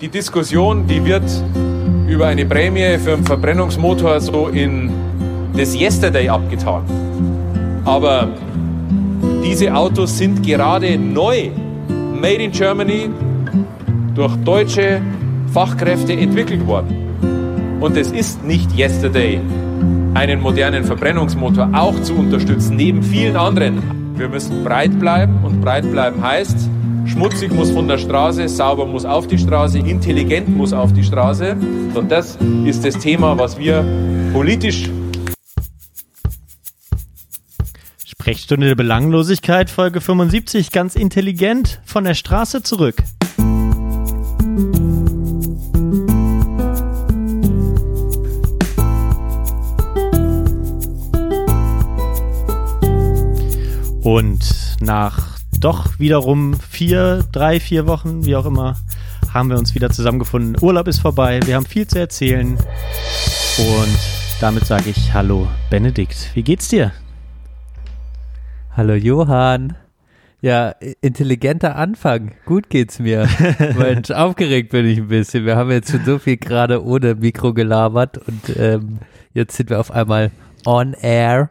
Die Diskussion, die wird über eine Prämie für einen Verbrennungsmotor so in das Yesterday abgetan. Aber diese Autos sind gerade neu, made in Germany, durch deutsche Fachkräfte entwickelt worden. Und es ist nicht Yesterday, einen modernen Verbrennungsmotor auch zu unterstützen, neben vielen anderen. Wir müssen breit bleiben und breit bleiben heißt, Schmutzig muss von der Straße, sauber muss auf die Straße, intelligent muss auf die Straße. Und das ist das Thema, was wir politisch. Sprechstunde der Belanglosigkeit, Folge 75, ganz intelligent von der Straße zurück. Und nach doch wiederum vier, drei, vier Wochen, wie auch immer, haben wir uns wieder zusammengefunden. Urlaub ist vorbei, wir haben viel zu erzählen. Und damit sage ich Hallo Benedikt. Wie geht's dir? Hallo Johann. Ja, intelligenter Anfang. Gut geht's mir. Mensch, aufgeregt bin ich ein bisschen. Wir haben jetzt schon so viel gerade ohne Mikro gelabert und ähm, jetzt sind wir auf einmal on air.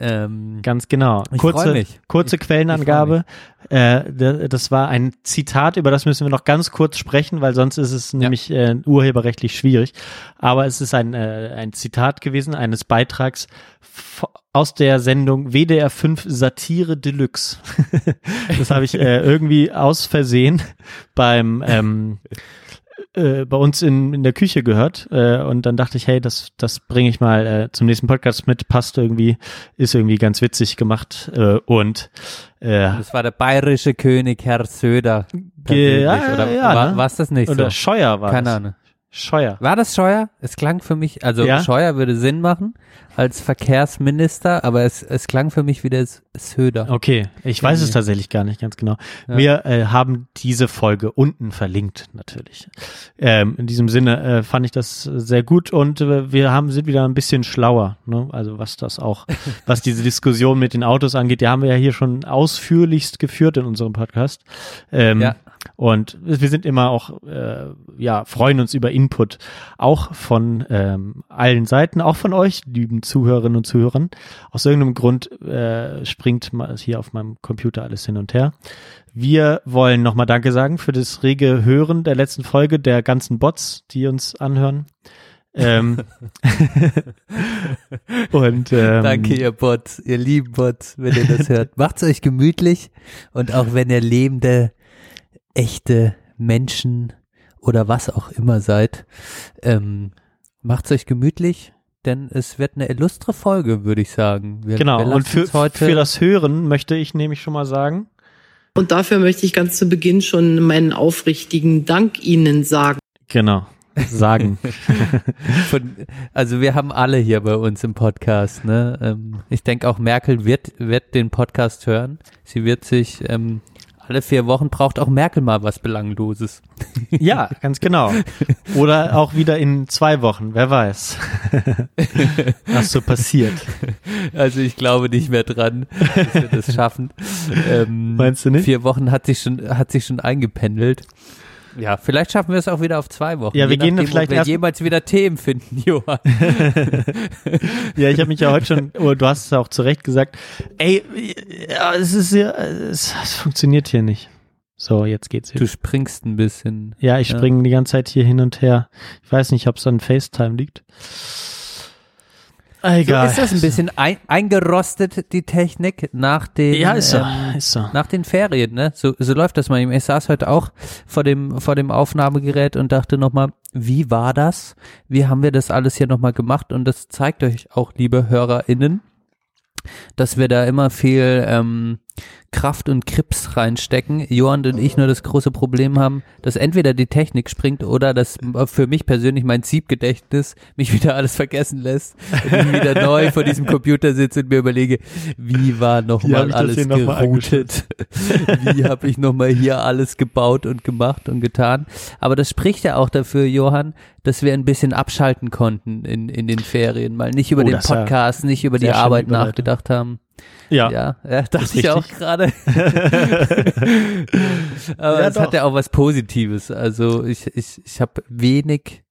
Ähm, Ganz genau. Kurze, kurze Quellenangabe. Äh, das war ein Zitat, über das müssen wir noch ganz kurz sprechen, weil sonst ist es ja. nämlich äh, urheberrechtlich schwierig. Aber es ist ein, äh, ein Zitat gewesen eines Beitrags aus der Sendung WDR 5 Satire Deluxe. das habe ich äh, irgendwie aus Versehen beim ähm, äh, bei uns in, in der Küche gehört äh, und dann dachte ich, hey, das, das bringe ich mal äh, zum nächsten Podcast mit, passt irgendwie, ist irgendwie ganz witzig gemacht äh, und äh, Das war der bayerische König Herr Söder. Ja, oder ja, war, ne? war's das nicht Oder so? Scheuer war Keine das. Ahnung. Scheuer. War das Scheuer? Es klang für mich, also ja? Scheuer würde Sinn machen als Verkehrsminister, aber es, es klang für mich wie der Söder. Okay, ich weiß es tatsächlich gar nicht ganz genau. Ja. Wir äh, haben diese Folge unten verlinkt, natürlich. Ähm, in diesem Sinne äh, fand ich das sehr gut und äh, wir haben, sind wieder ein bisschen schlauer, ne? also was das auch, was diese Diskussion mit den Autos angeht, die haben wir ja hier schon ausführlichst geführt in unserem Podcast. Ähm, ja. Und wir sind immer auch, äh, ja, freuen uns über Input, auch von ähm, allen Seiten, auch von euch, lieben Zuhörerinnen und Zuhörern. Aus irgendeinem Grund äh, springt hier auf meinem Computer alles hin und her. Wir wollen nochmal Danke sagen für das rege Hören der letzten Folge, der ganzen Bots, die uns anhören. ähm, und ähm, danke ihr Bots, ihr lieben Bots, wenn ihr das hört. Macht's euch gemütlich und auch wenn ihr lebende echte Menschen oder was auch immer seid, ähm, macht's euch gemütlich, denn es wird eine illustre Folge, würde ich sagen. Wir, genau, wir und für, für das Hören möchte ich nämlich schon mal sagen. Und dafür möchte ich ganz zu Beginn schon meinen aufrichtigen Dank Ihnen sagen. Genau, sagen. Von, also wir haben alle hier bei uns im Podcast. Ne? Ähm, ich denke auch Merkel wird, wird den Podcast hören. Sie wird sich ähm, alle vier Wochen braucht auch Merkel mal was Belangloses. Ja, ganz genau. Oder auch wieder in zwei Wochen, wer weiß. Was so passiert. Also ich glaube nicht mehr dran, dass wir das schaffen. Ähm, Meinst du nicht? Vier Wochen hat sich schon, hat sich schon eingependelt. Ja, vielleicht schaffen wir es auch wieder auf zwei Wochen. Ja, wir gehen nachdem, vielleicht ob wir jemals wieder Themen finden, Johann. ja, ich habe mich ja heute schon, oh, du hast es auch zu Recht gesagt, ey, ja, es ist ja, es, es funktioniert hier nicht. So, jetzt geht's wieder. Du springst ein bisschen. Ja, ich springe ja. die ganze Zeit hier hin und her. Ich weiß nicht, ob es an FaceTime liegt. Egal. So ist das ein bisschen ein, eingerostet, die Technik, nach den, ja, ist so, ähm, ist so. nach den Ferien, ne? So, so läuft das mal. Ich saß heute auch vor dem, vor dem Aufnahmegerät und dachte nochmal, wie war das? Wie haben wir das alles hier nochmal gemacht? Und das zeigt euch auch, liebe HörerInnen, dass wir da immer viel ähm, Kraft und Krips reinstecken. Johann und ich nur das große Problem haben, dass entweder die Technik springt oder dass für mich persönlich mein Siebgedächtnis mich wieder alles vergessen lässt und ich wieder neu vor diesem Computer sitze und mir überlege, wie war nochmal alles geroutet? wie habe ich nochmal hier alles gebaut und gemacht und getan? Aber das spricht ja auch dafür, Johann, dass wir ein bisschen abschalten konnten in, in den Ferien, mal nicht über oh, den Podcast, nicht über die Arbeit nachgedacht haben. Ja. Ja, ja dachte ich auch gerade. Aber Ja, es hat doch. ja auch was Positives. Also ich, ich, ich habe wenig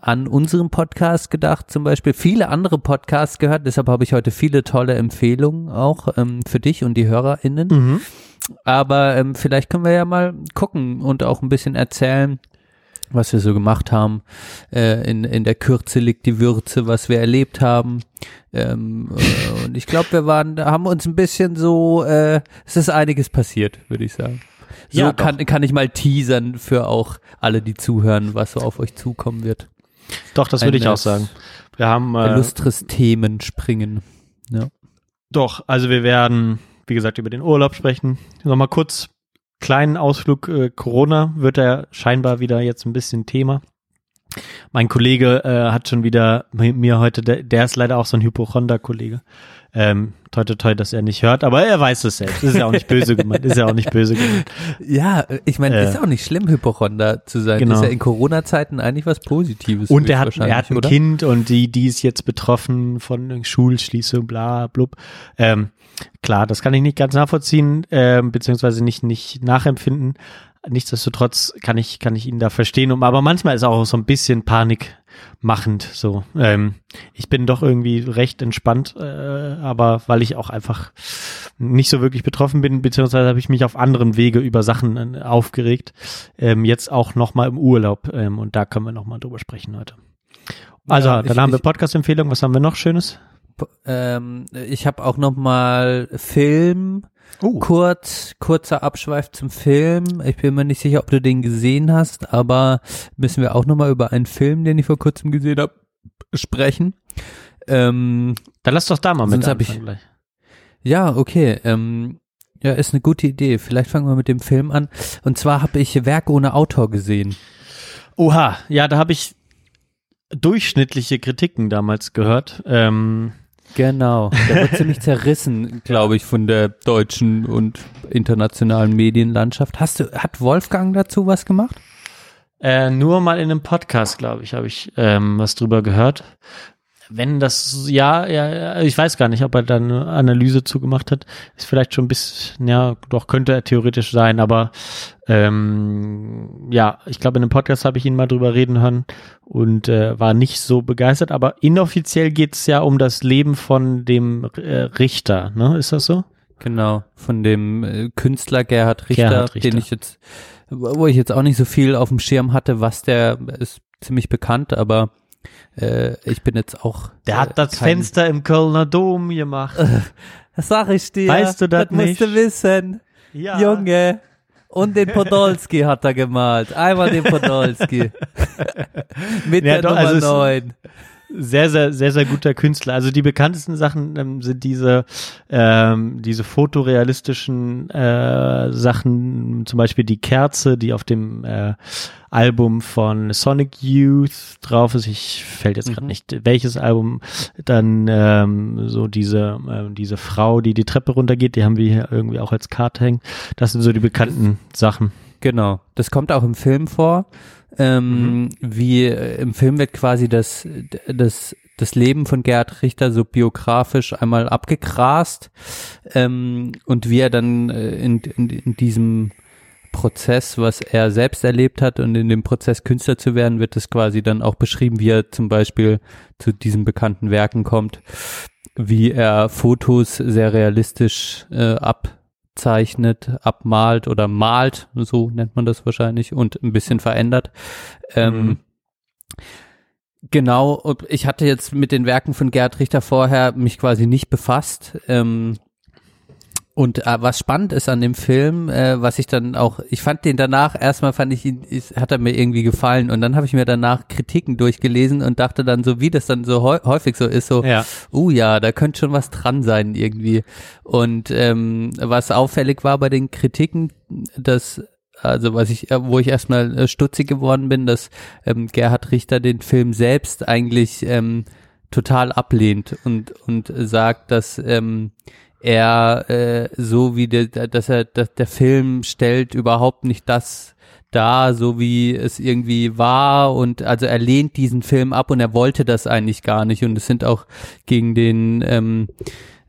an unseren Podcast gedacht, zum Beispiel viele andere Podcasts gehört, deshalb habe ich heute viele tolle Empfehlungen auch ähm, für dich und die HörerInnen. Mhm. Aber ähm, vielleicht können wir ja mal gucken und auch ein bisschen erzählen, was wir so gemacht haben. Äh, in, in der Kürze liegt die Würze, was wir erlebt haben. Ähm, äh, und ich glaube, wir waren, haben uns ein bisschen so, äh, es ist einiges passiert, würde ich sagen. So Ja, kann, kann ich mal teasern für auch alle, die zuhören, was so auf euch zukommen wird. Doch, das würde ich auch sagen. Wir haben äh, Illustres Themen springen. Ja. Doch, also wir werden, wie gesagt, über den Urlaub sprechen. Nochmal kurz kleinen Ausflug. Äh, Corona wird ja scheinbar wieder jetzt ein bisschen Thema. Mein Kollege äh, hat schon wieder mi- mir heute, der, der ist leider auch so ein Hypochonder-Kollege. Ähm, toi, toi, toi, dass er nicht hört, aber er weiß es selbst. Ist ja auch nicht böse gemeint. Ist ja auch nicht böse gemeint. Ja, ich meine, Äh, ist auch nicht schlimm, Hypochonder zu sein. genau. Ist ja in Corona-Zeiten eigentlich was Positives. Und er hat, er hat ein oder? Kind und die, die ist jetzt betroffen von Schulschließung, bla, blub. Ähm, klar, das kann ich nicht ganz nachvollziehen, ähm, beziehungsweise nicht, nicht nachempfinden. Nichtsdestotrotz kann ich, kann ich ihn da verstehen. Und, aber manchmal ist auch so ein bisschen Panik machend, so. Ähm, ich bin doch irgendwie recht entspannt, äh, aber weil ich auch einfach nicht so wirklich betroffen bin, beziehungsweise habe ich mich auf anderen Wege über Sachen äh, aufgeregt. Ähm, jetzt auch nochmal im Urlaub. Ähm, und da können wir nochmal drüber sprechen heute. Also, Ja, dann ich- haben wir Podcast-Empfehlungen. Was haben wir noch Schönes? Ähm, ich habe auch noch mal Film, Oh. kurz, kurzer Abschweif zum Film. Ich bin mir nicht sicher, ob du den gesehen hast, aber müssen wir auch noch mal über einen Film, den ich vor kurzem gesehen habe, sprechen. Ähm, Dann lass doch da mal mit hab ich- anfangen gleich. ja, okay. Ähm, ja, ist eine gute Idee. Vielleicht fangen wir mit dem Film an. Und zwar habe ich Werk ohne Autor gesehen. Oha, ja, da habe ich durchschnittliche Kritiken damals gehört. Ähm, Genau. Der wird ziemlich zerrissen, glaube ich, von der deutschen und internationalen Medienlandschaft. Hast du, hat Wolfgang dazu was gemacht? äh, nur mal in einem Podcast, glaube ich, habe ich ähm, was drüber gehört. Wenn das, ja, ja, ich weiß gar nicht, ob er da eine Analyse zugemacht hat. Ist vielleicht schon bis, ja, doch könnte er theoretisch sein, aber ähm, ja, ich glaube, in einem Podcast habe ich ihn mal drüber reden hören und äh, war nicht so begeistert, aber inoffiziell geht es ja um das Leben von dem äh, Richter, ne? Ist das so? Genau, von dem äh, Künstler Gerhard Richter, Gerhard Richter. den ich jetzt, wo ich jetzt auch nicht so viel auf dem Schirm hatte, was der ist ziemlich bekannt, aber äh, ich bin jetzt auch. Der äh, hat das kein- Fenster im Kölner Dom gemacht. Das sag ich dir. Weißt du das musst nicht? du wissen. ja. Junge. Und den Podolski hat er gemalt. Einmal den Podolski. Mit Ja, der doch, Nummer also es- 9. sehr, sehr, sehr, sehr guter Künstler. Also die bekanntesten Sachen ähm, sind diese, ähm, diese fotorealistischen äh, Sachen, zum Beispiel die Kerze, die auf dem äh, Album von Sonic Youth drauf ist. Ich fällt jetzt gerade Mhm. nicht, welches Album. Dann ähm, so diese, ähm, diese Frau, die die Treppe runtergeht, die haben wir hier irgendwie auch als Karte hängen. Das sind so die bekannten Sachen. Genau. Das kommt auch im Film vor. Ähm, Mhm. Wie äh, im Film wird quasi das, das, das Leben von Gerhard Richter so biografisch einmal abgegrast ähm, und wie er dann äh, in, in, in diesem Prozess, was er selbst erlebt hat und in dem Prozess Künstler zu werden, wird es quasi dann auch beschrieben, wie er zum Beispiel zu diesen bekannten Werken kommt, wie er Fotos sehr realistisch äh, abzeichnet, abmalt oder malt, so nennt man das wahrscheinlich, und ein bisschen verändert. Ähm, Mhm. Genau, ich hatte jetzt mit den Werken von Gerhard Richter vorher mich quasi nicht befasst. Ähm, und äh, was spannend ist an dem Film, äh, was ich dann auch, ich fand den danach, erstmal fand ich ihn, ist, hat er mir irgendwie gefallen und dann habe ich mir danach Kritiken durchgelesen und dachte dann so, wie das dann so häu- häufig so ist, so, Ja. uh ja, da könnte schon was dran sein irgendwie. Und ähm, was auffällig war bei den Kritiken, dass also was ich, äh, wo ich erstmal äh, stutzig geworden bin, dass ähm, Gerhard Richter den Film selbst eigentlich ähm, total ablehnt und und sagt, dass ähm, er äh, so wie der, dass er, dass der Film stellt überhaupt nicht das dar, so wie es irgendwie war und also er lehnt diesen Film ab und er wollte das eigentlich gar nicht und es sind auch gegen den ähm,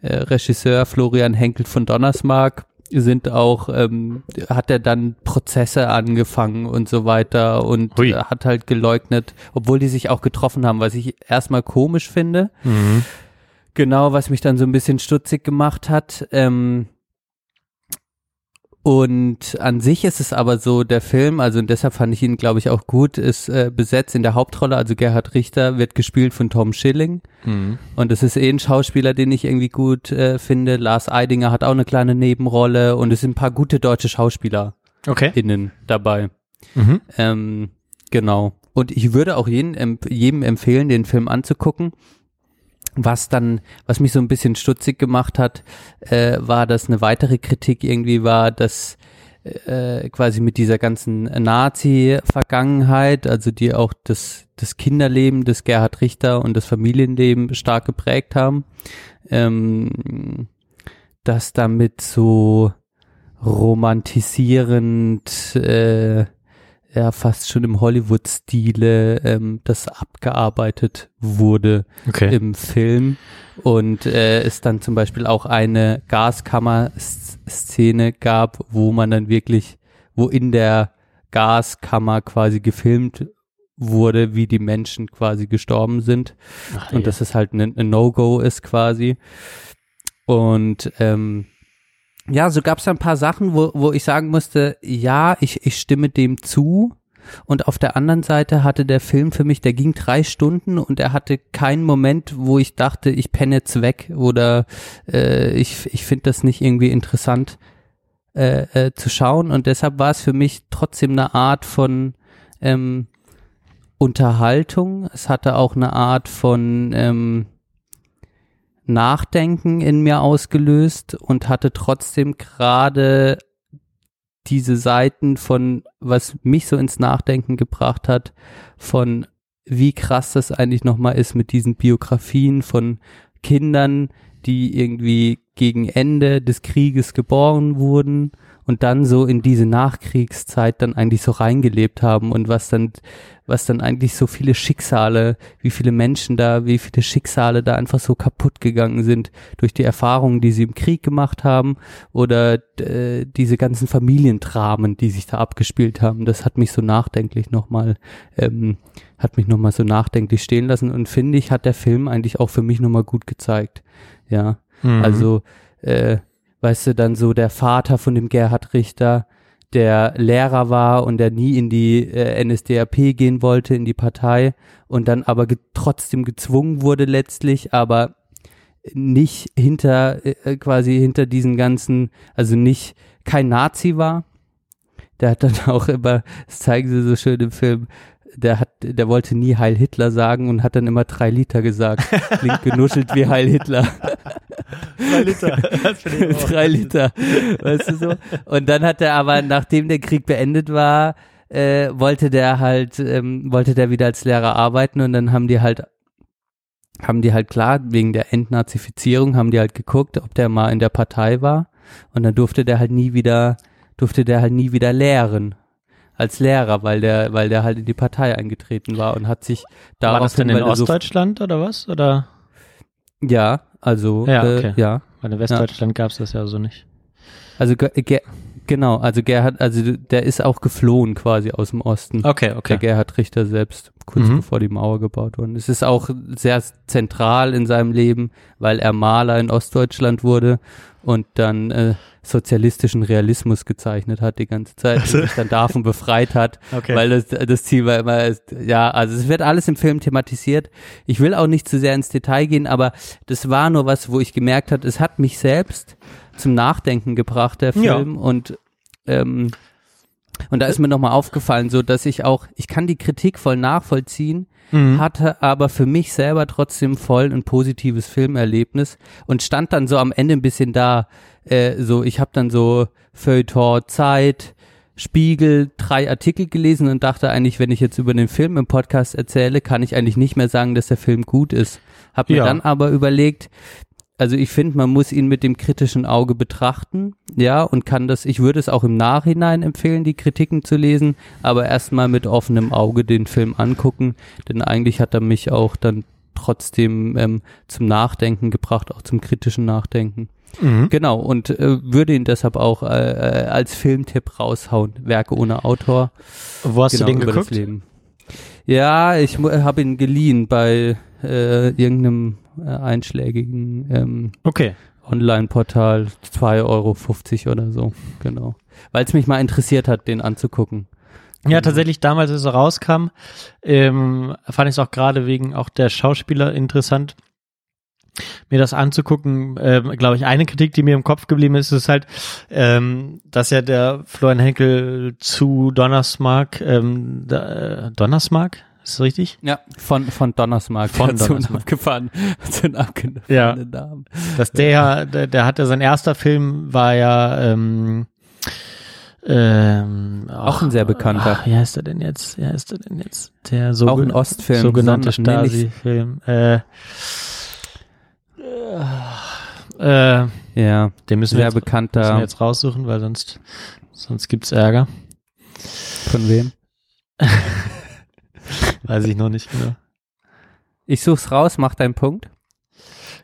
äh, Regisseur Florian Henkel von Donnersmarck sind auch, ähm, hat er dann Prozesse angefangen und so weiter und Hui. hat halt geleugnet, obwohl die sich auch getroffen haben, was ich erstmal komisch finde. Mhm. Genau, was mich dann so ein bisschen stutzig gemacht hat. Ähm, und an sich ist es aber so, der Film, also und deshalb fand ich ihn, glaube ich, auch gut, ist äh, besetzt in der Hauptrolle, also Gerhard Richter wird gespielt von Tom Schilling. Mhm. Und das ist eh ein Schauspieler, den ich irgendwie gut äh, finde. Lars Eidinger hat auch eine kleine Nebenrolle und es sind ein paar gute deutsche SchauspielerInnen Okay. dabei. Mhm. Ähm, genau. Und ich würde auch jeden, emp- jedem empfehlen, den Film anzugucken. Was dann, was mich so ein bisschen stutzig gemacht hat, äh, war, dass eine weitere Kritik irgendwie war, dass äh, quasi mit dieser ganzen Nazi-Vergangenheit, also die auch das, das Kinderleben des Gerhard Richter und das Familienleben stark geprägt haben, ähm, dass damit so romantisierend äh, ja fast schon im Hollywood-Stile ähm, das abgearbeitet wurde Okay. im Film und äh, es dann zum Beispiel auch eine Gaskammer-Szene gab, wo man dann wirklich, wo in der Gaskammer quasi gefilmt wurde, wie die Menschen quasi gestorben sind Ach, und dass es halt ein, ein No-Go ist quasi. Und ähm, ja, so gab es ein paar Sachen, wo, wo ich sagen musste, ja, ich, ich stimme dem zu. Und auf der anderen Seite hatte der Film für mich, der ging drei Stunden und er hatte keinen Moment, wo ich dachte, ich penne jetzt weg oder äh, ich, ich finde das nicht irgendwie interessant äh, äh, zu schauen. Und deshalb war es für mich trotzdem eine Art von ähm, Unterhaltung. Es hatte auch eine Art von ähm, Nachdenken in mir ausgelöst und hatte trotzdem gerade diese Seiten von, was mich so ins Nachdenken gebracht hat, von wie krass das eigentlich nochmal ist mit diesen Biografien von Kindern, die irgendwie gegen Ende des Krieges geboren wurden und dann so in diese Nachkriegszeit dann eigentlich so reingelebt haben und was dann, was dann eigentlich so viele Schicksale, wie viele Menschen da, wie viele Schicksale da einfach so kaputt gegangen sind durch die Erfahrungen, die sie im Krieg gemacht haben oder äh, diese ganzen Familiendramen, die sich da abgespielt haben. Das hat mich so nachdenklich nochmal, ähm, hat mich nochmal so nachdenklich stehen lassen und finde ich, hat der Film eigentlich auch für mich nochmal gut gezeigt. Ja, Mhm. also, äh, weißt du, dann so der Vater von dem Gerhard Richter, der Lehrer war und der nie in die äh, NSDAP gehen wollte, in die Partei und dann aber ge trotzdem gezwungen wurde letztlich, aber nicht hinter, äh, quasi hinter diesen ganzen, also nicht kein Nazi war. Der hat dann auch immer, das zeigen sie so schön im Film, der hat, der wollte nie Heil Hitler sagen und hat dann immer drei Liter gesagt. Klingt genuschelt wie Heil Hitler. Drei Liter. Drei Liter, weißt du so. Und dann hat er aber, nachdem der Krieg beendet war, äh, wollte der halt, ähm, wollte der wieder als Lehrer arbeiten und dann haben die halt, haben die halt klar, wegen der Entnazifizierung, haben die halt geguckt, ob der mal in der Partei war und dann durfte der halt nie wieder, durfte der halt nie wieder lehren als Lehrer, weil der, weil der halt in die Partei eingetreten war und hat sich War das denn in er so- Ostdeutschland oder was? Oder? Ja, also Ja, äh, okay. ja. Weil in Westdeutschland gab's das ja so nicht. Also Ge Ge genau, also Gerhard, also der ist auch geflohen quasi aus dem Osten. Okay, Der okay. Gerhard Richter selbst, kurz Mhm. bevor die Mauer gebaut wurde. Es ist auch sehr zentral in seinem Leben, weil er Maler in Ostdeutschland wurde und dann äh, sozialistischen Realismus gezeichnet hat die ganze Zeit und sich dann davon befreit hat, Okay. weil das, das Ziel war immer, es- ja, also es wird alles im Film thematisiert. Ich will auch nicht zu sehr ins Detail gehen, aber das war nur was, wo ich gemerkt hat, es hat mich selbst zum Nachdenken gebracht, der Ja. Film und ähm, und da ist mir nochmal aufgefallen, so dass ich auch, ich kann die Kritik voll nachvollziehen, Mhm. hatte aber für mich selber trotzdem voll ein positives Filmerlebnis und stand dann so am Ende ein bisschen da, äh, so ich habe dann so Feuilleton, Zeit, Spiegel, drei Artikel gelesen und dachte eigentlich, wenn ich jetzt über den Film im Podcast erzähle, kann ich eigentlich nicht mehr sagen, dass der Film gut ist. Hab mir Ja. dann aber überlegt, also ich finde, man muss ihn mit dem kritischen Auge betrachten, ja, und kann das, ich würde es auch im Nachhinein empfehlen, die Kritiken zu lesen, aber erstmal mit offenem Auge den Film angucken, denn eigentlich hat er mich auch dann trotzdem ähm, zum Nachdenken gebracht, auch zum kritischen Nachdenken. Mhm. Genau, und äh, würde ihn deshalb auch äh, äh, als Filmtipp raushauen. Werke ohne Autor. Wo hast genau, du den geguckt? Ja, ich habe ihn geliehen bei äh, irgendeinem äh, einschlägigen ähm, Okay. Online-Portal 2,50 Euro oder so, genau. Weil es mich mal interessiert hat, den anzugucken. Ja, Genau. tatsächlich damals, als er rauskam, ähm, fand ich es auch gerade wegen auch der Schauspieler interessant, mir das anzugucken. Ähm, Glaube ich, eine Kritik, die mir im Kopf geblieben ist, ist halt, ähm, dass ja der Florian Henkel zu Donnersmark, ähm, da, äh, Donnersmark, ist das richtig? Ja, von, von Donnersmark. Von Donnersmark. abgefahren, so einen abgefahrenen Ja. Namen. Dass der, der, der hatte sein erster Film war ja ähm, ähm, Auch ein sehr bekannter. Ach, wie heißt er denn jetzt? Wie heißt er denn jetzt? Der so Auch ein Ostfilm. sogenannte Stasi-Film. Äh, äh, Ja, den müssen wir, jetzt, müssen wir bekannter. jetzt raussuchen, weil sonst, sonst gibt's Ärger. Von wem? Weiß ich noch nicht genau. Ich such's raus, mach deinen Punkt.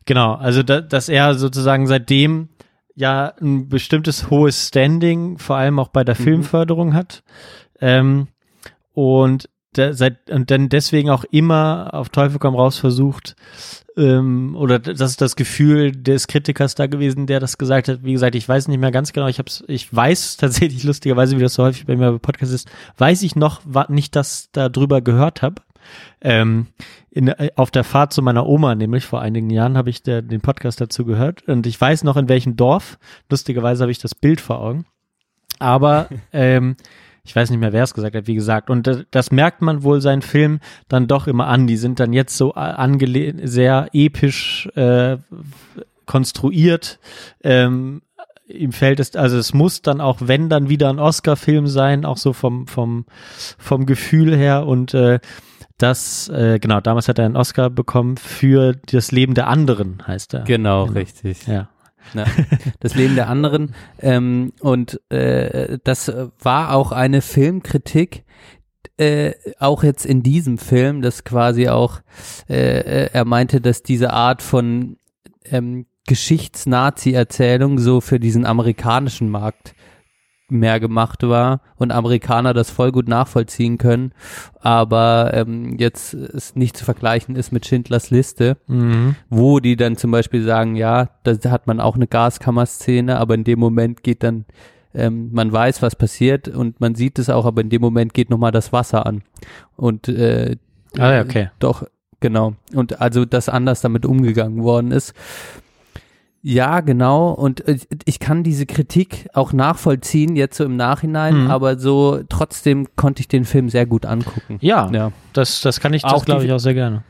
Genau, also da, dass er sozusagen seitdem ja ein bestimmtes hohes Standing, vor allem auch bei der Mhm. Filmförderung hat. Ähm, und, der, seit, und dann deswegen auch immer auf Teufel komm raus versucht, ähm, oder das ist das Gefühl des Kritikers da gewesen, der das gesagt hat. Wie gesagt, ich weiß nicht mehr ganz genau, ich hab's, ich weiß tatsächlich lustigerweise, wie das so häufig bei mir bei Podcast ist, weiß ich noch nicht, dass da drüber gehört habe. Ähm, in, auf der Fahrt zu meiner Oma, nämlich vor einigen Jahren, habe ich der, den Podcast dazu gehört und ich weiß noch in welchem Dorf. Lustigerweise habe ich das Bild vor Augen. Aber ähm, ich weiß nicht mehr, wer es gesagt hat, wie gesagt. Und das, das merkt man wohl seinen Film dann doch immer an. Die sind dann jetzt so a- angelehnt, sehr episch äh, konstruiert. Ähm, ihm fällt es, also es muss dann auch, wenn dann wieder ein Oscar-Film sein, auch so vom, vom, vom Gefühl her und äh, das, äh, genau, damals hat er einen Oscar bekommen für das Leben der anderen, heißt er. Genau, Genau. richtig. Ja. Ja, das Leben der anderen. Ähm, und äh, das war auch eine Filmkritik, äh, auch jetzt in diesem Film, das quasi auch, äh, äh, er meinte, dass diese Art von ähm, Geschichts-Nazi-Erzählung so für diesen amerikanischen Markt mehr gemacht war und Amerikaner das voll gut nachvollziehen können, aber ähm, jetzt es nicht zu vergleichen ist mit Schindlers Liste, Mhm. wo die dann zum Beispiel sagen, ja, da hat man auch eine Gaskammerszene, aber in dem Moment geht dann, ähm, man weiß, was passiert und man sieht es auch, aber in dem Moment geht nochmal das Wasser an. Und äh, Ah, okay. doch, genau. Und also, dass anders damit umgegangen worden ist. Ja, genau. Und äh, ich kann diese Kritik auch nachvollziehen, jetzt so im Nachhinein, Mhm. aber so trotzdem konnte ich den Film sehr gut angucken. Ja, Ja. das, das kann ich, das Auch glaube ich auch sehr gerne.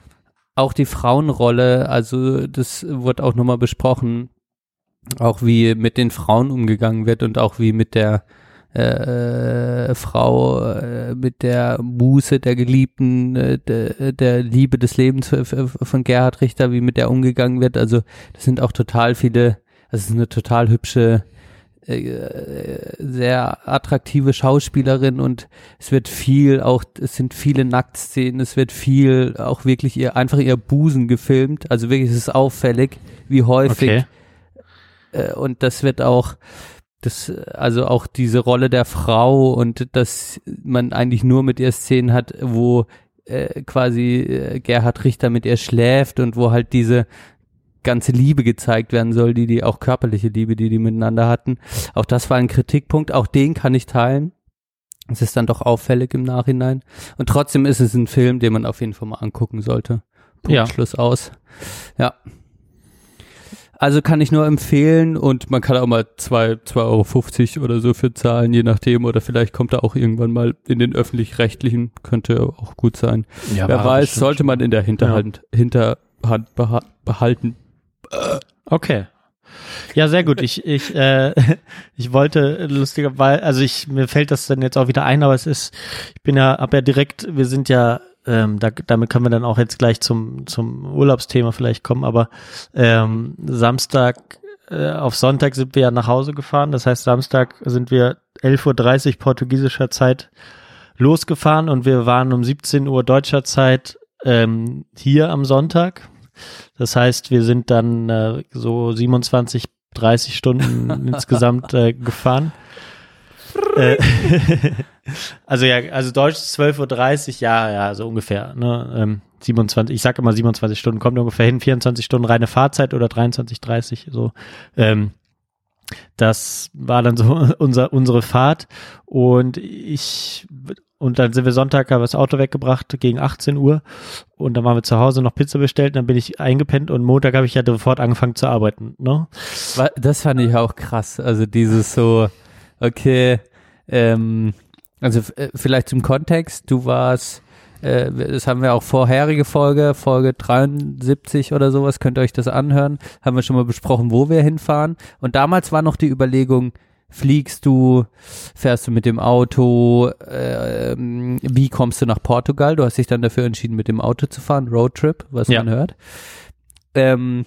auch die Frauenrolle, also das wurde auch nochmal besprochen, auch wie mit den Frauen umgegangen wird und auch wie mit der äh, Frau, äh, mit der Muße der Geliebten, äh, der, der Liebe des Lebens von Gerhard Richter, wie mit der umgegangen wird. Also das sind auch total viele, also es ist eine total hübsche, äh, sehr attraktive Schauspielerin und es wird viel auch, es sind viele Nacktszenen, es wird viel auch wirklich ihr, einfach ihr Busen gefilmt. Also wirklich, es ist auffällig, wie häufig Okay. äh, und das wird auch das also auch diese Rolle der Frau und dass man eigentlich nur mit ihr Szenen hat, wo äh, quasi äh, Gerhard Richter mit ihr schläft und wo halt diese ganze Liebe gezeigt werden soll, die die auch körperliche Liebe, die die miteinander hatten. Auch das war ein Kritikpunkt, auch den kann ich teilen. Es ist dann doch auffällig im Nachhinein. Und trotzdem ist es ein Film, den man auf jeden Fall mal angucken sollte. Punkt, Ja. Schluss aus. Ja. Also kann ich nur empfehlen und man kann auch mal zwei, 2,50 Euro oder so für zahlen, je nachdem. Oder vielleicht kommt er auch irgendwann mal in den öffentlich-rechtlichen, könnte auch gut sein. Ja, Wer weiß, sollte man in der Hinterhand, Hinterhand beha behalten. Okay. Ja, sehr gut. Ich, ich, äh, ich wollte lustigerweise, also ich, mir fällt das dann jetzt auch wieder ein, aber es ist, ich bin ja, hab ja direkt, wir sind ja, ähm, da, damit können wir dann auch jetzt gleich zum, zum Urlaubsthema vielleicht kommen, aber ähm, Samstag äh, auf Sonntag sind wir ja nach Hause gefahren. Das heißt, Samstag sind wir 11.30 Uhr portugiesischer Zeit losgefahren und wir waren um 17 Uhr deutscher Zeit ähm, hier am Sonntag. Das heißt, wir sind dann äh, so 27, 30 Stunden insgesamt äh, gefahren. Äh, also ja, also Deutsch 12.30 Uhr, ja, ja, so ungefähr. Ne? Ähm, 27, ich sag immer 27 Stunden, kommt ungefähr hin, 24 Stunden reine Fahrzeit oder 23, 30, so. Ähm, das war dann so unser, unsere Fahrt und ich und dann sind wir Sonntag, haben wir das Auto weggebracht gegen 18 Uhr und dann waren wir zu Hause noch Pizza bestellt, dann bin ich eingepennt und Montag habe ich ja sofort angefangen zu arbeiten. Ne? Das fand ich auch krass. Also dieses so, okay, ähm, also äh, vielleicht zum Kontext, du warst äh, das haben wir auch vorherige Folge, Folge 73 oder sowas, könnt ihr euch das anhören. Haben wir schon mal besprochen, wo wir hinfahren. Und damals war noch die Überlegung, fliegst du, fährst du mit dem Auto, äh, wie kommst du nach Portugal? Du hast dich dann dafür entschieden, mit dem Auto zu fahren, Roadtrip, was ja. man hört. Ähm,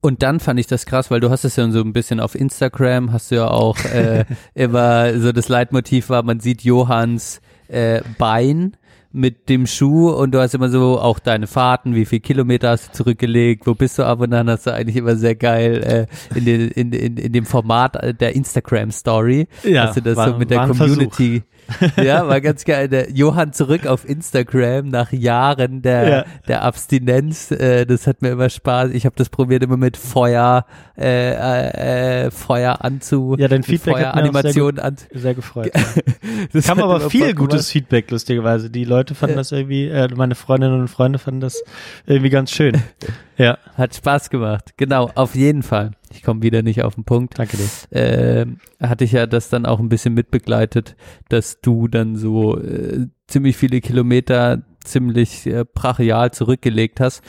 und dann fand ich das krass, weil du hast es ja so ein bisschen auf Instagram, hast du ja auch äh, immer so das Leitmotiv war, man sieht Johanns äh, Bein mit dem Schuh und du hast immer so auch deine Fahrten, wie viel Kilometer hast du zurückgelegt, wo bist du ab und dann hast du eigentlich immer sehr geil äh, in, den, in, in, in dem Format der Instagram Story, ja, hast du das war, so mit der Community ja, war ganz geil. Der Johann zurück auf Instagram nach Jahren der, ja. der Abstinenz. Äh, das hat mir immer Spaß. Ich habe das probiert immer mit Feuer, äh, äh, Feuer anzu. Ja, dein Feedback Feuer hat mich sehr, an. sehr gefreut. Ja. Kam aber viel gutes Feedback, lustigerweise. Die Leute fanden das irgendwie, äh, meine Freundinnen und Freunde fanden das irgendwie ganz schön. Ja. Hat Spaß gemacht. Genau, auf jeden Fall. Ich komme wieder nicht auf den Punkt. Danke dir. Äh, hatte ich ja das dann auch ein bisschen mitbegleitet, dass du dann so äh, ziemlich viele Kilometer ziemlich äh, brachial zurückgelegt hast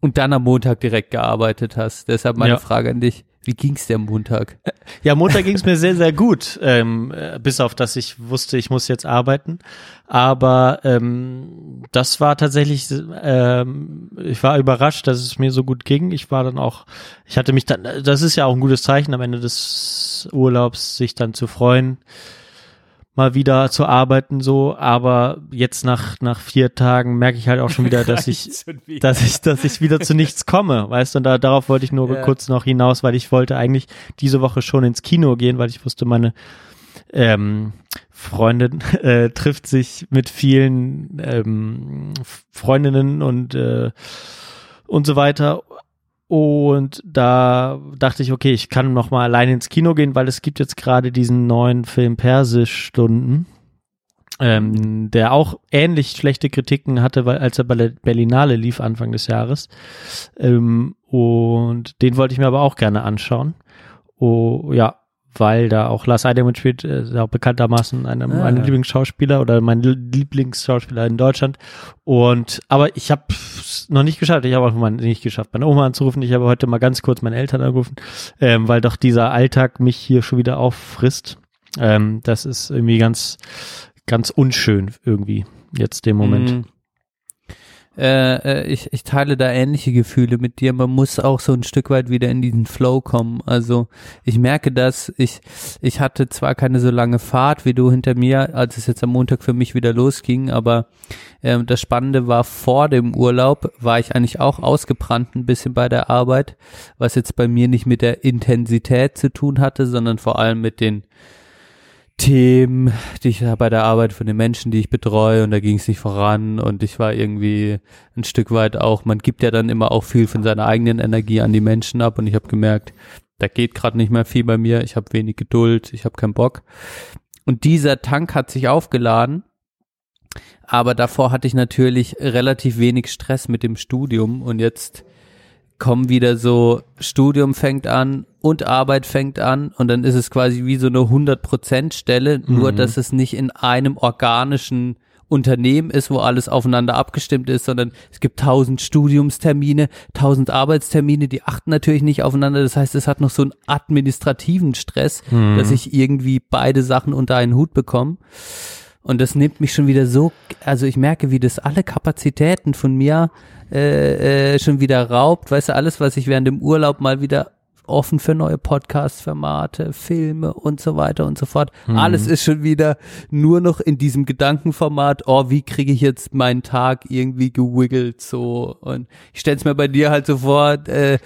und dann am Montag direkt gearbeitet hast. Deshalb meine ja. Frage an dich. Wie ging's dir am Montag? Ja, Montag ging's mir sehr, sehr gut. Ähm, äh, bis auf, dass ich wusste, ich muss jetzt arbeiten. Aber ähm, das war tatsächlich, ähm, ich war überrascht, dass es mir so gut ging. Ich war dann auch, ich hatte mich dann, das ist ja auch ein gutes Zeichen am Ende des Urlaubs, sich dann zu freuen mal wieder zu arbeiten so, aber jetzt nach nach vier Tagen merke ich halt auch schon wieder, dass ich dass ich dass ich wieder zu nichts komme, weißt du, und da, darauf wollte ich nur ja. kurz noch hinaus, weil ich wollte eigentlich diese Woche schon ins Kino gehen, weil ich wusste, meine ähm, Freundin äh, trifft sich mit vielen ähm, Freundinnen und äh, und so weiter und da dachte ich, okay, ich kann noch mal allein ins Kino gehen, weil es gibt jetzt gerade diesen neuen Film Persisch-Stunden, ähm, der auch ähnlich schlechte Kritiken hatte, weil, als er bei der Berlinale lief Anfang des Jahres. Ähm, und den wollte ich mir aber auch gerne anschauen. Oh, ja, weil da auch Lars Eidinger mitspielt, äh, auch bekanntermaßen ein, ah. mein Lieblingsschauspieler oder mein Lieblingsschauspieler in Deutschland. Und aber ich habe noch nicht geschafft. Ich habe auch mal nicht geschafft, meine Oma anzurufen. Ich habe heute mal ganz kurz meine Eltern angerufen, ähm, weil doch dieser Alltag mich hier schon wieder auffrisst. Ähm, das ist irgendwie ganz, ganz unschön irgendwie jetzt dem Moment. Mm. Äh, äh, ich, ich teile da ähnliche Gefühle mit dir. Man muss auch so ein Stück weit wieder in diesen Flow kommen. Also ich merke das, ich, ich hatte zwar keine so lange Fahrt wie du hinter mir, als es jetzt am Montag für mich wieder losging, aber äh, das Spannende war, vor dem Urlaub war ich eigentlich auch ausgebrannt ein bisschen bei der Arbeit, was jetzt bei mir nicht mit der Intensität zu tun hatte, sondern vor allem mit den Themen, die ich bei der Arbeit von den Menschen, die ich betreue und da ging es nicht voran. Und ich war irgendwie ein Stück weit auch, man gibt ja dann immer auch viel von seiner eigenen Energie an die Menschen ab. Und ich habe gemerkt, da geht gerade nicht mehr viel bei mir, ich habe wenig Geduld, ich habe keinen Bock. Und dieser Tank hat sich aufgeladen, aber davor hatte ich natürlich relativ wenig Stress mit dem Studium. Und jetzt kommen wieder so, Studium fängt an und Arbeit fängt an und dann ist es quasi wie so eine 100% Stelle, mhm. nur dass es nicht in einem organischen Unternehmen ist, wo alles aufeinander abgestimmt ist, sondern es gibt tausend Studiumstermine, tausend Arbeitstermine, die achten natürlich nicht aufeinander. Das heißt, es hat noch so einen administrativen Stress, mhm. dass ich irgendwie beide Sachen unter einen Hut bekomme. Und das nimmt mich schon wieder so, also ich merke, wie das alle Kapazitäten von mir äh, äh, schon wieder raubt. Weißt du, alles, was ich während dem Urlaub mal wieder offen für neue Podcast-Formate, Filme und so weiter und so fort. Mhm. Alles ist schon wieder nur noch in diesem Gedankenformat, oh, wie kriege ich jetzt meinen Tag irgendwie gewiggelt so. Und ich stell's mir bei dir halt so vor, äh,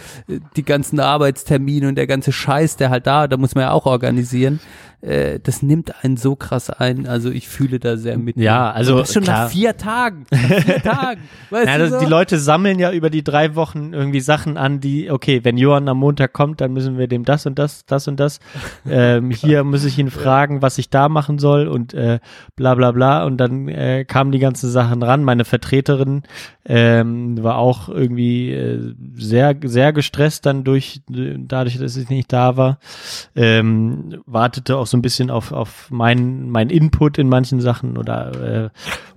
die ganzen Arbeitstermine und der ganze Scheiß, der halt da, da muss man ja auch organisieren. Äh, das nimmt einen so krass ein. Also ich fühle da sehr mit. Ja, also, das schon klar. nach vier Tagen. Nach vier Tagen. Weißt Ja, du so? die Leute sammeln ja über die drei Wochen irgendwie Sachen an, die, okay, wenn Johann am Montag kommt, dann müssen wir dem das und das, das und das. Ähm, hier muss ich ihn fragen, was ich da machen soll und äh, bla bla bla. Und dann äh, kamen die ganzen Sachen ran. Meine Vertreterin ähm, war auch irgendwie äh, sehr, sehr gestresst dann durch, dadurch, dass ich nicht da war. Ähm, wartete auch so ein bisschen auf, auf mein, mein Input in manchen Sachen oder äh,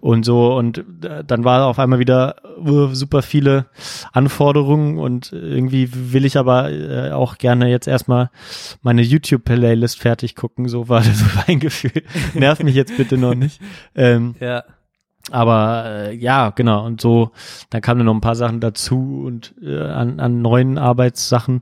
und so. Und äh, dann war auf einmal wieder uh, super viele Anforderungen und irgendwie will ich aber äh, auch gerne jetzt erstmal meine YouTube-Playlist fertig gucken. So war das mein Gefühl. Nervt mich jetzt bitte noch nicht. Ähm, ja. aber äh, ja, genau. Und so, dann kamen noch ein paar Sachen dazu und äh, an, an neuen Arbeitssachen.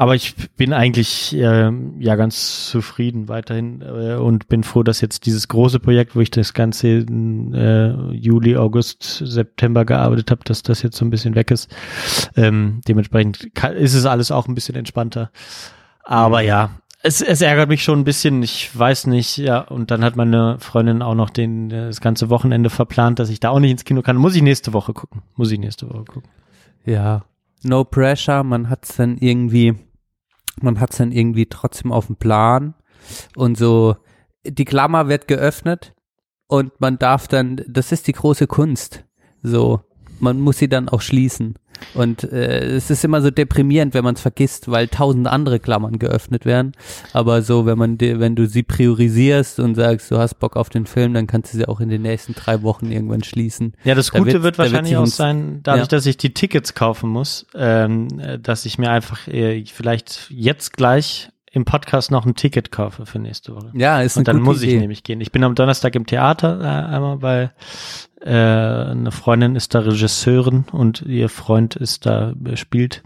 Aber ich bin eigentlich äh, ja ganz zufrieden weiterhin äh, und bin froh, dass jetzt dieses große Projekt, wo ich das ganze äh, Juli, August, September gearbeitet habe, dass das jetzt so ein bisschen weg ist. Ähm, dementsprechend kann, ist es alles auch ein bisschen entspannter. Aber ja, es, es ärgert mich schon ein bisschen. Ich weiß nicht, ja. Und dann hat meine Freundin auch noch den das ganze Wochenende verplant, dass ich da auch nicht ins Kino kann. Muss ich nächste Woche gucken. Muss ich nächste Woche gucken. Ja. No pressure, man hat's dann irgendwie, man hat's dann irgendwie trotzdem auf dem Plan und so, die Klammer wird geöffnet und man darf dann, das ist die große Kunst, so, man muss sie dann auch schließen. Und äh, es ist immer so deprimierend, wenn man es vergisst, weil tausend andere Klammern geöffnet werden. Aber so, wenn man, wenn du sie priorisierst und sagst, du hast Bock auf den Film, dann kannst du sie auch in den nächsten drei Wochen irgendwann schließen. Ja, das Da Gute da wird wahrscheinlich auch sein, dadurch, Ja. dass ich die Tickets kaufen muss, ähm, äh, dass ich mir einfach äh, vielleicht jetzt gleich im Podcast noch ein Ticket kaufe für nächste Woche. Ja, ist Und eine dann gute muss ich Idee. nämlich gehen. Ich bin am Donnerstag im Theater äh, einmal, weil äh, eine Freundin ist da Regisseurin und ihr Freund ist da äh, spielt.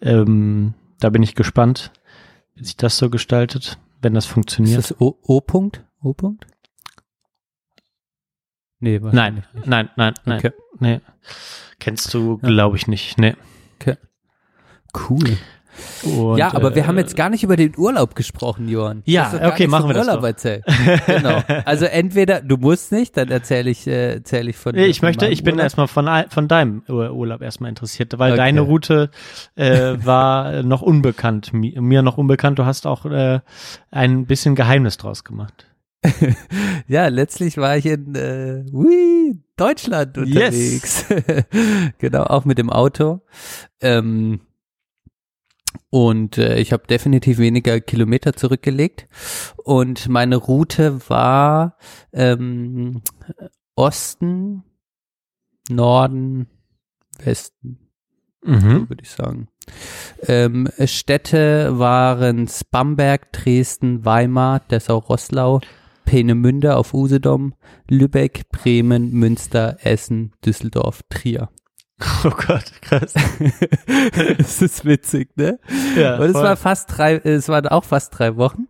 Ähm, da bin ich gespannt, wie sich das so gestaltet, wenn das Ist funktioniert. das O- O-Punkt? O-Punkt? Nee, Nein, wahrscheinlich nicht. nein, nein, nein, Okay. nee. Kennst du, glaube ich nicht. Nee. Cool. Und, ja, aber wir äh, haben jetzt gar nicht über den Urlaub gesprochen, Johann. Ja, okay, machen wir das Urlaub doch. erzählt. genau. Also entweder du musst nicht, dann erzähle ich, äh, erzähle ich von. Nee, ich von möchte, ich bin Urlaub. erstmal von, von deinem Ur- Urlaub erstmal interessiert, weil Okay. deine Route äh, war noch unbekannt, mi- mir noch unbekannt. Du hast auch äh, ein bisschen Geheimnis draus gemacht. Ja, letztlich war ich in äh, ui, Deutschland Yes. unterwegs. genau, auch mit dem Auto. Ähm, und äh, ich habe definitiv weniger Kilometer zurückgelegt. Und meine Route war ähm, Osten, Norden, Westen, Mhm. würde ich sagen. Ähm, Städte waren Bamberg, Dresden, Weimar, Dessau-Rosslau, Peenemünde auf Usedom, Lübeck, Bremen, Münster, Essen, Düsseldorf, Trier. Oh Gott, krass. das ist witzig, ne? Ja, Und es voll. war fast drei, es waren auch fast drei Wochen.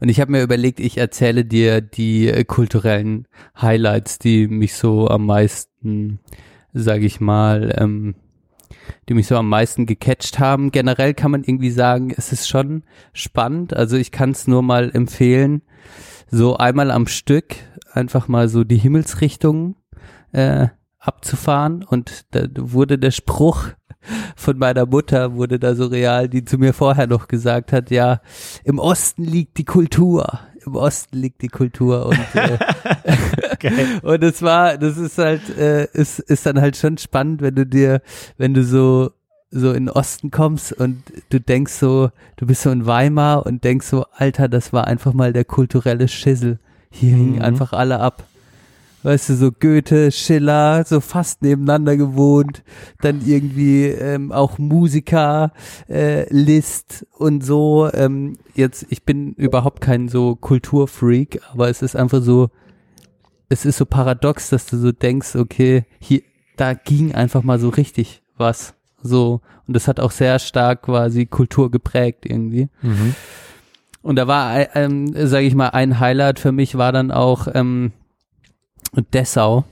Und ich habe mir überlegt, ich erzähle dir die äh, kulturellen Highlights, die mich so am meisten, sage ich mal, ähm, die mich so am meisten gecatcht haben. Generell kann man irgendwie sagen, es ist schon spannend. Also ich kann es nur mal empfehlen, so einmal am Stück einfach mal so die Himmelsrichtungen äh, abzufahren. Und da wurde der Spruch von meiner Mutter wurde da so real, die zu mir vorher noch gesagt hat, ja, im Osten liegt die Kultur, im Osten liegt die Kultur und äh, Geil. und es war, das ist halt, äh, ist, ist dann halt schon spannend, wenn du dir, wenn du so so in den Osten kommst und du denkst so, du bist so in Weimar und denkst so, Alter, das war einfach mal der kulturelle Schissel. Hier hingen Mhm. einfach alle ab. Weißt du, so Goethe, Schiller, so fast nebeneinander gewohnt, dann irgendwie ähm, auch Musiker, äh, List und so. Ähm, jetzt, ich bin überhaupt kein so Kulturfreak, aber es ist einfach so, es ist so paradox, dass du so denkst, okay, hier, da ging einfach mal so richtig was. so. Und das hat auch sehr stark quasi Kultur geprägt irgendwie. Mhm. Und da war, äh, ähm, sage ich mal, ein Highlight für mich war dann auch ähm, Dessau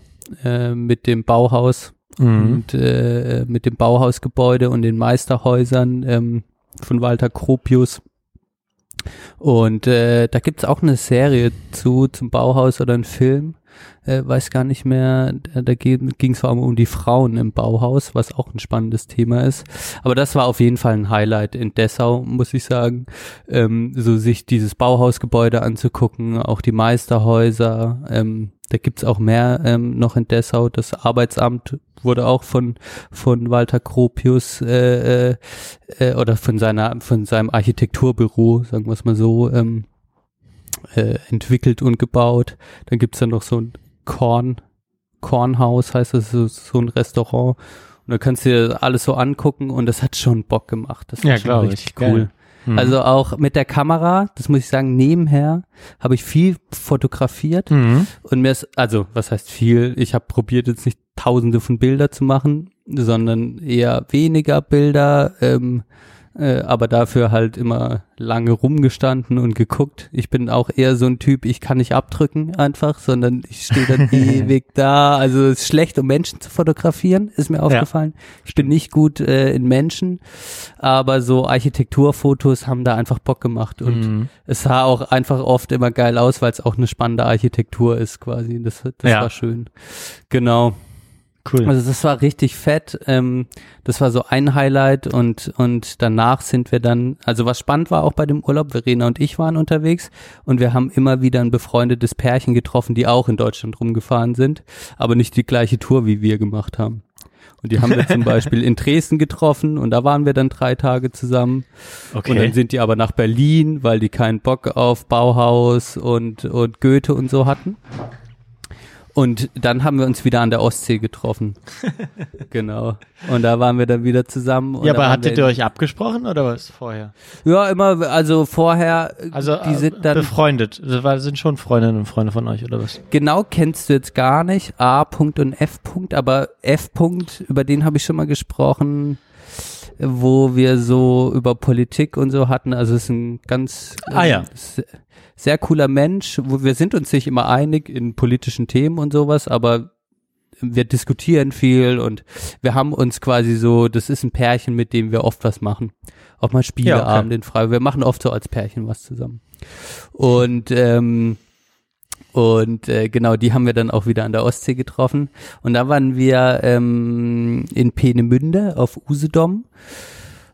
äh, mit dem Bauhaus Mhm. und äh, mit dem Bauhausgebäude und den Meisterhäusern ähm, von Walter Kropius. Und äh, da gibt's auch eine Serie zu zum Bauhaus oder einen Film, äh, weiß gar nicht mehr. Da, ging es vor allem um die Frauen im Bauhaus, was auch ein spannendes Thema ist. Aber das war auf jeden Fall ein Highlight in Dessau, muss ich sagen. Ähm, so sich dieses Bauhausgebäude anzugucken, auch die Meisterhäuser. Ähm, da gibt's auch mehr ähm, noch in Dessau. Das Arbeitsamt wurde auch von von Walter Kropius äh, äh, äh, oder von seiner von seinem Architekturbüro, sagen wir es mal so, ähm, äh, entwickelt und gebaut. Dann gibt's dann noch so ein Korn Kornhaus, heißt das, so, so ein Restaurant. Und da kannst du dir alles so angucken und das hat schon Bock gemacht. Das war Ja, schon ich. richtig Geil. cool. Mhm. Also auch mit der Kamera, das muss ich sagen, nebenher habe ich viel fotografiert Mhm. und mir ist, also was heißt viel, ich habe probiert jetzt nicht tausende von Bilder zu machen, sondern eher weniger Bilder, ähm, äh, aber dafür halt immer lange rumgestanden und geguckt. Ich bin auch eher so ein Typ, ich kann nicht abdrücken einfach, sondern ich stehe dann ewig da. Also es ist schlecht, um Menschen zu fotografieren, ist mir aufgefallen. Ich bin nicht gut äh, in Menschen, aber so Architekturfotos haben da einfach Bock gemacht und Mhm. es sah auch einfach oft immer geil aus, weil es auch eine spannende Architektur ist quasi. Das, das Ja. war schön. Genau. Cool. Also das war richtig fett. Ähm, das war so ein Highlight und und danach sind wir dann, also was spannend war auch bei dem Urlaub, Verena und ich waren unterwegs und wir haben immer wieder ein befreundetes Pärchen getroffen, die auch in Deutschland rumgefahren sind, aber nicht die gleiche Tour wie wir gemacht haben. Und die haben wir zum Beispiel in Dresden getroffen und da waren wir dann drei Tage zusammen. okay. Und dann sind die aber nach Berlin, weil die keinen Bock auf Bauhaus und, und Goethe und so hatten. Und dann haben wir uns wieder an der Ostsee getroffen. genau. Und da waren wir dann wieder zusammen. Und ja, aber hattet ihr euch abgesprochen oder was vorher? Ja, immer, also vorher, Also die sind dann, befreundet. Das sind schon Freundinnen und Freunde von euch oder was? genau kennst du jetzt gar nicht, A. -Punkt und F. -Punkt, aber F. -Punkt, über den habe ich schon mal gesprochen, wo wir so über Politik und so hatten. Also es ist ein ganz Ah, ja. ähm, se- sehr cooler Mensch. Wo wir sind uns nicht immer einig in politischen Themen und sowas, aber wir diskutieren viel und wir haben uns quasi so, das ist ein Pärchen, mit dem wir oft was machen. Auch mal Spieleabend in Frage. Wir machen oft so als Pärchen was zusammen. Und ähm, und äh, genau, die haben wir dann auch wieder an der Ostsee getroffen. Und da waren wir ähm, in Peenemünde auf Usedom.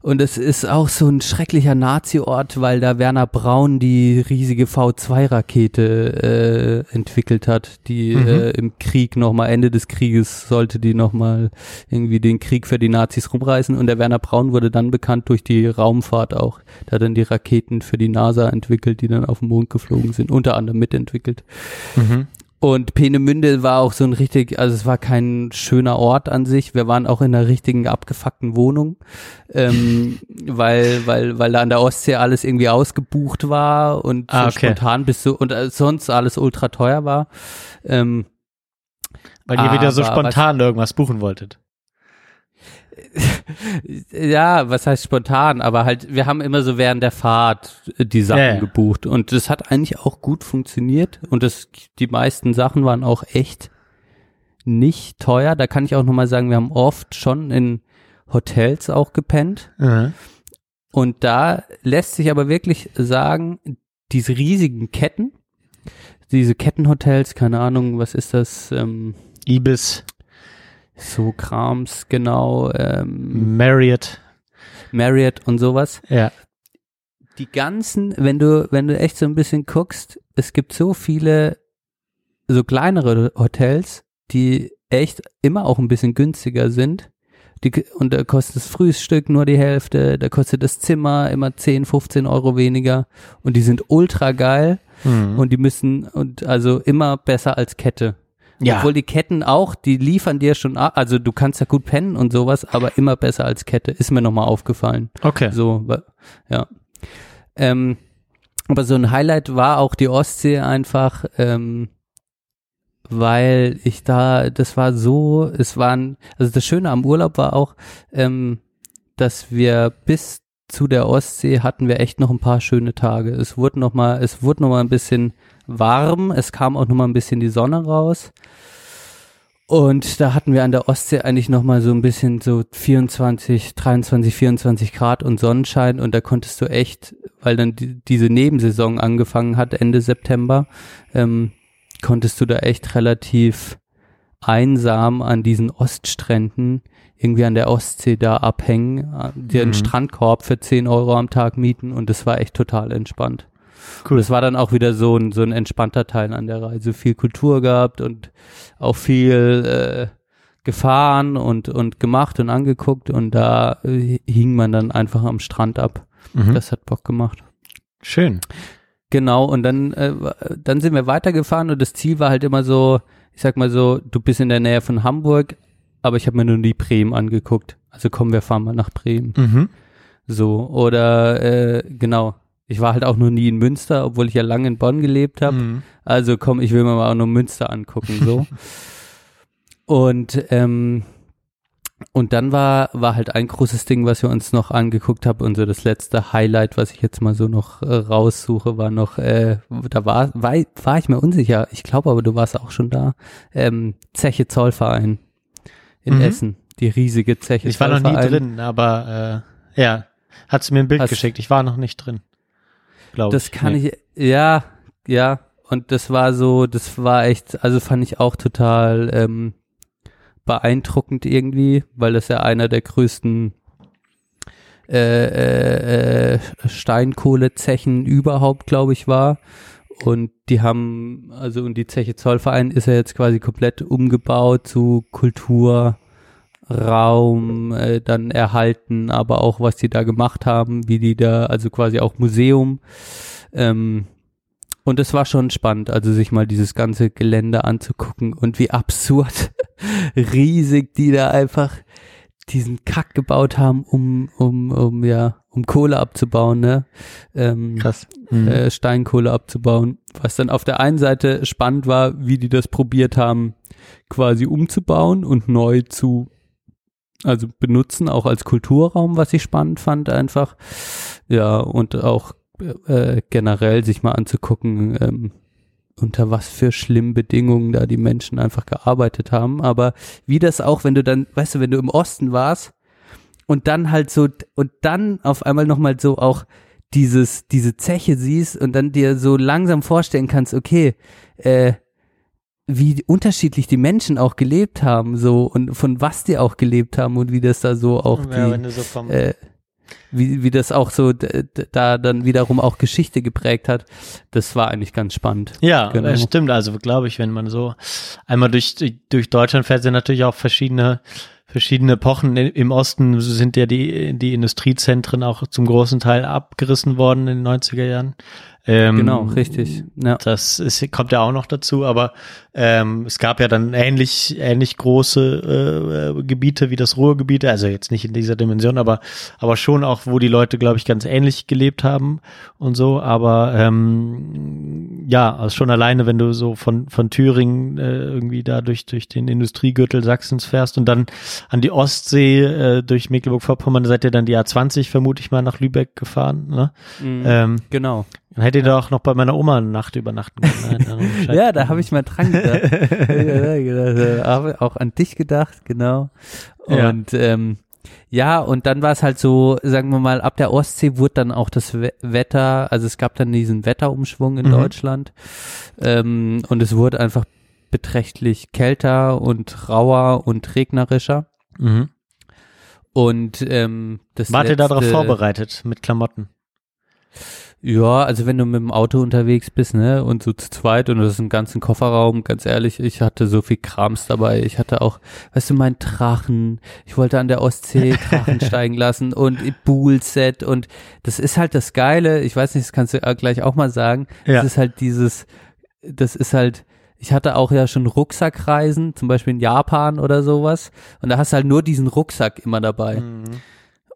Und es ist auch so ein schrecklicher Nazi-Ort, weil da Werner Braun die riesige V2-Rakete äh, entwickelt hat, die Mhm. äh, im Krieg nochmal, Ende des Krieges sollte die nochmal irgendwie den Krieg für die Nazis rumreißen. Und der Werner Braun wurde dann bekannt durch die Raumfahrt auch. Der hat dann die Raketen für die NASA entwickelt, die dann auf den Mond geflogen sind, unter anderem mitentwickelt. Mhm. Und Peenemünde war auch so ein richtig, also es war kein schöner Ort an sich. Wir waren auch in einer richtigen abgefuckten Wohnung, ähm, weil, weil, weil da an der Ostsee alles irgendwie ausgebucht war und Ah, so okay. spontan bis so und äh, sonst alles ultra teuer war. Ähm, Weil ihr wieder so spontan irgendwas buchen wolltet. ja, was heißt spontan, aber halt, wir haben immer so während der Fahrt die Sachen ja. gebucht und das hat eigentlich auch gut funktioniert und das, die meisten Sachen waren auch echt nicht teuer. Da kann ich auch nochmal sagen, wir haben oft schon in Hotels auch gepennt Mhm. und da lässt sich aber wirklich sagen, diese riesigen Ketten, diese Kettenhotels, keine Ahnung, was ist das, ähm, Ibis, so Krams, genau, ähm, Marriott. Marriott und sowas. Ja. die ganzen, wenn du, wenn du echt so ein bisschen guckst, es gibt so viele so kleinere Hotels, die echt immer auch ein bisschen günstiger sind. Die, und da kostet das Frühstück nur die Hälfte, da kostet das Zimmer immer 10, 15 Euro weniger und die sind ultra geil Mhm. und die müssen und also immer besser als Kette. Ja. Obwohl die Ketten auch, die liefern dir schon, ab, also du kannst ja gut pennen und sowas, aber immer besser als Kette, ist mir nochmal aufgefallen. okay. So, ja. Ähm, aber so ein Highlight war auch die Ostsee einfach, ähm, weil ich da, das war so, es waren, also das Schöne am Urlaub war auch, ähm, dass wir bis zu der Ostsee hatten wir echt noch ein paar schöne Tage. Es wurde noch mal, es wurde noch mal ein bisschen warm. Es kam auch noch mal ein bisschen die Sonne raus. Und da hatten wir an der Ostsee eigentlich noch mal so ein bisschen so 24, 23, 24 Grad und Sonnenschein und da konntest du echt, weil dann die, diese Nebensaison angefangen hat Ende September, ähm, konntest du da echt relativ einsam an diesen Oststränden irgendwie an der Ostsee da abhängen, äh, dir einen Mhm. Strandkorb für 10 Euro am Tag mieten und das war echt total entspannt. Cool. Das war dann auch wieder so ein, so ein entspannter Teil an der Reise. Viel Kultur gehabt und auch viel äh, gefahren und, und gemacht und angeguckt und da äh, hing man dann einfach am Strand ab. Mhm. Das hat Bock gemacht. Schön. Genau, und dann, äh, dann sind wir weitergefahren und das Ziel war halt immer so, ich sag mal so, du bist in der Nähe von Hamburg, aber ich habe mir nur die Bremen angeguckt. Also komm, wir fahren mal nach Bremen. Mhm. So, oder äh, genau. Ich war halt auch noch nie in Münster, obwohl ich ja lange in Bonn gelebt habe. Mhm. Also komm, ich will mir mal auch nur Münster angucken, so. und ähm, und dann war war halt ein großes Ding, was wir uns noch angeguckt haben und so das letzte Highlight, was ich jetzt mal so noch äh, raussuche, war noch, äh, da war, war war ich mir unsicher. Ich glaube, aber du warst auch schon da. Ähm, Zeche Zollverein in Mhm. Essen, die riesige Zeche. Ich war noch nie Zollverein. drin, aber äh, ja, hat sie mir ein Bild Hast- geschickt. Ich war noch nicht drin. Glaube Das ich. kann Nee. ich, ja, ja. Und das war so, das war echt, also fand ich auch total ähm, beeindruckend irgendwie, weil das ja einer der größten äh, äh, äh, Steinkohlezechen überhaupt, glaube ich, war. Und die haben, also und die Zeche Zollverein ist ja jetzt quasi komplett umgebaut zu Kulturraum, äh, dann erhalten, aber auch was die da gemacht haben, wie die da, also quasi auch Museum. Ähm, und es war schon spannend, also sich mal dieses ganze Gelände anzugucken und wie absurd riesig die da einfach diesen Kack gebaut haben, um, um, um, ja, um Kohle abzubauen, ne? Ähm, Krass. Mhm. äh, Steinkohle abzubauen. Was dann auf der einen Seite spannend war, wie die das probiert haben, quasi umzubauen und neu zu, also benutzen, auch als Kulturraum, was ich spannend fand einfach. Ja, und auch äh, generell sich mal anzugucken, ähm, unter was für schlimmen Bedingungen da die Menschen einfach gearbeitet haben. Aber wie das auch, wenn du dann, weißt du, wenn du im Osten warst und dann halt so, und dann auf einmal nochmal so auch dieses, diese Zeche siehst und dann dir so langsam vorstellen kannst, okay, äh, wie unterschiedlich die Menschen auch gelebt haben, so und von was die auch gelebt haben und wie das da so auch ja, die, wenn du so vom äh, wie, wie das auch so da dann wiederum auch Geschichte geprägt hat, das war eigentlich ganz spannend. Ja, Genau. das stimmt. Also glaube ich, wenn man so einmal durch, durch Deutschland fährt, sind natürlich auch verschiedene, verschiedene Epochen. Im Osten sind ja die, die Industriezentren auch zum großen Teil abgerissen worden in den 90er Jahren. Ähm, Genau, richtig. Ja. Das ist, kommt ja auch noch dazu, aber ähm, es gab ja dann ähnlich, ähnlich große äh, Gebiete wie das Ruhrgebiet, also jetzt nicht in dieser Dimension, aber, aber schon auch, wo die Leute, glaube ich, ganz ähnlich gelebt haben und so. Aber ähm, ja, also schon alleine, wenn du so von, von Thüringen äh, irgendwie da durch, durch den Industriegürtel Sachsens fährst und dann an die Ostsee äh, durch Mecklenburg-Vorpommern, seid ihr dann die A20 vermute ich mal nach Lübeck gefahren, ne? Mhm. Ähm, Genau. dann hättet ihr doch noch bei meiner Oma eine Nacht übernachten können. ne? Bescheid Ja, da habe ich mal dran gedacht. ja, auch an dich gedacht, genau. Ja. Und ähm, ja, und dann war es halt so, sagen wir mal, ab der Ostsee wurde dann auch das We Wetter, also es gab dann diesen Wetterumschwung in Mhm. Deutschland ähm, und es wurde einfach beträchtlich kälter und rauer und regnerischer. Mhm. Und ähm, das Wart ihr darauf vorbereitet mit Klamotten? Ja, also wenn du mit dem Auto unterwegs bist, ne, und so zu zweit und das ist ein ganzen Kofferraum, ganz ehrlich, ich hatte so viel Krams dabei. Ich hatte auch, weißt du, mein Drachen. Ich wollte an der Ostsee Drachen steigen lassen und Poolset und das ist halt das Geile. Ich weiß nicht, das kannst du äh, gleich auch mal sagen. Ja. Das ist halt dieses, das ist halt, ich hatte auch ja schon Rucksackreisen, zum Beispiel in Japan oder sowas. Und da hast du halt nur diesen Rucksack immer dabei. Mhm.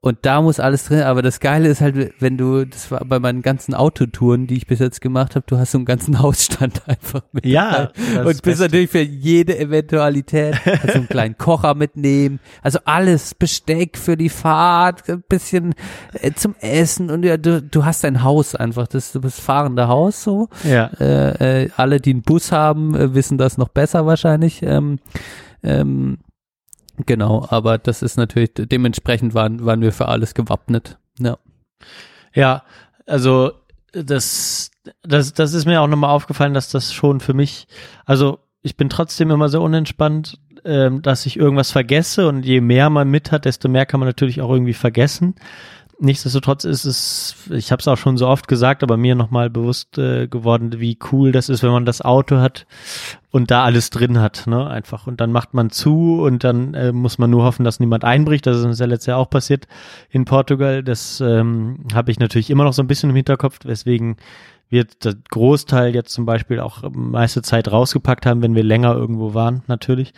Und da muss alles drin, aber das Geile ist halt, wenn du, das war bei meinen ganzen Autotouren, die ich bis jetzt gemacht habe, du hast so einen ganzen Hausstand einfach mit. Ja. Und bist natürlich für jede Eventualität, also einen kleinen Kocher mitnehmen, also alles, Besteck für die Fahrt, ein bisschen äh, zum Essen und ja, du, du hast dein Haus einfach, das, du bist fahrende Haus so. Ja. Äh, äh, alle, die einen Bus haben, äh, wissen das noch besser wahrscheinlich. Ähm, ähm, Genau, aber das ist natürlich, dementsprechend waren, waren wir für alles gewappnet. Ja. Ja, also das, das, das ist mir auch nochmal aufgefallen, dass das schon für mich, also ich bin trotzdem immer so unentspannt, ähm, dass ich irgendwas vergesse und je mehr man mit hat, desto mehr kann man natürlich auch irgendwie vergessen. Nichtsdestotrotz ist es, ich habe es auch schon so oft gesagt, aber mir nochmal bewusst äh, geworden, wie cool das ist, wenn man das Auto hat und da alles drin hat, ne? Einfach. Und dann macht man zu und dann äh, muss man nur hoffen, dass niemand einbricht. Das ist uns ja letztes Jahr auch passiert in Portugal. Das ähm, habe ich natürlich immer noch so ein bisschen im Hinterkopf, weswegen wir der Großteil jetzt zum Beispiel auch meiste Zeit rausgepackt haben, wenn wir länger irgendwo waren, natürlich.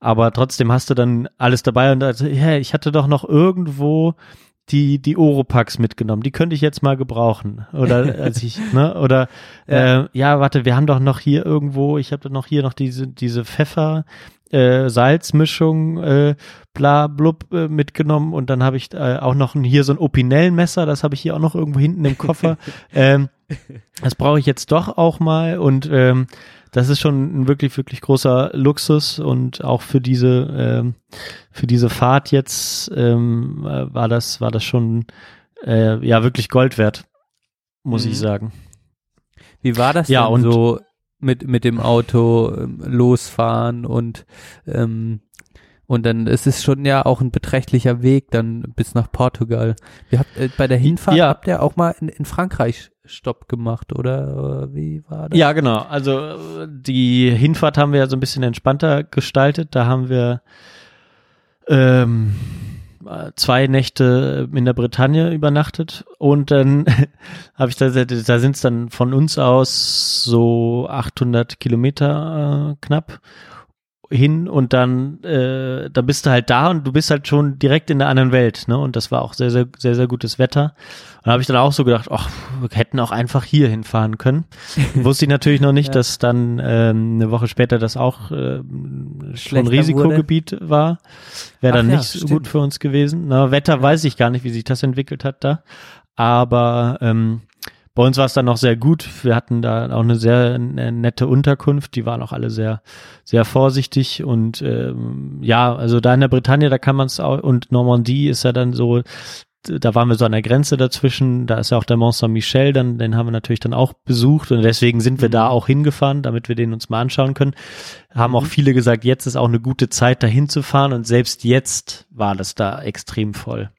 Aber trotzdem hast du dann alles dabei und also, hey, ich hatte doch noch irgendwo die die Oropax mitgenommen. Die könnte ich jetzt mal gebrauchen. Oder als ich, ne? Oder ja. Äh, ja, warte, wir haben doch noch hier irgendwo, ich habe doch noch hier noch diese diese Pfeffer äh, Salzmischung äh, bla blub äh, mitgenommen und dann habe ich äh, auch noch ein, hier so ein Opinellenmesser, das habe ich hier auch noch irgendwo hinten im Koffer. ähm, das brauche ich jetzt doch auch mal und ähm, das ist schon ein wirklich, wirklich großer Luxus und auch für diese, ähm, für diese Fahrt jetzt ähm, äh, war das, war das schon äh, ja wirklich Gold wert, muss mhm. ich sagen. Wie war das ja, denn und so mit, mit dem Auto ähm, losfahren und ähm, und dann ist es schon ja auch ein beträchtlicher Weg dann bis nach Portugal. Wir habt, äh, bei der Hinfahrt ja. habt ihr auch mal in, in Frankreich Stopp gemacht oder wie war das? Ja, genau. Also die Hinfahrt haben wir ja so ein bisschen entspannter gestaltet. Da haben wir ähm, zwei Nächte in der Bretagne übernachtet und dann habe ich da, da sind es dann von uns aus so 800 Kilometer äh, knapp hin und dann, äh, da bist du halt da und du bist halt schon direkt in der anderen Welt, ne? Und das war auch sehr, sehr, sehr, sehr gutes Wetter. Und da habe ich dann auch so gedacht, ach, wir hätten auch einfach hier hinfahren können. Wusste ich natürlich noch nicht, ja. dass dann ähm, eine Woche später das auch äh, schon Risikogebiet wurde. war. Wäre dann ja, nicht so gut für uns gewesen. Na, Wetter weiß ich gar nicht, wie sich das entwickelt hat da. Aber ähm, bei uns war es dann noch sehr gut. Wir hatten da auch eine sehr nette Unterkunft. Die waren auch alle sehr, sehr vorsichtig. Und ähm, ja, also da in der Bretagne, da kann man es auch, und Normandie ist ja dann so, da waren wir so an der Grenze dazwischen. Da ist ja auch der Mont Saint-Michel, dann, den haben wir natürlich dann auch besucht und deswegen sind wir mhm. da auch hingefahren, damit wir den uns mal anschauen können. Haben auch mhm. viele gesagt, jetzt ist auch eine gute Zeit, dahin zu fahren und selbst jetzt war das da extrem voll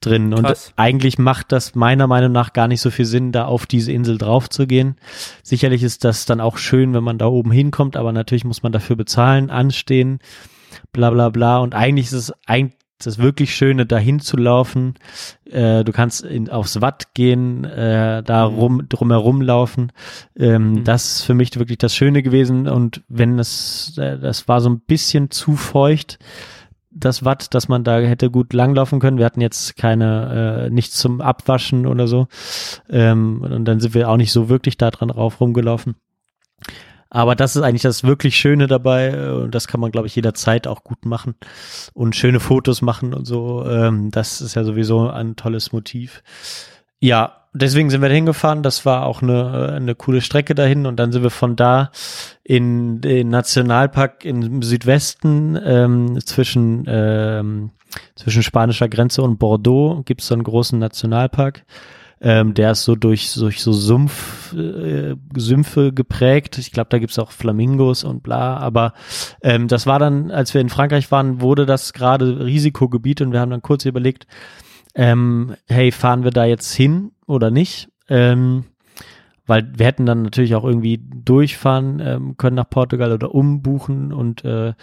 drin. Krass. Und eigentlich macht das meiner Meinung nach gar nicht so viel Sinn, da auf diese Insel drauf zu gehen. Sicherlich ist das dann auch schön, wenn man da oben hinkommt, aber natürlich muss man dafür bezahlen, anstehen, bla bla bla. Und eigentlich ist es eigentlich das wirklich Schöne, dahin zu laufen. Äh, du kannst in, aufs Watt gehen, äh, da mhm. rum, drumherum laufen. Ähm, mhm. Das ist für mich wirklich das Schöne gewesen. Und wenn es, äh, das war so ein bisschen zu feucht, das Watt, dass man da hätte gut langlaufen können. Wir hatten jetzt keine, äh, nichts zum Abwaschen oder so. Ähm, und dann sind wir auch nicht so wirklich da dran rauf rumgelaufen. Aber das ist eigentlich das wirklich Schöne dabei. Äh, Und das kann man, glaube ich, jederzeit auch gut machen. Und schöne Fotos machen und so. Ähm, das ist ja sowieso ein tolles Motiv. Ja, deswegen sind wir hingefahren. Das war auch eine, eine coole Strecke dahin. Und dann sind wir von da in den Nationalpark im Südwesten ähm, zwischen, ähm, zwischen spanischer Grenze und Bordeaux gibt es so einen großen Nationalpark. Ähm, der ist so durch, durch so Sumpf, äh, Sümpfe geprägt. Ich glaube, da gibt's auch Flamingos und bla. Aber ähm, das war dann, als wir in Frankreich waren, wurde das gerade Risikogebiet und wir haben dann kurz überlegt, ähm, hey, fahren wir da jetzt hin oder nicht? Ähm, weil wir hätten dann natürlich auch irgendwie durchfahren ähm, können nach Portugal oder umbuchen und äh,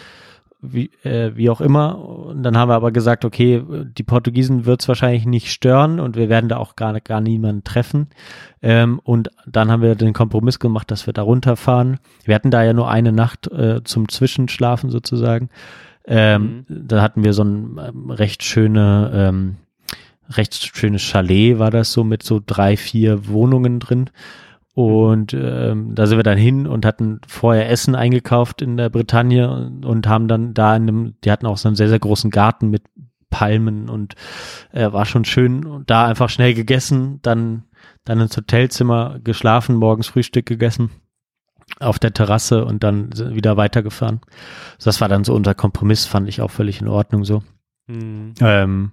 wie, äh, wie auch immer. Und dann haben wir aber gesagt, okay, die Portugiesen wird es wahrscheinlich nicht stören und wir werden da auch gar, gar niemanden treffen. Ähm, und dann haben wir den Kompromiss gemacht, dass wir da runterfahren. Wir hatten da ja nur eine Nacht äh, zum Zwischenschlafen sozusagen. Ähm, mhm. Da hatten wir so ein ähm, recht schöne ähm, recht schönes Chalet war das so mit so drei, vier Wohnungen drin. Und ähm, da sind wir dann hin und hatten vorher Essen eingekauft in der Bretagne und, und haben dann da in einem, die hatten auch so einen sehr, sehr großen Garten mit Palmen und äh, war schon schön und da einfach schnell gegessen, dann, dann ins Hotelzimmer geschlafen, morgens Frühstück gegessen auf der Terrasse und dann wieder weitergefahren. Das war dann so unser Kompromiss, fand ich auch völlig in Ordnung so. Mhm. Ähm,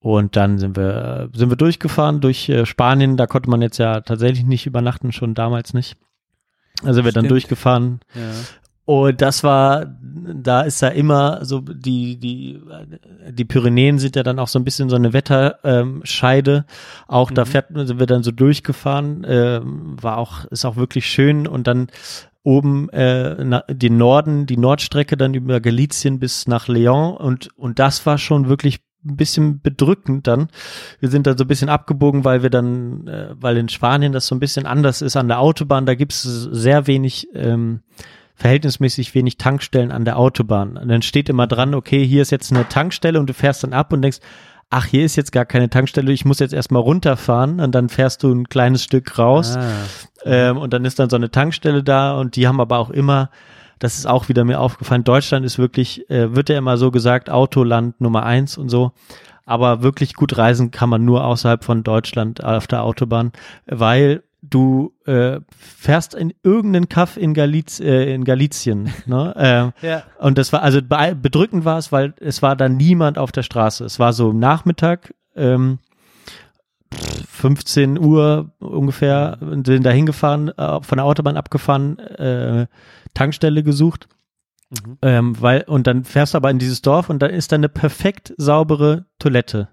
und dann sind wir, sind wir durchgefahren durch äh, Spanien. Da konnte man jetzt ja tatsächlich nicht übernachten, schon damals nicht. Also wir dann durchgefahren. Ja. Und das war, da ist ja immer so, die, die, die Pyrenäen sind ja dann auch so ein bisschen so eine Wetterscheide. Ähm, auch mhm. da fährt, sind wir dann so durchgefahren, ähm, war auch, ist auch wirklich schön. Und dann oben äh, na, den Norden, die Nordstrecke dann über Galizien bis nach Leon und und das war schon wirklich ein bisschen bedrückend dann. Wir sind dann so ein bisschen abgebogen, weil wir dann, äh, weil in Spanien das so ein bisschen anders ist an der Autobahn. Da gibt es sehr wenig, ähm, verhältnismäßig wenig Tankstellen an der Autobahn. Und dann steht immer dran, okay, hier ist jetzt eine Tankstelle und du fährst dann ab und denkst, ach, hier ist jetzt gar keine Tankstelle, ich muss jetzt erstmal runterfahren und dann fährst du ein kleines Stück raus ah. ähm, und dann ist dann so eine Tankstelle da und die haben aber auch immer das ist auch wieder mir aufgefallen. Deutschland ist wirklich, äh, wird ja immer so gesagt, Autoland Nummer eins und so. Aber wirklich gut reisen kann man nur außerhalb von Deutschland auf der Autobahn, weil du äh, fährst in irgendeinen Kaff in, Galiz, äh, in Galizien. Ne? Äh, ja. Und das war, also bedrückend war es, weil es war da niemand auf der Straße. Es war so Nachmittag, ähm, 15 Uhr ungefähr, sind da hingefahren, äh, von der Autobahn abgefahren, äh, Tankstelle gesucht. Mhm. Ähm, weil, und dann fährst du aber in dieses Dorf und da ist dann eine perfekt saubere Toilette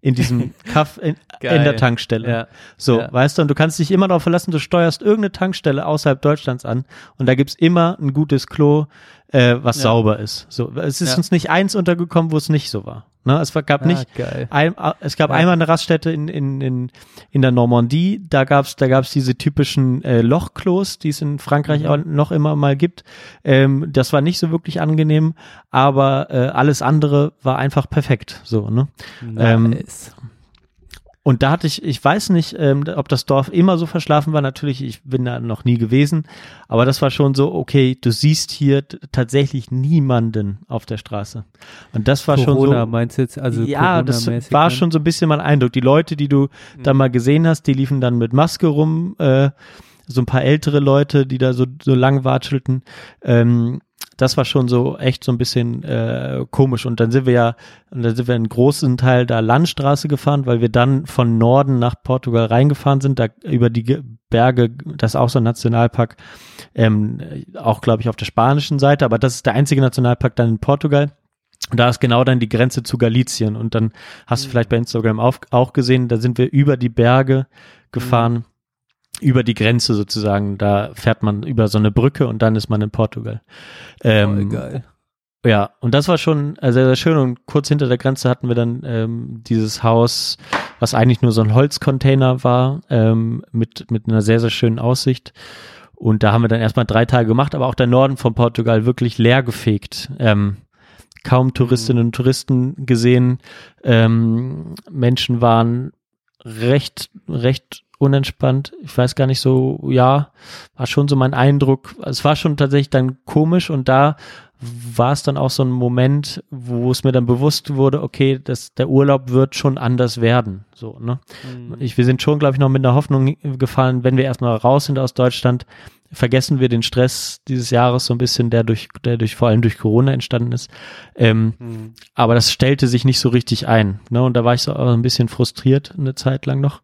in diesem Kaff in, in, der Tankstelle. Ja. So, ja. weißt du, und du kannst dich immer darauf verlassen, du steuerst irgendeine Tankstelle außerhalb Deutschlands an und da gibt's immer ein gutes Klo, äh, was ja. sauber ist. So, es ist uns nicht eins untergekommen, wo es nicht so war. Ne, es gab ah, nicht, ein, es gab ja. einmal eine Raststätte in, in, in, in der Normandie, da gab's da gab's diese typischen äh, Lochklos, die es in Frankreich mhm. auch noch immer mal gibt. Ähm, das war nicht so wirklich angenehm, aber äh, alles andere war einfach perfekt. So, ne? Nice. Ähm, und da hatte ich, ich weiß nicht, ähm, ob das Dorf immer so verschlafen war. Natürlich, ich bin da noch nie gewesen. Aber das war schon so, okay, du siehst hier tatsächlich niemanden auf der Straße. Und das war Corona, schon so. meinst du jetzt? Also ja, das war schon so ein bisschen mein Eindruck. Die Leute, die du mhm. da mal gesehen hast, die liefen dann mit Maske rum. Äh, so ein paar ältere Leute, die da so, so lang watschelten. Ähm, das war schon so echt so ein bisschen äh, komisch. Und dann sind wir ja, und dann sind wir einen großen Teil da Landstraße gefahren, weil wir dann von Norden nach Portugal reingefahren sind, da über die Berge, das ist auch so ein Nationalpark, ähm, auch glaube ich auf der spanischen Seite, aber das ist der einzige Nationalpark dann in Portugal. Und da ist genau dann die Grenze zu Galizien. Und dann hast du mhm. vielleicht bei Instagram auch, auch gesehen, da sind wir über die Berge gefahren. Mhm über die Grenze sozusagen. Da fährt man über so eine Brücke und dann ist man in Portugal. Ähm, oh, geil. Ja, und das war schon sehr, sehr schön. Und kurz hinter der Grenze hatten wir dann ähm, dieses Haus, was eigentlich nur so ein Holzcontainer war, ähm, mit, mit einer sehr, sehr schönen Aussicht. Und da haben wir dann erstmal drei Tage gemacht, aber auch der Norden von Portugal wirklich leer gefegt. Ähm, kaum Touristinnen und Touristen gesehen. Ähm, Menschen waren recht, recht unentspannt. Ich weiß gar nicht so, ja, war schon so mein Eindruck. Es war schon tatsächlich dann komisch und da war es dann auch so ein Moment, wo es mir dann bewusst wurde, okay, das, der Urlaub wird schon anders werden. So, ne? Mhm. Ich, wir sind schon, glaube ich, noch mit einer Hoffnung gefallen, wenn wir erstmal raus sind aus Deutschland, vergessen wir den Stress dieses Jahres so ein bisschen, der durch, der durch vor allem durch Corona entstanden ist. Ähm, mhm. Aber das stellte sich nicht so richtig ein. Ne? Und da war ich so ein bisschen frustriert eine Zeit lang noch.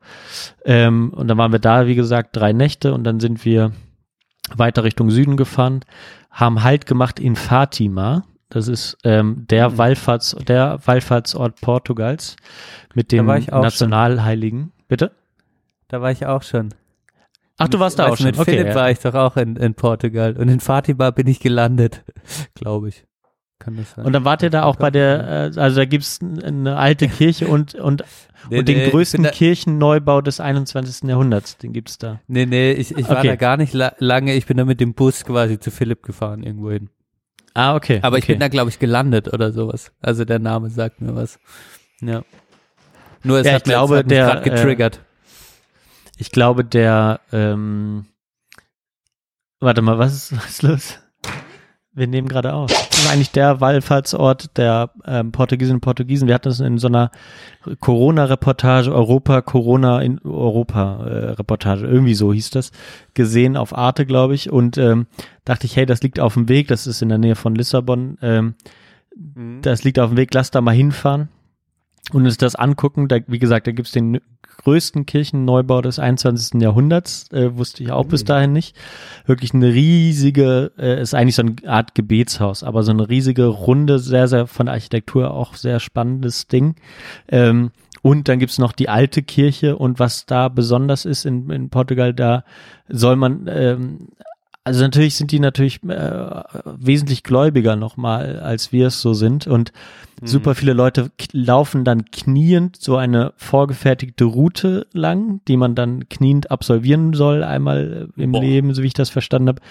Ähm, und dann waren wir da, wie gesagt, drei Nächte und dann sind wir weiter Richtung Süden gefahren, haben Halt gemacht in Fatima. Das ist ähm, der mhm. Wallfahrts, der Wallfahrtsort Portugals mit dem Nationalheiligen. Schon. Bitte? Da war ich auch schon. Ach, du warst da auch schon. Mit okay, Philipp ja. war ich doch auch in, in Portugal und in Fatima bin ich gelandet, glaube ich. Kann das sein? Und dann wart ihr da auch bei der, äh, also da gibt's eine alte Kirche und, und, nee, und den nee, größten Kirchenneubau des 21. Jahrhunderts, den gibt's da. Nee, nee, ich, ich war okay. da gar nicht la lange, ich bin da mit dem Bus quasi zu Philipp gefahren irgendwo hin. Ah, okay. Aber okay. ich bin da, glaube ich, gelandet oder sowas. Also der Name sagt mir was. Ja. Nur es Ja, hat ich glaube, mir jetzt der, gerade getriggert. Ich glaube, der, ähm, warte mal, was ist, was ist los? Wir nehmen gerade auf. Das ist eigentlich der Wallfahrtsort der ähm, Portugiesinnen und Portugiesen. Wir hatten das in so einer Corona-Reportage, Europa, Corona in Europa-Reportage, irgendwie so hieß das, gesehen auf Arte, glaube ich. Und ähm, dachte ich, hey, das liegt auf dem Weg, das ist in der Nähe von Lissabon. Ähm, Das liegt auf dem Weg, lass da mal hinfahren und uns das angucken. Da, wie gesagt, da gibt's den größten Kirchenneubau des 21. Jahrhunderts, äh, wusste ich auch bis dahin nicht. Wirklich eine riesige, äh, ist eigentlich so eine Art Gebetshaus, aber so eine riesige, runde, sehr, sehr von der Architektur auch sehr spannendes Ding. Ähm, und dann gibt's noch die alte Kirche und was da besonders ist in, in Portugal, da soll man ähm, also natürlich sind die natürlich äh, wesentlich gläubiger nochmal, als wir es so sind. Und super viele Leute laufen dann kniend so eine vorgefertigte Route lang, die man dann kniend absolvieren soll, einmal äh, im Boah. Leben, so wie ich das verstanden habe.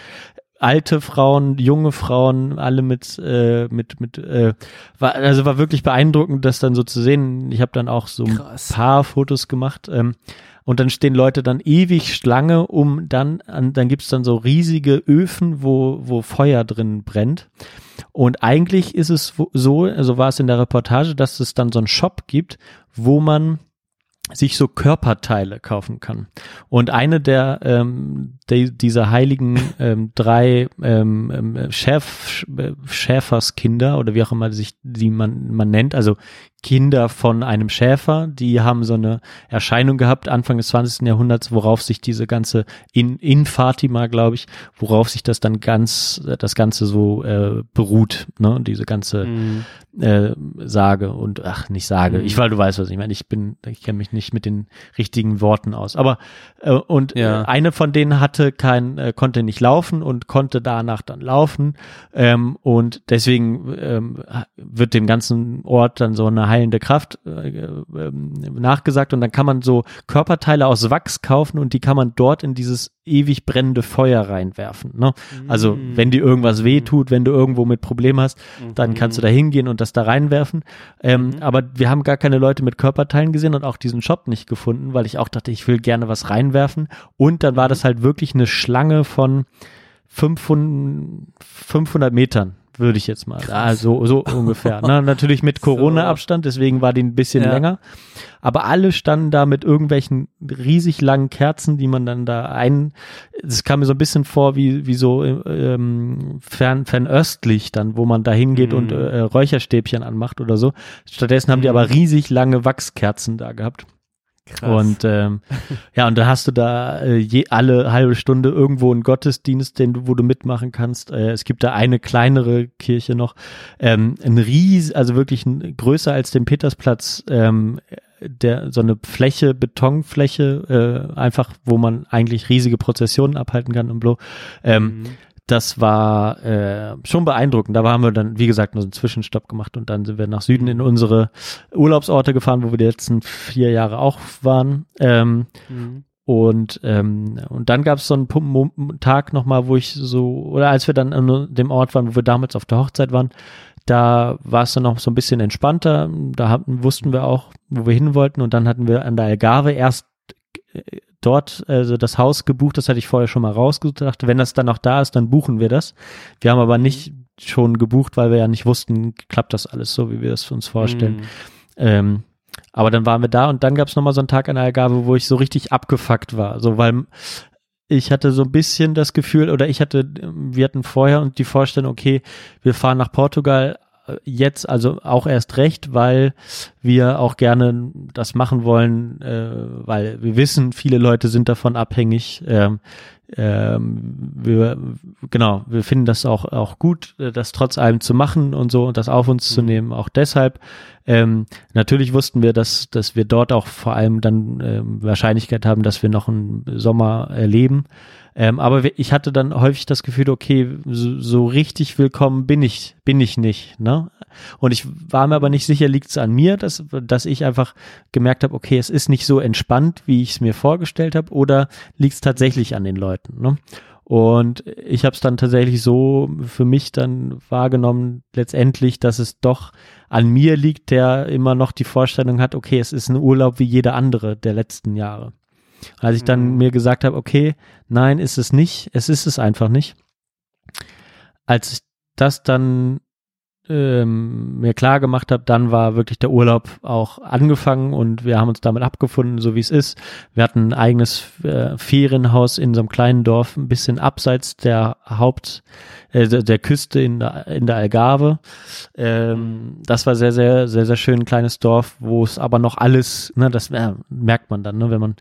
Alte Frauen, junge Frauen, alle mit äh, mit mit äh, war also war wirklich beeindruckend, das dann so zu sehen. Ich habe dann auch so ein Krass. paar Fotos gemacht. Ähm, und dann stehen Leute dann ewig Schlange, um dann, an, dann gibt's dann so riesige Öfen, wo, wo Feuer drin brennt. Und eigentlich ist es so, also war es in der Reportage, dass es dann so einen Shop gibt, wo man sich so Körperteile kaufen kann. Und eine der ähm, die, dieser heiligen ähm, drei ähm, ähm, Schäf, Schäferskinder oder wie auch immer sich die man man nennt, also Kinder von einem Schäfer, die haben so eine Erscheinung gehabt Anfang des 20. Jahrhunderts, worauf sich diese ganze in, in Fatima, glaube ich, worauf sich das dann ganz das ganze so äh, beruht, ne, diese ganze Mhm. äh, Sage und ach nicht Sage, ich weil du weißt was ich meine, ich bin ich kenne mich nicht mit den richtigen Worten aus, aber äh, und Ja. äh, eine von denen hatte kein äh, konnte nicht laufen und konnte danach dann laufen ähm, und deswegen ähm, wird dem ganzen Ort dann so eine heilende Kraft äh, ähm, nachgesagt und dann kann man so Körperteile aus Wachs kaufen und die kann man dort in dieses ewig brennende Feuer reinwerfen. Ne? Also wenn dir irgendwas weh tut, wenn du irgendwo mit Problem hast, dann kannst du da hingehen und das da reinwerfen. Ähm, Aber wir haben gar keine Leute mit Körperteilen gesehen und auch diesen Shop nicht gefunden, weil ich auch dachte, ich will gerne was reinwerfen. Und dann war das halt wirklich eine Schlange von 500, 500 Metern würde ich jetzt mal, also so ungefähr. Ne? Natürlich mit Corona-Abstand, deswegen war die ein bisschen Ja. länger. Aber alle standen da mit irgendwelchen riesig langen Kerzen, die man dann da ein, es kam mir so ein bisschen vor wie, wie so ähm, fern, fernöstlich dann, wo man da hingeht und äh, Räucherstäbchen anmacht oder so. Stattdessen haben die aber riesig lange Wachskerzen da gehabt. Und ähm, ja, und da hast du da äh, je, alle halbe Stunde irgendwo einen Gottesdienst, den du, wo du mitmachen kannst. Äh, es gibt da eine kleinere Kirche noch, ähm, ein ries, also wirklich ein, größer als den Petersplatz, ähm, der so eine Fläche, Betonfläche, äh, einfach, wo man eigentlich riesige Prozessionen abhalten kann und blo. Ähm, das war äh, schon beeindruckend. Da haben wir dann, wie gesagt, nur so einen Zwischenstopp gemacht und dann sind wir nach Süden in unsere Urlaubsorte gefahren, wo wir die letzten vier Jahre auch waren. Ähm, und ähm, und dann gab es so einen Tag nochmal, wo ich so, oder als wir dann an dem Ort waren, wo wir damals auf der Hochzeit waren, da war es dann noch so ein bisschen entspannter. Da hatten, wussten wir auch, wo wir hin wollten. Und dann hatten wir an der Algarve erst dort also das Haus gebucht. Das hatte ich vorher schon mal rausgesucht. Dachte, wenn das dann noch da ist, dann buchen wir das. Wir haben aber nicht schon gebucht, weil wir ja nicht wussten, klappt das alles so, wie wir es uns vorstellen. Ähm, aber dann waren wir da und dann gab es nochmal so einen Tag an der Algarve, wo ich so richtig abgefuckt war. So, weil ich hatte so ein bisschen das Gefühl, oder ich hatte, wir hatten vorher und die Vorstellung, okay, wir fahren nach Portugal jetzt, also auch erst recht, weil wir auch gerne das machen wollen, äh, weil wir wissen, viele Leute sind davon abhängig. Ähm, ähm, wir, genau, wir finden das auch, auch gut, äh, das trotz allem zu machen und so und das auf uns zu nehmen. Auch deshalb, ähm, natürlich wussten wir, dass, dass wir dort auch vor allem dann ähm, Wahrscheinlichkeit haben, dass wir noch einen Sommer erleben. Ähm, aber ich hatte dann häufig das Gefühl, okay, so, so richtig willkommen bin ich, bin ich nicht. Ne? Und ich war mir aber nicht sicher, liegt es an mir, dass, dass ich einfach gemerkt habe, okay, es ist nicht so entspannt, wie ich es mir vorgestellt habe, oder liegt es tatsächlich an den Leuten. Ne? Und ich habe es dann tatsächlich so für mich dann wahrgenommen, letztendlich, dass es doch an mir liegt, der immer noch die Vorstellung hat, okay, es ist ein Urlaub wie jeder andere der letzten Jahre. Und als ich dann Mhm. mir gesagt habe, okay, nein, ist es nicht, es ist es einfach nicht. Als ich das dann ähm, mir klar gemacht habe, dann war wirklich der Urlaub auch angefangen und wir haben uns damit abgefunden, so wie es ist. Wir hatten ein eigenes äh, Ferienhaus in so einem kleinen Dorf, ein bisschen abseits der Haupt, äh, der, Küste in der, in der Algarve. Ähm, das war sehr, sehr, sehr, sehr schön, ein kleines Dorf, wo es aber noch alles, ne, das äh, merkt man dann, ne, wenn man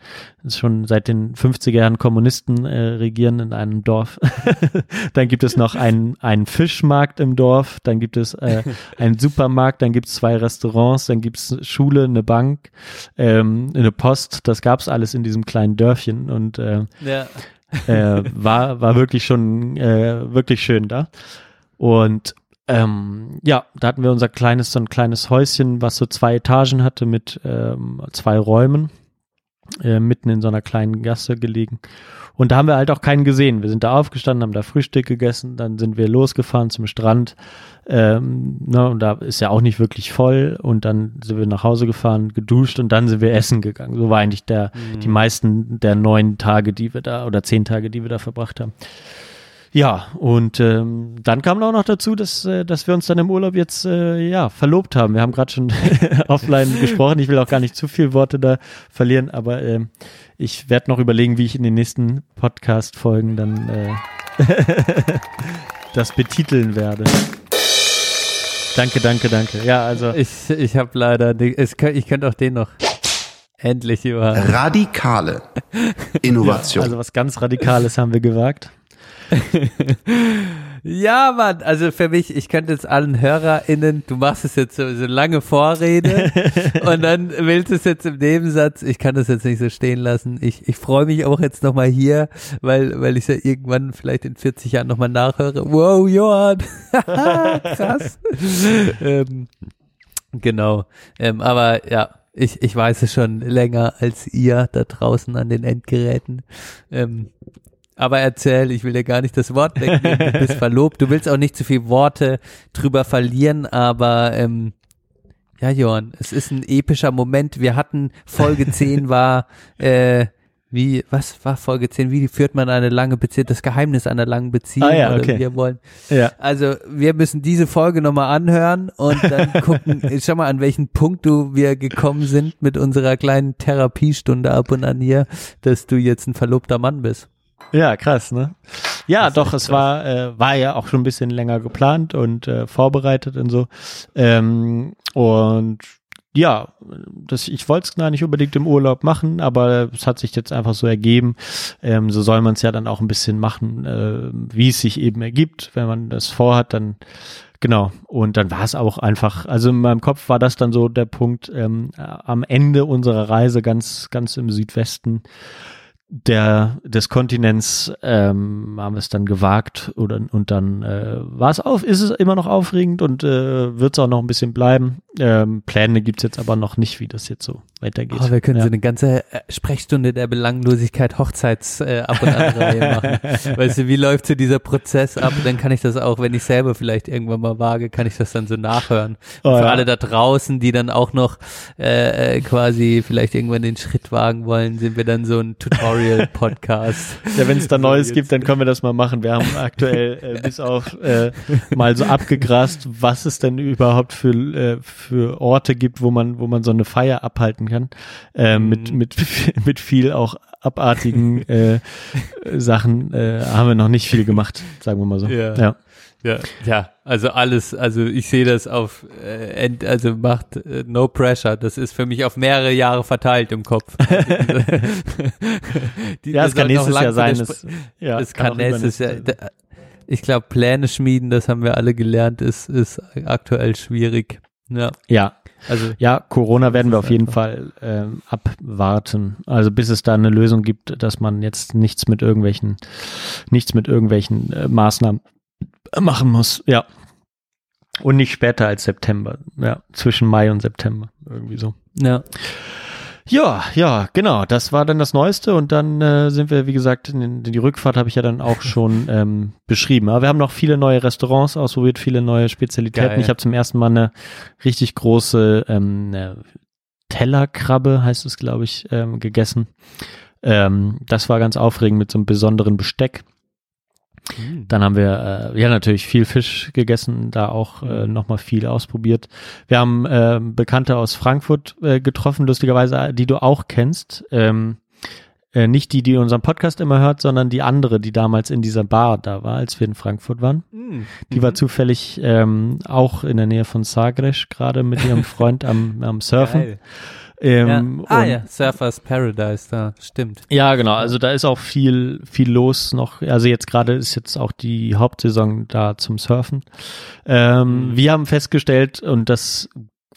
schon seit den 50er Jahren Kommunisten äh, regieren in einem Dorf. dann gibt es noch einen, einen Fischmarkt im Dorf, dann gibt es äh, einen Supermarkt, dann gibt es zwei Restaurants, dann gibt es Schule, eine Bank, ähm, eine Post, das gab's alles in diesem kleinen Dörfchen und äh, Ja. Äh, war, war wirklich schon äh, wirklich schön da. Und ähm, ja, da hatten wir unser kleines, so ein kleines Häuschen, was so zwei Etagen hatte mit ähm, zwei Räumen, äh, mitten in so einer kleinen Gasse gelegen. Und da haben wir halt auch keinen gesehen. Wir sind da aufgestanden, haben da Frühstück gegessen, dann sind wir losgefahren zum Strand. Ähm, ne, und da ist ja auch nicht wirklich voll. Und dann sind wir nach Hause gefahren, geduscht und dann sind wir essen gegangen. So war eigentlich der, die meisten der neun Tage, die wir da, oder zehn Tage, die wir da verbracht haben. Ja, und ähm, dann kam auch noch dazu, dass, äh, dass wir uns dann im Urlaub jetzt äh, ja verlobt haben. Wir haben gerade schon offline gesprochen. Ich will auch gar nicht zu viel Worte da verlieren, aber ähm, ich werde noch überlegen, wie ich in den nächsten Podcast-Folgen dann äh, das betiteln werde. Danke, danke, danke. Ja, also Ich, ich habe leider, es, ich könnte auch den noch. Endlich über. Radikale Innovation. also was ganz Radikales haben wir gewagt. Ja, Mann, also für mich, ich könnte jetzt allen HörerInnen, du machst es jetzt so, so lange Vorrede und dann willst du es jetzt im Nebensatz, ich kann das jetzt nicht so stehen lassen. Ich, ich freue mich auch jetzt nochmal hier, weil, weil ich ja irgendwann vielleicht in 40 Jahren nochmal nachhöre. Wow, Johann, krass. ähm, genau, ähm, aber ja, ich, ich weiß es schon länger als ihr da draußen an den Endgeräten. Ähm, aber erzähl, ich will dir gar nicht das Wort wegnehmen, du bist verlobt, du willst auch nicht zu viel Worte drüber verlieren, aber ähm, ja, Johann, es ist ein epischer Moment. Wir hatten Folge 10 war, äh, wie, was war Folge 10? Wie führt man eine lange Beziehung? Das Geheimnis einer langen Beziehung. Ah ja, okay. Wir wollen. Ja. Also, wir müssen diese Folge nochmal anhören und dann gucken, schau mal, an welchen Punkt du wir gekommen sind mit unserer kleinen Therapiestunde ab und an hier, dass du jetzt ein verlobter Mann bist. Ja, krass, ne? Ja, Das doch, es war, äh, war ja auch schon ein bisschen länger geplant und äh, vorbereitet und so. Ähm, und ja, das, ich wollte es gar nicht unbedingt im Urlaub machen, aber es hat sich jetzt einfach so ergeben. Ähm, so soll man es ja dann auch ein bisschen machen, äh, wie es sich eben ergibt. Wenn man das vorhat, dann Genau. Und dann war es auch einfach, also in meinem Kopf war das dann so der Punkt ähm, äh, am Ende unserer Reise ganz, ganz im Südwesten der des Kontinents ähm, haben es dann gewagt oder und dann äh, war es auf, ist es immer noch aufregend und äh, wird es auch noch ein bisschen bleiben. Ähm, Pläne gibt's jetzt aber noch nicht, wie das jetzt so weitergeht. Oh, wir können ja. so eine ganze äh, Sprechstunde der Belanglosigkeit Hochzeits äh, ab und an machen. Weißt du, wie läuft so dieser Prozess ab? Dann kann ich das auch, wenn ich selber vielleicht irgendwann mal wage, kann ich das dann so nachhören. Oh, für ja. alle da draußen, die dann auch noch äh, äh, quasi vielleicht irgendwann den Schritt wagen wollen, sind wir dann so ein Tutorial-Podcast. Ja, wenn es da Neues gibt, dann können wir das mal machen. Wir haben aktuell äh, bis auf äh, mal so abgegrast, was es denn überhaupt für, äh, für Orte gibt, wo man, wo man so eine Feier abhalten kann. Äh, mit, Mhm. mit, mit viel auch abartigen äh, Sachen äh, haben wir noch nicht viel gemacht, sagen wir mal so. Ja. ja. Ja, ja, also alles, also ich sehe das auf, äh, end, also macht äh, no pressure. Das ist für mich auf mehrere Jahre verteilt im Kopf. Die- Ja, es kann nächstes Jahr sein. Es, ja, es kann auch nächstes Jahr. da- Ich glaube, Pläne schmieden, das haben wir alle gelernt, ist, ist aktuell schwierig. Ja, Ja, also ja, Corona werden wir auf jeden einfach- Fall ähm, abwarten. Also bis es da eine Lösung gibt, dass man jetzt nichts mit irgendwelchen, nichts mit irgendwelchen äh, Maßnahmen machen muss. Ja. Und nicht später als September. Ja, zwischen Mai und September. Irgendwie so. ja. Ja, ja, genau. Das war dann das Neueste und dann äh, sind wir, wie gesagt, in, die Rückfahrt habe ich ja dann auch schon ähm, beschrieben. Aber wir haben noch viele neue Restaurants ausprobiert, viele neue Spezialitäten. Geil. Ich habe zum ersten Mal eine richtig große ähm, Tellerkrabbe, heißt es, glaube ich, ähm, gegessen. Ähm, das war ganz aufregend mit so einem besonderen Besteck. Dann haben wir äh, ja natürlich viel Fisch gegessen, da auch äh, nochmal viel ausprobiert. Wir haben äh, Bekannte aus Frankfurt äh, getroffen, lustigerweise, die du auch kennst. Ähm, äh, nicht die, die unseren Podcast immer hört, sondern die andere, die damals in dieser Bar da war, als wir in Frankfurt waren. Die war zufällig ähm, auch in der Nähe von Sagres, gerade mit ihrem Freund am, am Surfen. Geil. Ähm, ja. Ah und- ja, Surfers Paradise, da stimmt. ja, genau. Also da ist auch viel, viel los noch. Also jetzt gerade ist jetzt auch die Hauptsaison da zum Surfen. Ähm, Wir haben festgestellt, und das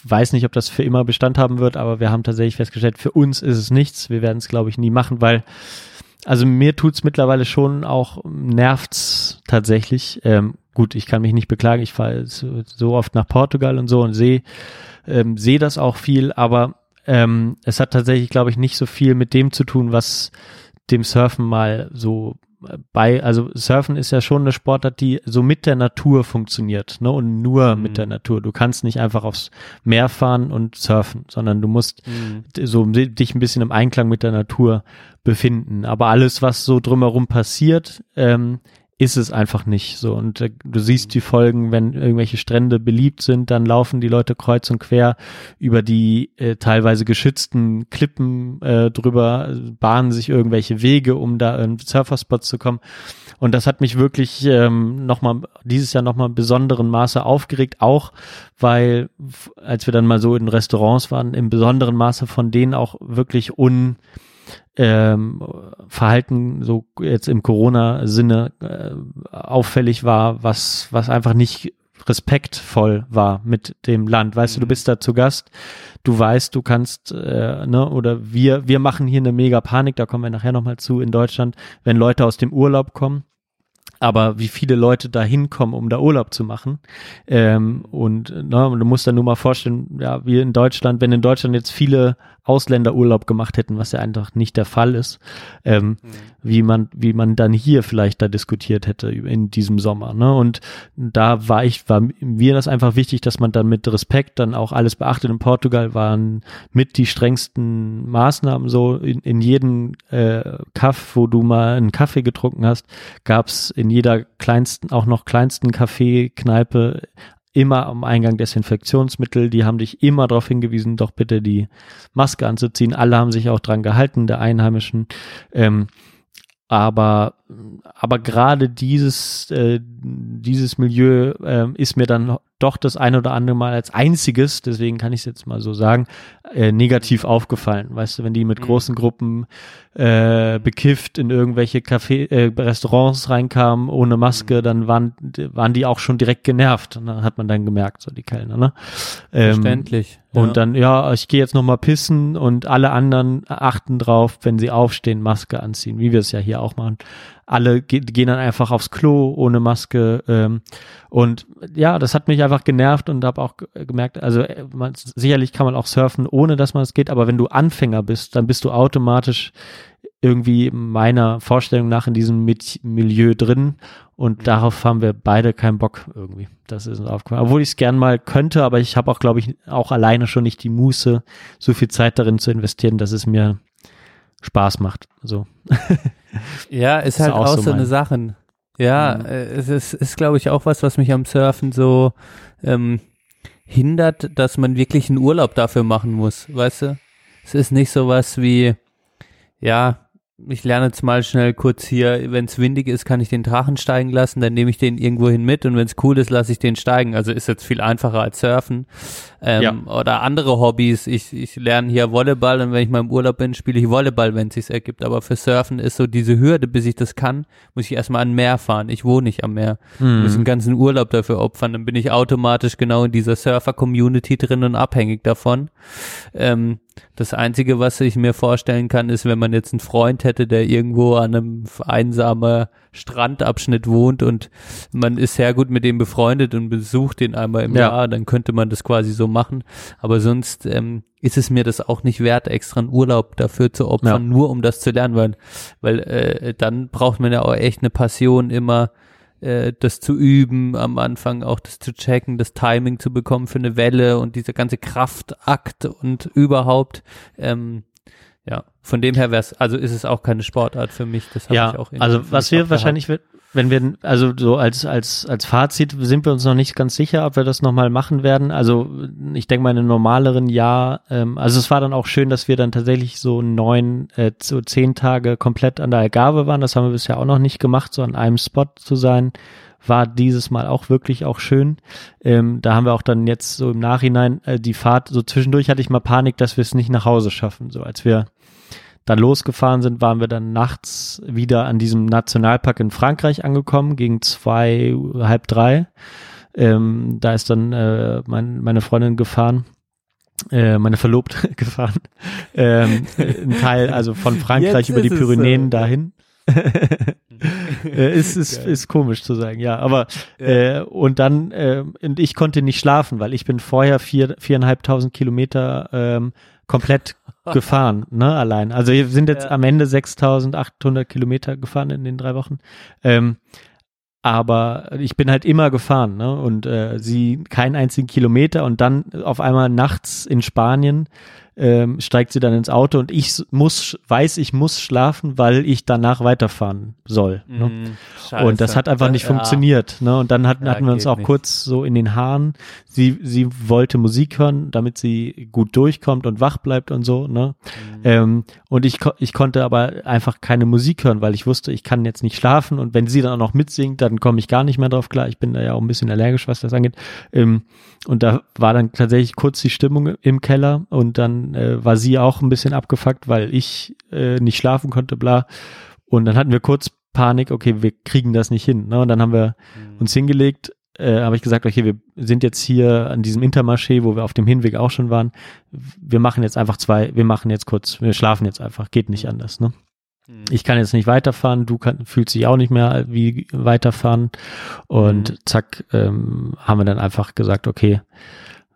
weiß nicht, ob das für immer Bestand haben wird, aber wir haben tatsächlich festgestellt, für uns ist es nichts. Wir werden es, glaube ich, nie machen, weil also mir tut's mittlerweile schon auch, nervt's tatsächlich. Ähm, gut, ich kann mich nicht beklagen. Ich fahre so, so oft nach Portugal und so und sehe ähm, sehe das auch viel, aber ähm, es hat tatsächlich, glaube ich, nicht so viel mit dem zu tun, was dem Surfen mal so äh, bei, also Surfen ist ja schon eine Sportart, die so mit der Natur funktioniert, ne, und nur mit der Natur. Du kannst nicht einfach aufs Meer fahren und surfen, sondern du musst d- so di- dich ein bisschen im Einklang mit der Natur befinden. Aber alles, was so drumherum passiert, ähm, ist es einfach nicht so. Und äh, du siehst die Folgen, wenn irgendwelche Strände beliebt sind, dann laufen die Leute kreuz und quer über die äh, teilweise geschützten Klippen äh, drüber, bahnen sich irgendwelche Wege, um da in Surferspots zu kommen. Und das hat mich wirklich ähm, nochmal, dieses Jahr nochmal in besonderen Maße aufgeregt, auch weil, als wir dann mal so in Restaurants waren, im besonderen Maße von denen auch wirklich un, ähm, Verhalten so jetzt im Corona-Sinne äh, auffällig war, was, was einfach nicht respektvoll war mit dem Land. Weißt du, du bist da zu Gast, du weißt, du kannst, äh, ne, oder wir, wir machen hier eine mega Panik, da kommen wir nachher nochmal zu in Deutschland, wenn Leute aus dem Urlaub kommen. Aber wie viele Leute da hinkommen, um da Urlaub zu machen. Ähm, und, ne, du musst dann nur mal vorstellen, ja, wir in Deutschland, wenn in Deutschland jetzt viele Ausländer Urlaub gemacht hätten, was ja einfach nicht der Fall ist, ähm, wie man, wie man dann hier vielleicht da diskutiert hätte in diesem Sommer. Ne? Und da war ich, war mir das einfach wichtig, dass man dann mit Respekt dann auch alles beachtet. In Portugal waren mit die strengsten Maßnahmen so in, in jedem äh, Kaff, wo du mal einen Kaffee getrunken hast, gab's in jeder kleinsten, auch noch kleinsten Kaffeekneipe immer am Eingang Desinfektionsmittel. Die haben dich immer darauf hingewiesen, doch bitte die Maske anzuziehen. Alle haben sich auch dran gehalten, der Einheimischen. Ähm, aber aber gerade dieses äh, dieses Milieu ähm, ist mir dann doch das ein oder andere Mal als einziges, deswegen kann ich es jetzt mal so sagen, äh, negativ aufgefallen. Weißt du, wenn die mit großen Gruppen äh, bekifft in irgendwelche Café, äh, Restaurants reinkamen ohne Maske, dann waren waren die auch schon direkt genervt. Und dann hat man dann gemerkt, so die Kellner, ne? Ähm, Verständlich. Und ja. dann, ja, ich gehe jetzt noch mal pissen und alle anderen achten drauf, wenn sie aufstehen, Maske anziehen, wie wir es ja hier auch machen. Alle ge gehen dann einfach aufs Klo ohne Maske. Ähm, und ja, das hat mich einfach genervt und habe auch ge- gemerkt, also äh, man, sicherlich kann man auch surfen, ohne dass man es geht, aber wenn du Anfänger bist, dann bist du automatisch irgendwie meiner Vorstellung nach in diesem Milieu drin und darauf haben wir beide keinen Bock irgendwie. Das ist uns aufgefallen. Obwohl ich es gern mal könnte, aber ich habe auch, glaube ich, auch alleine schon nicht die Muße, so viel Zeit darin zu investieren, dass es mir Spaß macht. So. Ja, ist Ist halt auch auch so so eine Sachen. Ja, Mhm. äh, es ist, ist glaube ich, auch was, was mich am Surfen so ähm, hindert, dass man wirklich einen Urlaub dafür machen muss, weißt du? Es ist nicht sowas wie, ja, ich lerne jetzt mal schnell kurz hier, wenn es windig ist, kann ich den Drachen steigen lassen, dann nehme ich den irgendwohin mit und wenn es cool ist, lasse ich den steigen. Also ist jetzt viel einfacher als Surfen. Ähm, Ja. Oder andere Hobbys. Ich, ich lerne hier Volleyball und wenn ich mal im Urlaub bin, spiele ich Volleyball, wenn es sich ergibt. Aber für Surfen ist so diese Hürde, bis ich das kann, muss ich erstmal an Meer fahren. Ich wohne nicht am Meer. Mhm. Muss einen ganzen Urlaub dafür opfern. Dann bin ich automatisch genau in dieser Surfer-Community drin und abhängig davon. Ähm, das Einzige, was ich mir vorstellen kann, ist, wenn man jetzt einen Freund hätte, der irgendwo an einem einsamen Strandabschnitt wohnt und man ist sehr gut mit dem befreundet und besucht ihn einmal im Ja. Jahr, dann könnte man das quasi so machen. Aber sonst ähm, ist es mir das auch nicht wert, extra einen Urlaub dafür zu opfern, Ja. nur um das zu lernen, weil, weil äh, dann braucht man ja auch echt eine Passion immer äh, das zu üben, am Anfang auch das zu checken, das Timing zu bekommen für eine Welle und dieser ganze Kraftakt und überhaupt, ähm, ja, von dem her wär's, also ist es auch keine Sportart für mich. Das habe Ja, ich auch also was wir wahrscheinlich, wird- wenn wir, also so als, als, als Fazit sind wir uns noch nicht ganz sicher, ob wir das nochmal machen werden. Also ich denke mal in einem normaleren Jahr, ähm, also es war dann auch schön, dass wir dann tatsächlich so neun, äh, so zehn Tage komplett an der Algarve waren. Das haben wir bisher auch noch nicht gemacht, so an einem Spot zu sein. War dieses Mal auch wirklich auch schön. Ähm, da haben wir auch dann jetzt so im Nachhinein äh, die Fahrt, so zwischendurch hatte ich mal Panik, dass wir es nicht nach Hause schaffen. So als wir dann losgefahren sind, waren wir dann nachts wieder an diesem Nationalpark in Frankreich angekommen, gegen zwei, halb drei. Ähm, da ist dann äh, mein, meine Freundin gefahren, äh, meine Verlobte gefahren. Ähm, ein Teil also von Frankreich Jetzt über die es so. Pyrenäen dahin. äh, ist, ist, ist komisch zu sagen, ja. Aber äh, und dann äh, und ich konnte nicht schlafen, weil ich bin vorher vier viereinhalbtausend Kilometer ähm, komplett gefahren, ne, allein. Also wir sind jetzt Ja. am Ende 6.800 Kilometer gefahren in den drei Wochen. Ähm, aber ich bin halt immer gefahren, ne? Und äh, sie keinen einzigen Kilometer und dann auf einmal nachts in Spanien ähm, steigt sie dann ins Auto und ich muss, weiß, ich muss schlafen, weil ich danach weiterfahren soll. Ne? Mhm, Und das hat einfach nicht Ja. funktioniert. Ne? Und dann hatten, Ja, hatten wir uns auch nicht. kurz so in den Haaren. Sie, sie wollte Musik hören, damit sie gut durchkommt und wach bleibt und so. Ne? Mhm. Ähm, und ich, ich konnte aber einfach keine Musik hören, weil ich wusste, ich kann jetzt nicht schlafen. Und wenn sie dann auch noch mitsingt, dann komme ich gar nicht mehr drauf klar. Ich bin da ja auch ein bisschen allergisch, was das angeht. Ähm, und da war dann tatsächlich kurz die Stimmung im Keller und dann äh, war sie auch ein bisschen abgefuckt, weil ich äh, nicht schlafen konnte, bla. Und dann hatten wir kurz Panik, okay, wir kriegen das nicht hin. Ne? Und dann haben wir uns hingelegt, äh, habe ich gesagt, okay, wir sind jetzt hier an diesem Intermarché, wo wir auf dem Hinweg auch schon waren. Wir machen jetzt einfach zwei, wir machen jetzt kurz, wir schlafen jetzt einfach, geht nicht anders. Ne? Mhm. Ich kann jetzt nicht weiterfahren, du kann, fühlst dich auch nicht mehr wie weiterfahren. Und Mhm. zack, ähm, haben wir dann einfach gesagt, okay,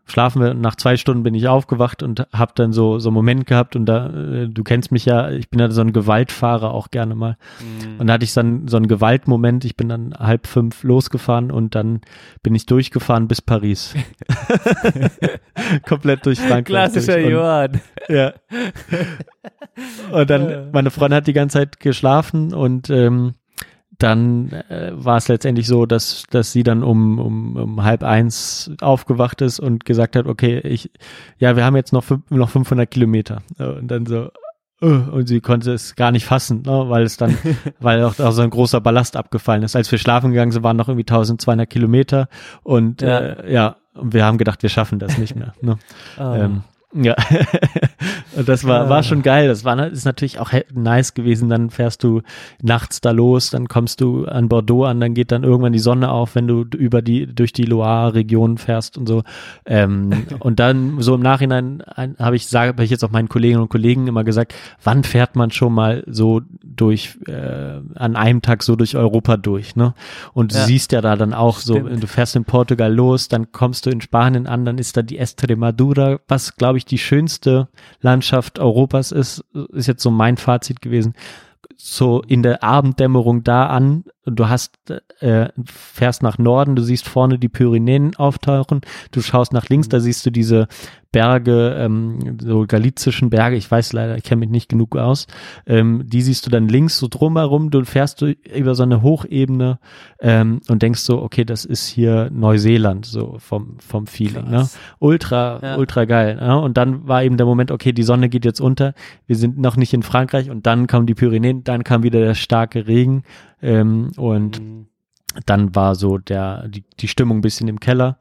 schlafen wir. Und nach zwei Stunden bin ich aufgewacht und habe dann so so einen Moment gehabt und da, äh, du kennst mich ja, ich bin ja so ein Gewaltfahrer auch gerne mal. Mhm. Und da hatte ich dann so einen Gewaltmoment. Ich bin dann halb fünf losgefahren und dann bin ich durchgefahren bis Paris. Komplett durch Frankreich. Klassischer durch. Und- Johann. ja. Und dann, meine Freundin hat die ganze Zeit geschlafen und ähm, dann äh, war es letztendlich so, dass, dass sie dann um, um, um halb eins aufgewacht ist und gesagt hat, okay, ich, ja, wir haben jetzt noch, noch 500 Kilometer. Und dann so, äh, und sie konnte es gar nicht fassen, ne, weil es dann, weil auch, auch so ein großer Ballast abgefallen ist. Als wir schlafen gegangen sind, waren noch irgendwie 1200 Kilometer und Ja. äh, ja, und wir haben gedacht, wir schaffen das nicht mehr. Ne? Ah. Ähm, ja, und das war, war schon geil. Das war na- ist natürlich auch nice gewesen. Dann fährst du nachts da los, dann kommst du an Bordeaux an, dann geht dann irgendwann die Sonne auf, wenn du über die durch die Loire-Region fährst und so. Ähm, und dann so im Nachhinein ein- habe ich sage, habe ich jetzt auch meinen Kolleginnen und Kollegen immer gesagt, wann fährt man schon mal so durch äh, an einem Tag so durch Europa durch, ne? Und du Ja. siehst ja da dann auch so, Stimmt. du fährst in Portugal los, dann kommst du in Spanien an, dann ist da die Estremadura, was glaube ich die schönste Landschaft Europas ist, ist jetzt so mein Fazit gewesen. So in der Abenddämmerung da an du hast äh, fährst nach Norden, du siehst vorne die Pyrenäen auftauchen, du schaust nach links, da siehst du diese Berge, ähm, so galizischen Berge, ich weiß leider, ich kenne mich nicht genug aus, ähm, die siehst du dann links so drumherum, du fährst du über so eine Hochebene ähm, und denkst so, okay, das ist hier Neuseeland, so vom, vom Feeling, ne? Ultra, Ja. ultra geil. Ne? Und dann war eben der Moment, okay, die Sonne geht jetzt unter, wir sind noch nicht in Frankreich und dann kamen die Pyrenäen, dann kam wieder der starke Regen ähm, und Mhm. dann war so der, die, die Stimmung ein bisschen im Keller.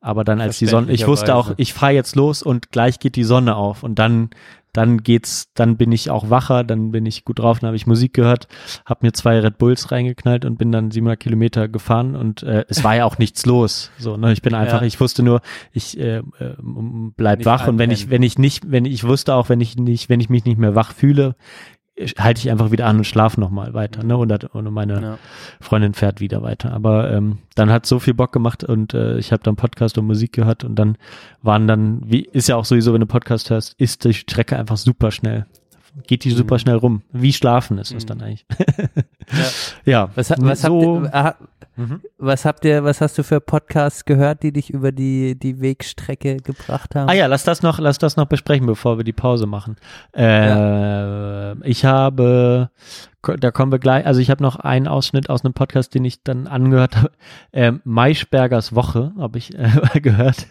Aber dann als die Sonne, ich wusste auch, ich fahre jetzt los und gleich geht die Sonne auf und dann dann geht's, dann bin ich auch wacher, dann bin ich gut drauf, dann habe ich Musik gehört, habe mir zwei Red Bulls reingeknallt und bin dann 700 Kilometer gefahren und äh, es war ja auch nichts los. So, ne, ich bin einfach, ja. ich wusste nur, ich äh, äh, bleib nicht wach und wenn ich, wenn ich nicht, wenn ich wusste auch, wenn ich nicht, wenn ich mich nicht mehr wach fühle, halte ich einfach wieder an und schlafe nochmal weiter, ne? Und, und meine ja. Freundin fährt wieder weiter. Aber ähm, dann hat so viel Bock gemacht und äh, ich habe dann Podcast und Musik gehört und dann waren dann, wie ist ja auch sowieso, wenn du Podcast hörst, ist die Strecke einfach super schnell. Geht die mhm. super schnell rum. Wie schlafen ist das mhm. dann eigentlich? ja. ja. Was, was so, habt ihr, Mhm. Was habt ihr, was hast du für Podcasts gehört, die dich über die, die Wegstrecke gebracht haben? Ah ja, lass das noch, lass das noch besprechen, bevor wir die Pause machen. Äh, ja. Ich habe, da kommen wir gleich, also ich habe noch einen Ausschnitt aus einem Podcast, den ich dann angehört habe. Äh, Maischbergers Woche habe ich äh, gehört.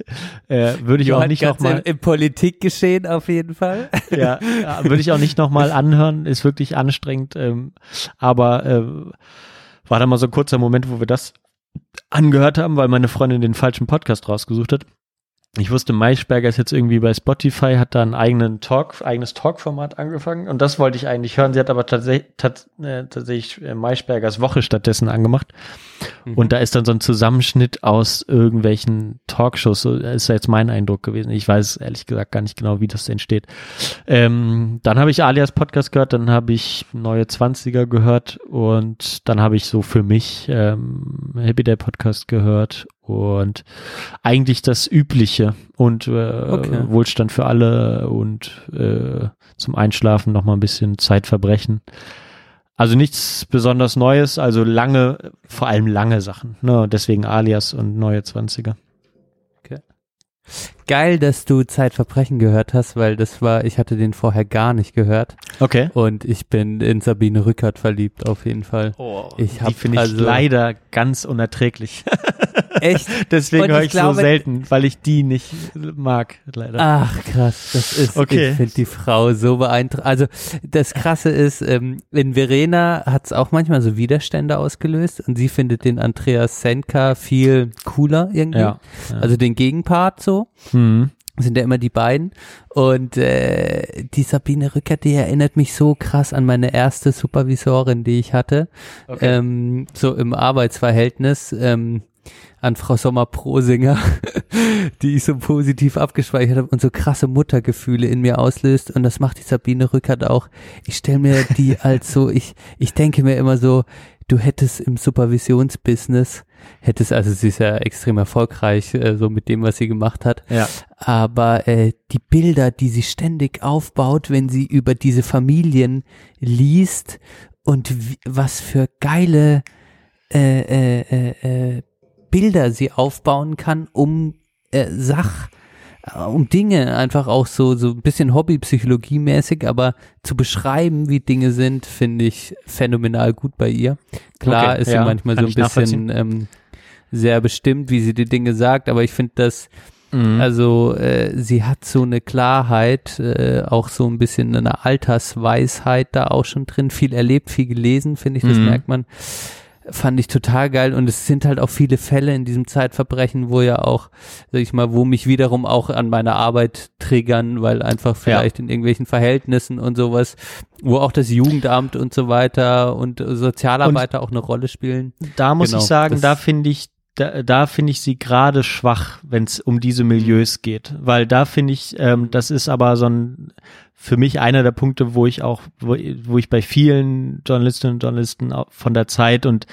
Äh, würde ich Johann auch nicht nochmal. Im, Im Politikgeschehen auf jeden Fall. ja, würde ich auch nicht nochmal anhören, ist wirklich anstrengend. Ähm, aber äh, war da mal so ein kurzer Moment, wo wir das angehört haben, weil meine Freundin den falschen Podcast rausgesucht hat ich wusste, Maischberger ist jetzt irgendwie bei Spotify, hat da einen eigenen Talk, eigenes Talkformat angefangen und das wollte ich eigentlich hören. Sie hat aber tatsächlich, tats äh, tatsächlich äh, Maischbergers Woche stattdessen angemacht. Mhm. Und da ist dann so ein Zusammenschnitt aus irgendwelchen Talkshows. So ist ja jetzt mein Eindruck gewesen. Ich weiß ehrlich gesagt gar nicht genau, wie das entsteht. Ähm, dann habe ich Alias Podcast gehört, dann habe ich Neue Zwanziger gehört und dann habe ich so für mich ähm, Happy Day Podcast gehört und eigentlich das Übliche und äh, okay. Wohlstand für alle und äh, zum Einschlafen noch mal ein bisschen Zeitverbrechen. Also nichts besonders Neues, also lange, vor allem lange Sachen. Ne? Deswegen Alias und neue Zwanziger. Okay. Geil, dass du Zeitverbrechen gehört hast, weil das war, ich hatte den vorher gar nicht gehört. Okay. Und ich bin in Sabine Rückert verliebt, auf jeden Fall. Oh, ich hab, die finde ich also, leider ganz unerträglich. Echt? Deswegen höre ich, ich glaube, so selten, weil ich die nicht mag, leider. Ach, krass. Das ist, okay. ich finde die Frau so beeindruckend. Also, das Krasse ist, ähm, in Verena hat es auch manchmal so Widerstände ausgelöst und sie findet den Andreas Senka viel cooler irgendwie. Ja, ja. Also den Gegenpart so. Mhm sind ja immer die beiden. Und äh, die Sabine Rückert, die erinnert mich so krass an meine erste Supervisorin, die ich hatte. Okay. Ähm, so im Arbeitsverhältnis. Ähm, an Frau Sommer-Prosinger, die ich so positiv abgespeichert habe und so krasse Muttergefühle in mir auslöst. Und das macht die Sabine Rückert auch. Ich stelle mir die als so, ich, ich denke mir immer so, du hättest im Supervisionsbusiness, hättest, also sie ist ja extrem erfolgreich, äh, so mit dem, was sie gemacht hat. Ja. Aber äh, die Bilder, die sie ständig aufbaut, wenn sie über diese Familien liest und wie, was für geile äh, äh, äh, äh Bilder sie aufbauen kann, um äh, Sach, um Dinge einfach auch so, so ein bisschen Hobbypsychologie-mäßig, aber zu beschreiben, wie Dinge sind, finde ich phänomenal gut bei ihr. Klar okay, ist ja, sie manchmal so ein bisschen ähm, sehr bestimmt, wie sie die Dinge sagt, aber ich finde das, mhm. also äh, sie hat so eine Klarheit, äh, auch so ein bisschen eine Altersweisheit da auch schon drin, viel erlebt, viel gelesen, finde ich, das mhm. merkt man fand ich total geil und es sind halt auch viele Fälle in diesem Zeitverbrechen, wo ja auch, sag ich mal, wo mich wiederum auch an meine Arbeit triggern, weil einfach vielleicht ja. in irgendwelchen Verhältnissen und sowas, wo auch das Jugendamt und so weiter und Sozialarbeiter und auch eine Rolle spielen. Da muss genau, ich sagen, da finde ich da, da finde ich sie gerade schwach, wenn es um diese Milieus geht, weil da finde ich, ähm, das ist aber so ein für mich einer der Punkte, wo ich auch, wo, wo ich bei vielen Journalistinnen und Journalisten von der Zeit und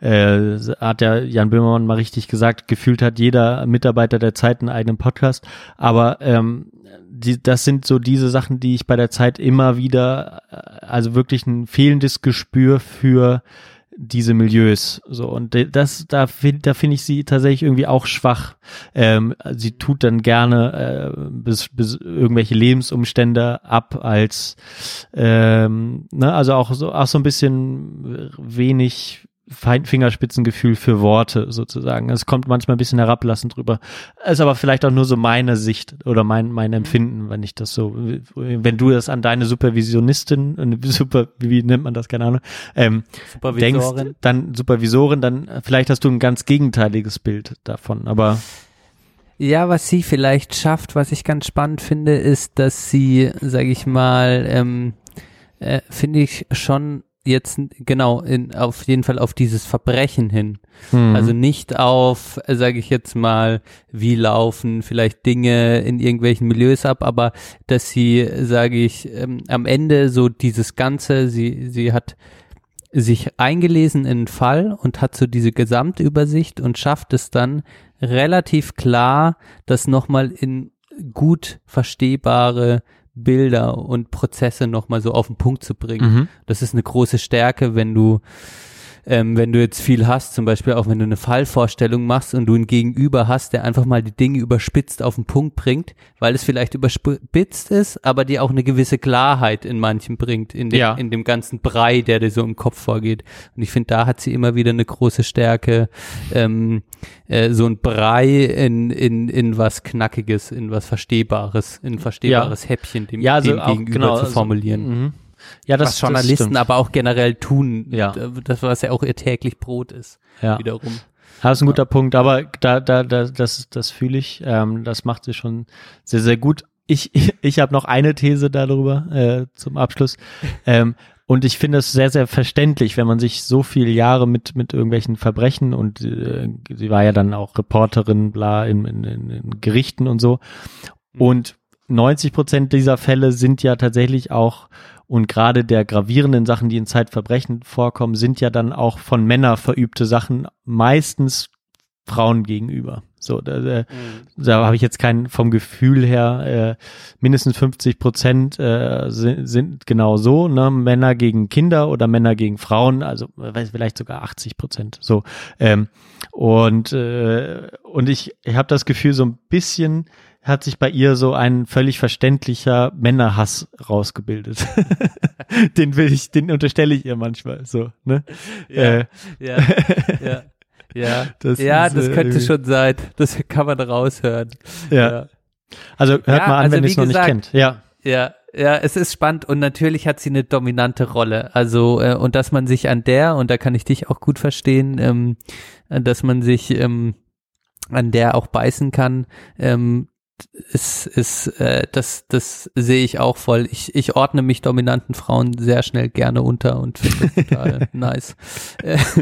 äh, hat ja Jan Böhmermann mal richtig gesagt, gefühlt hat jeder Mitarbeiter der Zeit einen eigenen Podcast, aber ähm, die, das sind so diese Sachen, die ich bei der Zeit immer wieder, äh, also wirklich ein fehlendes Gespür für diese Milieus. So, und das, da, da finde ich sie tatsächlich irgendwie auch schwach. Ähm, sie tut dann gerne äh, bis, bis irgendwelche Lebensumstände ab als ähm, ne, also auch so auch so ein bisschen wenig Fingerspitzengefühl für Worte sozusagen. Es kommt manchmal ein bisschen herablassend drüber. Ist aber vielleicht auch nur so meine Sicht oder mein, mein Empfinden, wenn ich das so, wenn du das an deine Supervisionistin, super, wie nennt man das, keine Ahnung, ähm, Supervisorin. denkst, dann Supervisorin, dann vielleicht hast du ein ganz gegenteiliges Bild davon, aber Ja, was sie vielleicht schafft, was ich ganz spannend finde, ist, dass sie, sage ich mal, ähm, äh, finde ich schon jetzt genau in, auf jeden Fall auf dieses Verbrechen hin. Mhm. Also nicht auf, sage ich jetzt mal, wie laufen vielleicht Dinge in irgendwelchen Milieus ab, aber dass sie, sage ich, ähm, am Ende so dieses Ganze, sie, sie hat sich eingelesen in den Fall und hat so diese Gesamtübersicht und schafft es dann relativ klar, das nochmal in gut verstehbare Bilder und Prozesse nochmal so auf den Punkt zu bringen. Mhm. Das ist eine große Stärke, wenn du ähm, wenn du jetzt viel hast, zum Beispiel auch wenn du eine Fallvorstellung machst und du einen Gegenüber hast, der einfach mal die Dinge überspitzt auf den Punkt bringt, weil es vielleicht überspitzt ist, aber dir auch eine gewisse Klarheit in manchen bringt, in dem, Ja. in dem ganzen Brei, der dir so im Kopf vorgeht. Und ich finde, da hat sie immer wieder eine große Stärke, ähm, äh, so ein Brei in, in, in was Knackiges, in was Verstehbares, in ein verstehbares Häppchen dem, Ja, also dem Gegenüber genau, zu also, formulieren. Mhm. Ja, das, was Journalisten das aber auch generell tun, Ja. das was ja auch ihr täglich Brot ist, Ja. wiederum. Das ist ein guter Punkt, aber da, da, da, das, das fühle ich. Ähm, das macht sie schon sehr, sehr gut. Ich, ich, ich habe noch eine These darüber äh, zum Abschluss. Ähm, und ich finde es sehr, sehr verständlich, wenn man sich so viele Jahre mit, mit irgendwelchen Verbrechen und äh, sie war ja dann auch Reporterin, bla, in, in, in, in Gerichten und so. Und 90 Prozent dieser Fälle sind ja tatsächlich auch und gerade der gravierenden Sachen, die in Zeitverbrechen vorkommen, sind ja dann auch von Männern verübte Sachen, meistens Frauen gegenüber. So, da, da, da habe ich jetzt kein vom Gefühl her, äh, mindestens 50 Prozent äh, sind, sind genau so, ne? Männer gegen Kinder oder Männer gegen Frauen, also äh, weiß, vielleicht sogar 80 Prozent. So. Ähm, und, äh, und ich, ich habe das Gefühl, so ein bisschen hat sich bei ihr so ein völlig verständlicher Männerhass rausgebildet. den will ich, den unterstelle ich ihr manchmal so, ne? Äh, ja, ja, ja. Das ja, ist, das äh, könnte irgendwie- schon sein. Das kann man raushören. ja. Also hört Ja, mal an, also wenn ihr es noch gesagt, nicht kennt. Ja. Ja, ja, es ist spannend und natürlich hat sie eine dominante Rolle. Also äh, und dass man sich an der und da kann ich dich auch gut verstehen, ähm, äh, dass man sich ähm, an der auch beißen kann. Ähm, ist, ist äh, das, das sehe ich auch voll. Ich, ich ordne mich dominanten Frauen sehr schnell gerne unter und finde das total nice.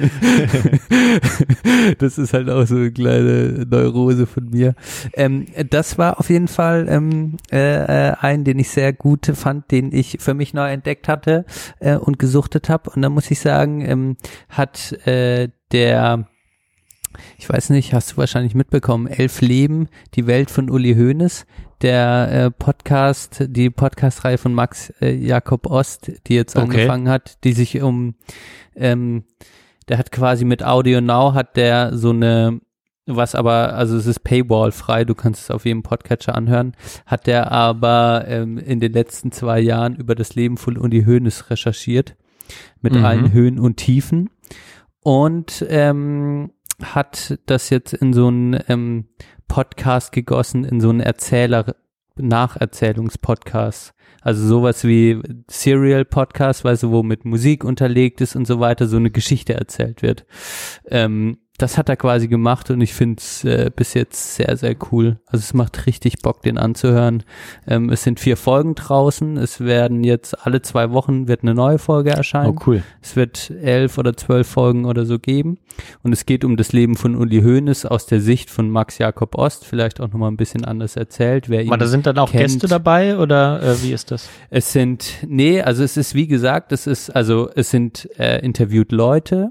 Das ist halt auch so eine kleine Neurose von mir. Ähm, das war auf jeden Fall ähm, äh, äh, ein, den ich sehr gut fand, den ich für mich neu entdeckt hatte äh, und gesuchtet habe. Und da muss ich sagen, ähm, hat äh, der ich weiß nicht, hast du wahrscheinlich mitbekommen, Elf Leben, die Welt von Uli Hoeneß, der äh, Podcast, die Podcastreihe von Max äh, Jakob Ost, die jetzt Okay. angefangen hat, die sich um, ähm, der hat quasi mit Audio Now hat der so eine, was aber, also es ist Paywall frei, du kannst es auf jedem Podcatcher anhören, hat der aber ähm, in den letzten zwei Jahren über das Leben von Uli Hoeneß recherchiert, mit Mhm. allen Höhen und Tiefen und ähm, hat das jetzt in so einen ähm, Podcast gegossen, in so einen Erzähler, Nacherzählungspodcast. Also sowas wie Serial Podcast, weißt du, wo mit Musik unterlegt ist und so weiter, so eine Geschichte erzählt wird. Ähm, das hat er quasi gemacht und ich finde es äh, bis jetzt sehr, sehr cool. Also es macht richtig Bock, den anzuhören. Ähm, es sind vier Folgen draußen. Es werden jetzt alle zwei Wochen wird eine neue Folge erscheinen. Oh, cool. Es wird elf oder zwölf Folgen oder so geben. Und es geht um das Leben von Uli Hoeneß aus der Sicht von Max Jakob Ost, vielleicht auch nochmal ein bisschen anders erzählt. Wer ihn Aber da sind dann auch kennt. Gäste dabei oder äh, wie ist das? Es sind, nee, also es ist wie gesagt, es ist, also es sind äh, interviewt Leute.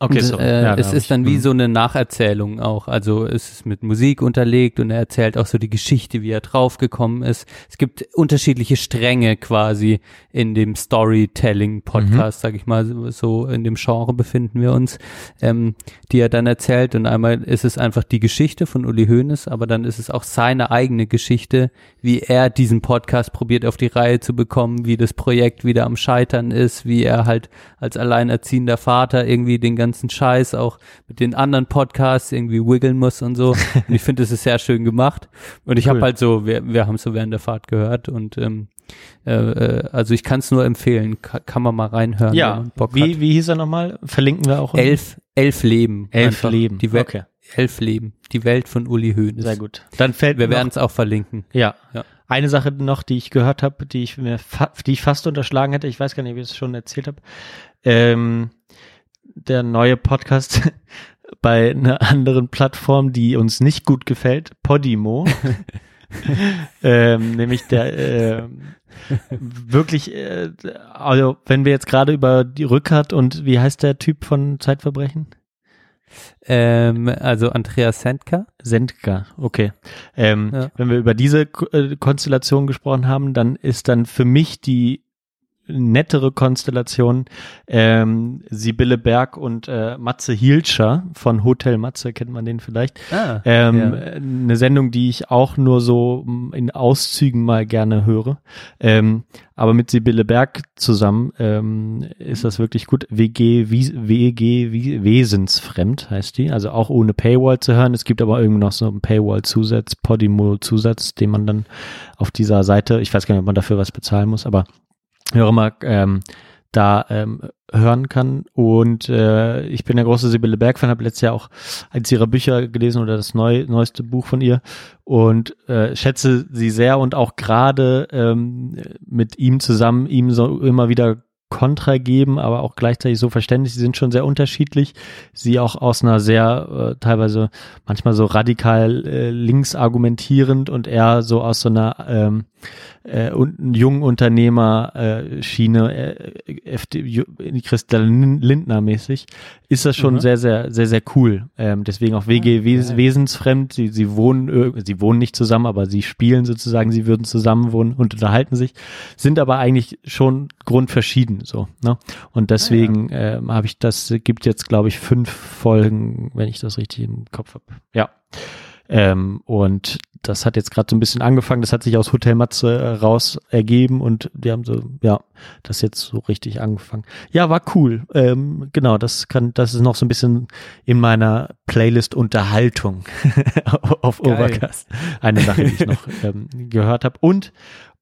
Und, äh, Ja, es ist dann wie hm. so eine Nacherzählung auch. Also es ist mit Musik unterlegt und er erzählt auch so die Geschichte, wie er draufgekommen ist. Es gibt unterschiedliche Stränge quasi in dem Storytelling-Podcast, Mhm. sag ich mal, so- so in dem Genre befinden wir uns, ähm, die er dann erzählt. Und einmal ist es einfach die Geschichte von Uli Hoeneß, aber dann ist es auch seine eigene Geschichte, wie er diesen Podcast probiert auf die Reihe zu bekommen, wie das Projekt wieder am Scheitern ist, wie er halt als alleinerziehender Vater irgendwie den ganzen Scheiß auch mit den anderen Podcasts irgendwie wiggeln muss und so. Und ich finde, es ist sehr schön gemacht. Und ich habe Cool. halt so, wir, wir haben es so während der Fahrt gehört und ähm, äh, äh, also ich kann es nur empfehlen, kann, kann man mal reinhören. Ja, wie, hat. wie hieß er nochmal? Verlinken wir auch. elf, elf Leben. Elf einfach. Leben. Die Welt, okay. Elfleben, die Welt von Uli Hoeneß. Sehr gut. Dann fällt Wir werden es auch verlinken. ja, Ja. eine Sache noch, die ich gehört habe, die ich mir, fa die ich fast unterschlagen hätte. Ich weiß gar nicht, wie ich es schon erzählt habe. Ähm, der neue Podcast bei einer anderen Plattform, die uns nicht gut gefällt, Podimo. ähm, nämlich der ähm, wirklich, äh, also wenn wir jetzt gerade über die Rückert und wie heißt der Typ von Zeitverbrechen? Ähm, also Andreas Sendka. Sendka, okay. Ähm, Ja. Wenn wir über diese äh, Konstellation gesprochen haben, dann ist dann für mich die nettere Konstellation ähm, Sibylle Berg und äh, Matze Hielscher von Hotel Matze, kennt man den vielleicht. Ah, Ähm, ja. Eine Sendung, die ich auch nur so mm, in Auszügen mal gerne höre. Ähm, aber mit Sibylle Berg zusammen ähm, ist das wirklich gut. WG, Wies- WG Wesensfremd heißt die. Also auch ohne Paywall zu hören. Es gibt aber irgendwie noch so einen Paywall-Zusatz, Podimo-Zusatz, den man dann auf dieser Seite, ich weiß gar nicht, ob man dafür was bezahlen muss, aber höre mal, ähm, da ähm, hören kann. Und äh, ich bin der große Sibylle Berg-Fan, habe letztes Jahr auch eins ihrer Bücher gelesen oder das neu, neueste Buch von ihr und äh, schätze sie sehr und auch gerade ähm, mit ihm zusammen ihm so immer wieder Kontra geben, aber auch gleichzeitig so verständlich. Sie sind schon sehr unterschiedlich. Sie auch aus einer sehr äh, teilweise manchmal so radikal äh, links argumentierend und er so aus so einer ähm, äh, und jungen Unternehmer äh, Schiene äh, FD, Christa Lindner mäßig ist das schon Mhm. sehr sehr sehr sehr cool. Ähm, deswegen auch WG Wes wesensfremd. Sie sie wohnen sie wohnen nicht zusammen aber sie spielen sozusagen sie würden zusammen wohnen und unterhalten sich sind aber eigentlich schon grundverschieden so ne? Und deswegen ähm, habe ich das gibt jetzt glaube ich fünf Folgen wenn ich das richtig im Kopf habe ja ähm, und das hat jetzt gerade so ein bisschen angefangen, das hat sich aus Hotel Matze äh, raus ergeben und wir haben so, ja, das jetzt so richtig angefangen. Ja, war cool. Ähm, genau, das kann, das ist noch so ein bisschen in meiner Playlist Unterhaltung auf Geil. Overcast. Eine Sache, die ich noch ähm, gehört habe. Und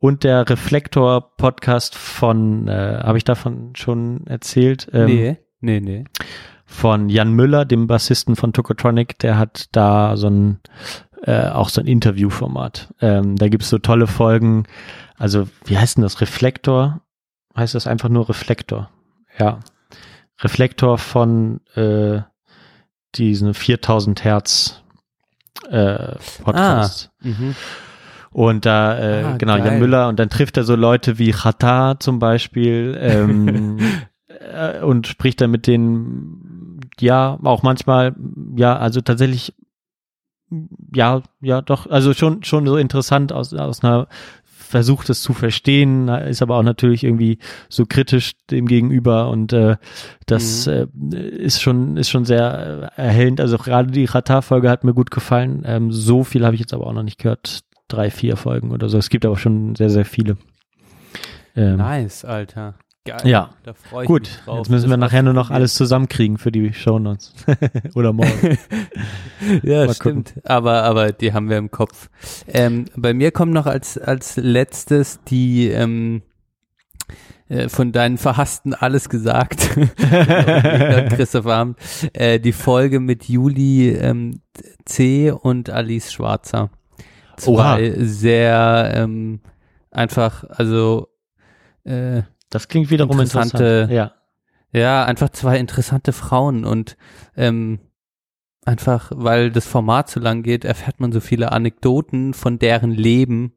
und der Reflektor-Podcast von, äh, habe ich davon schon erzählt? Ähm, nee, nee, nee. Von Jan Müller, dem Bassisten von Tokotronic, der hat da so ein äh, auch so ein Interviewformat. Ähm, da gibt's so tolle Folgen. Also, wie heißt denn das? Reflektor? Heißt das einfach nur Reflektor? Ja. Reflektor von äh, diesen 4000 Hertz äh, Podcast. Mhm. Und da, äh, Ah, genau, geil. Jan Müller, und dann trifft er so Leute wie Chata zum Beispiel ähm, äh, und spricht dann mit denen, ja, auch manchmal, ja, also tatsächlich, ja, ja, doch, also schon, schon so interessant aus, aus einer versucht es zu verstehen, ist aber auch natürlich irgendwie so kritisch dem gegenüber und äh, das äh, ist schon ist schon sehr äh, erhellend. Also gerade die Ratar-Folge hat mir gut gefallen. Ähm, so viel habe ich jetzt aber auch noch nicht gehört. Drei, vier Folgen oder so. Es gibt aber schon sehr, sehr viele. Ähm, Nice, Alter. Geil. Ja. Da freue ich Gut, mich drauf. jetzt müssen Das wir nachher nur noch alles zusammenkriegen für die Shownotes. Oder morgen. ja, Mal stimmt. Aber, aber die haben wir im Kopf. Ähm, bei mir kommt noch als, als letztes die, ähm, äh, von deinen Verhassten alles gesagt. Christoph Abend. Äh, die Folge mit Juli ähm, C. und Alice Schwarzer. Zwei sehr ähm, einfach, also äh, Das klingt wiederum Interessante- interessant. Ja. ja, einfach zwei interessante Frauen und ähm, einfach, weil das Format so lang geht, erfährt man so viele Anekdoten von deren Leben.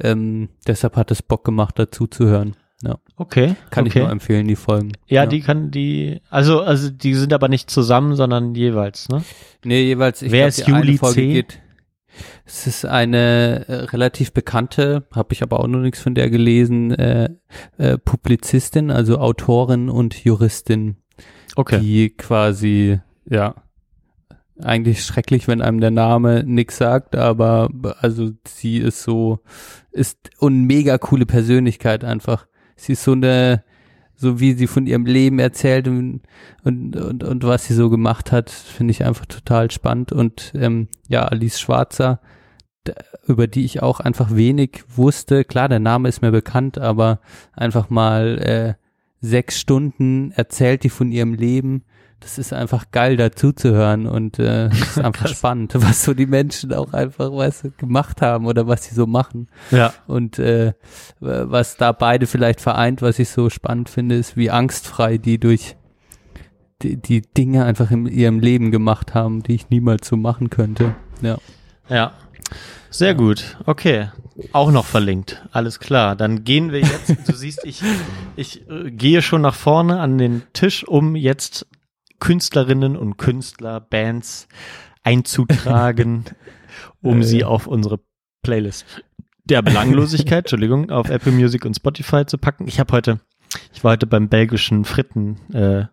Ähm, deshalb hat es Bock gemacht, dazu zu hören. Ja, Okay. kann ich okay. nur empfehlen, die Folgen. Ja, die kann die, also, also die sind aber nicht zusammen, sondern jeweils, ne? Nee, jeweils, ich Wer glaub, ist Juli Folge C? geht. Es ist eine äh, relativ bekannte, habe ich aber auch noch nichts von der gelesen, äh, äh, Publizistin, also Autorin und Juristin. Okay. die quasi, ja, eigentlich schrecklich, wenn einem der Name nix sagt, aber also sie ist so, ist und mega coole Persönlichkeit einfach. Sie ist so eine, so wie sie von ihrem Leben erzählt und, und, und, und was sie so gemacht hat, finde ich einfach total spannend. Und ähm, ja, Alice Schwarzer, über die ich auch einfach wenig wusste. Klar, der Name ist mir bekannt, aber einfach mal äh, sechs Stunden erzählt die von ihrem Leben, das ist einfach geil dazu zu hören und äh, es ist einfach spannend, was so die Menschen auch einfach was gemacht haben oder was sie so machen. Ja. Und äh, was da beide vielleicht vereint, was ich so spannend finde, ist, wie angstfrei die durch die, die Dinge einfach in ihrem Leben gemacht haben, die ich niemals so machen könnte. Ja. Ja. Sehr gut. Okay. Auch noch verlinkt. Alles klar. Dann gehen wir jetzt. Du siehst, ich, ich äh, gehe schon nach vorne an den Tisch, um jetzt Künstlerinnen und Künstler, Bands einzutragen, um sie auf unsere Playlist der Belanglosigkeit, Entschuldigung, auf Apple Music und Spotify zu packen. Ich habe heute, ich war heute beim belgischen Fritten äh,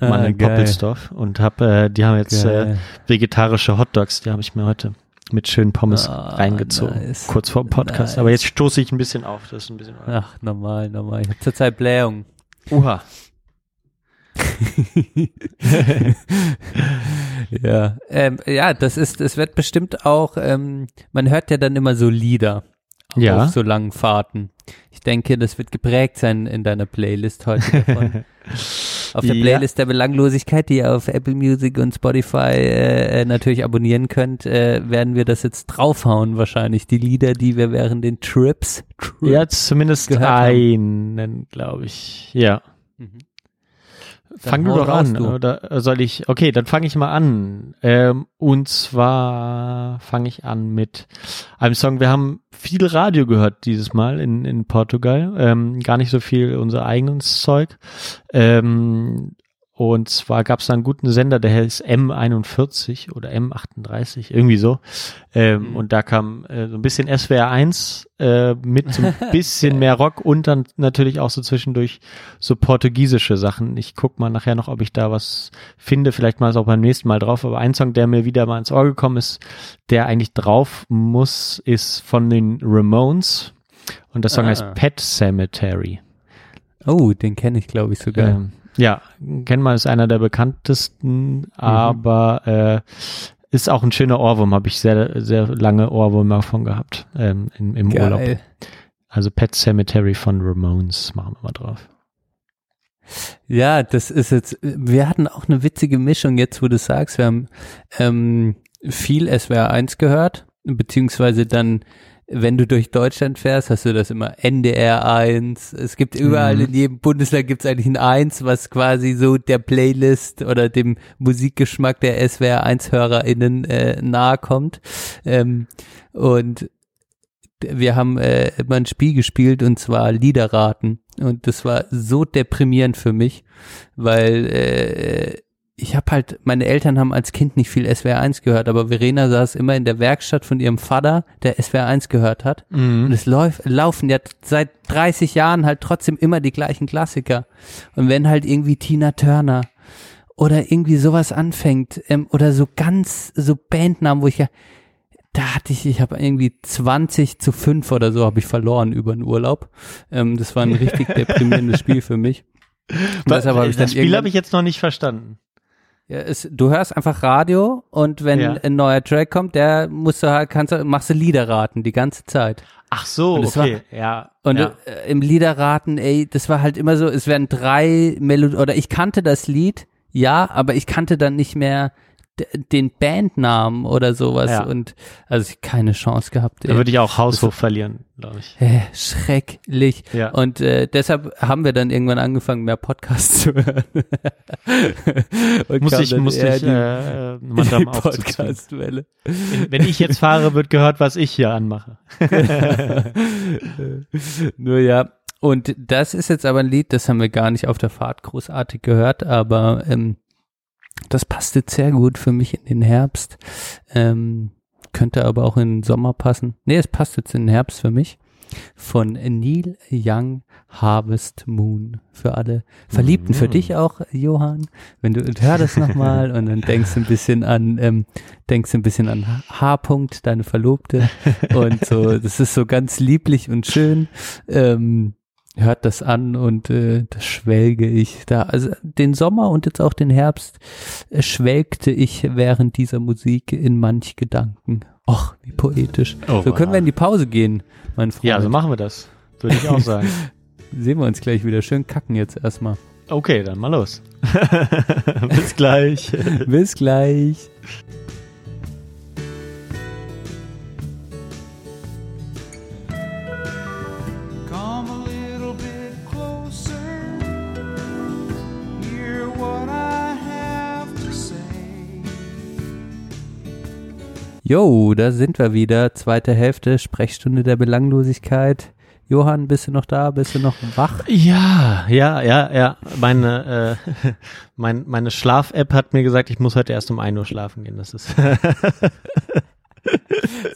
Mann Ah, in geil. Poppelsdorf und hab, äh, die haben jetzt äh, vegetarische Hotdogs, die habe ich mir heute mit schönen Pommes Ah, reingezogen, nice. kurz vor dem Podcast. Nice. Aber jetzt stoße ich ein bisschen auf, das ist ein bisschen. Ach, normal, normal. Ich habe zurzeit Blähung. Uha. ja, ähm, ja, das ist, es wird bestimmt auch, ähm, man hört ja dann immer so Lieder Ja. auf so langen Fahrten. Ich denke, das wird geprägt sein in deiner Playlist heute davon. auf der Ja. Playlist der Belanglosigkeit, die ihr auf Apple Music und Spotify äh, äh, natürlich abonnieren könnt, äh, werden wir das jetzt draufhauen wahrscheinlich. Die Lieder, die wir während den Trips, Trips Ja, zumindest einen, glaube ich. Ja. Mhm. Fang du doch an, du. oder soll ich? Okay, dann fange ich mal an. Ähm, und zwar fange ich an mit einem Song. Wir haben viel Radio gehört dieses Mal in, in Portugal. Ähm, gar nicht so viel unser eigenes Zeug. Ähm, und zwar gab es da einen guten Sender, der heißt M41 oder M38, irgendwie so. Ähm, Mhm. Und da kam äh, so ein bisschen SWR 1 äh, mit so ein bisschen mehr Rock und dann natürlich auch so zwischendurch so portugiesische Sachen. Ich guck mal nachher noch, ob ich da was finde. Vielleicht mal ist auch beim nächsten Mal drauf. Aber ein Song, der mir wieder mal ins Ohr gekommen ist, der eigentlich drauf muss, ist von den Ramones. Und der Song Ah. heißt Pet Cemetery. Oh, den kenne ich, glaube ich, sogar. Ähm, ja, wir, ist einer der bekanntesten, aber äh, ist auch ein schöner Ohrwurm, habe ich sehr, sehr lange Ohrwürmer davon gehabt ähm, im, im Urlaub. Also Pet Cemetery von Ramones machen wir mal drauf. Ja, das ist jetzt, wir hatten auch eine witzige Mischung jetzt, wo du sagst, wir haben ähm, viel SWR 1 gehört, beziehungsweise dann, wenn du durch Deutschland fährst, hast du das immer NDR 1. Es gibt überall Mhm. in jedem Bundesland gibt es eigentlich ein 1, was quasi so der Playlist oder dem Musikgeschmack der SWR 1 HörerInnen äh, nahe kommt. Ähm, und wir haben äh, immer ein Spiel gespielt und zwar Liederraten und das war so deprimierend für mich, weil äh, ich habe halt, meine Eltern haben als Kind nicht viel SWR 1 gehört, aber Verena saß immer in der Werkstatt von ihrem Vater, der SWR 1 gehört hat. Und es läuft, laufen ja seit 30 Jahren halt trotzdem immer die gleichen Klassiker. Und wenn halt irgendwie Tina Turner oder irgendwie sowas anfängt ähm, oder so ganz so Bandnamen, wo ich ja da hatte ich, ich habe irgendwie 20 zu 5 oder so habe ich verloren über den Urlaub. Ähm, das war ein richtig deprimierendes Spiel für mich. Und dann das Spiel habe ich jetzt noch nicht verstanden. Ja, es, du hörst einfach Radio und wenn Ja. ein neuer Track kommt, der musst du halt, kannst du, machst du Lieder raten die ganze Zeit. Ach so, okay. ja. Und ja. äh, im Liederraten, ey, das war halt immer so, es werden drei Melodien, oder ich kannte das Lied, ja, aber ich kannte dann nicht mehr den Bandnamen oder sowas Ja. und also ich keine Chance gehabt. da Ey. würde ich auch haushoch verlieren, glaube ich. Hä, schrecklich. Ja. Und äh, deshalb haben wir dann irgendwann angefangen, mehr Podcasts zu hören. Muss ich, muss ich die- äh, äh, Madame aufzuziehen. Podcast-Welle. Wenn ich jetzt fahre, wird gehört, was ich hier anmache. Nur ja. Und das ist jetzt aber ein Lied, das haben wir gar nicht auf der Fahrt großartig gehört, aber ähm, das passt jetzt sehr gut für mich in den Herbst. Ähm, könnte aber auch in den Sommer passen. Nee, es passt jetzt in den Herbst für mich. Von Neil Young Harvest Moon. Für alle Verliebten, für dich auch, Johann. Wenn du hör das nochmal und dann denkst ein bisschen an, ähm, denkst ein bisschen an H. -Punkt, deine Verlobte. Und so, das ist so ganz lieblich und schön. Ähm, hört das an und äh, das schwelge ich da. Also den Sommer und jetzt auch den Herbst äh, schwelgte ich während dieser Musik in manch Gedanken. Och, wie poetisch. Oh, so können wir in die Pause gehen, mein Freund. Ja, so machen wir das. Würde ich auch sagen. Sehen wir uns gleich wieder. Schön kacken jetzt erstmal. Okay, dann mal los. Bis gleich. Bis gleich. Jo, da sind wir wieder. Zweite Hälfte, Sprechstunde der Belanglosigkeit. Johann, bist du noch da? Bist du noch wach? Ja, ja, ja, ja. Meine, äh, mein, meine Schlaf-App hat mir gesagt, ich muss heute erst um 1 Uhr schlafen gehen. Das ist,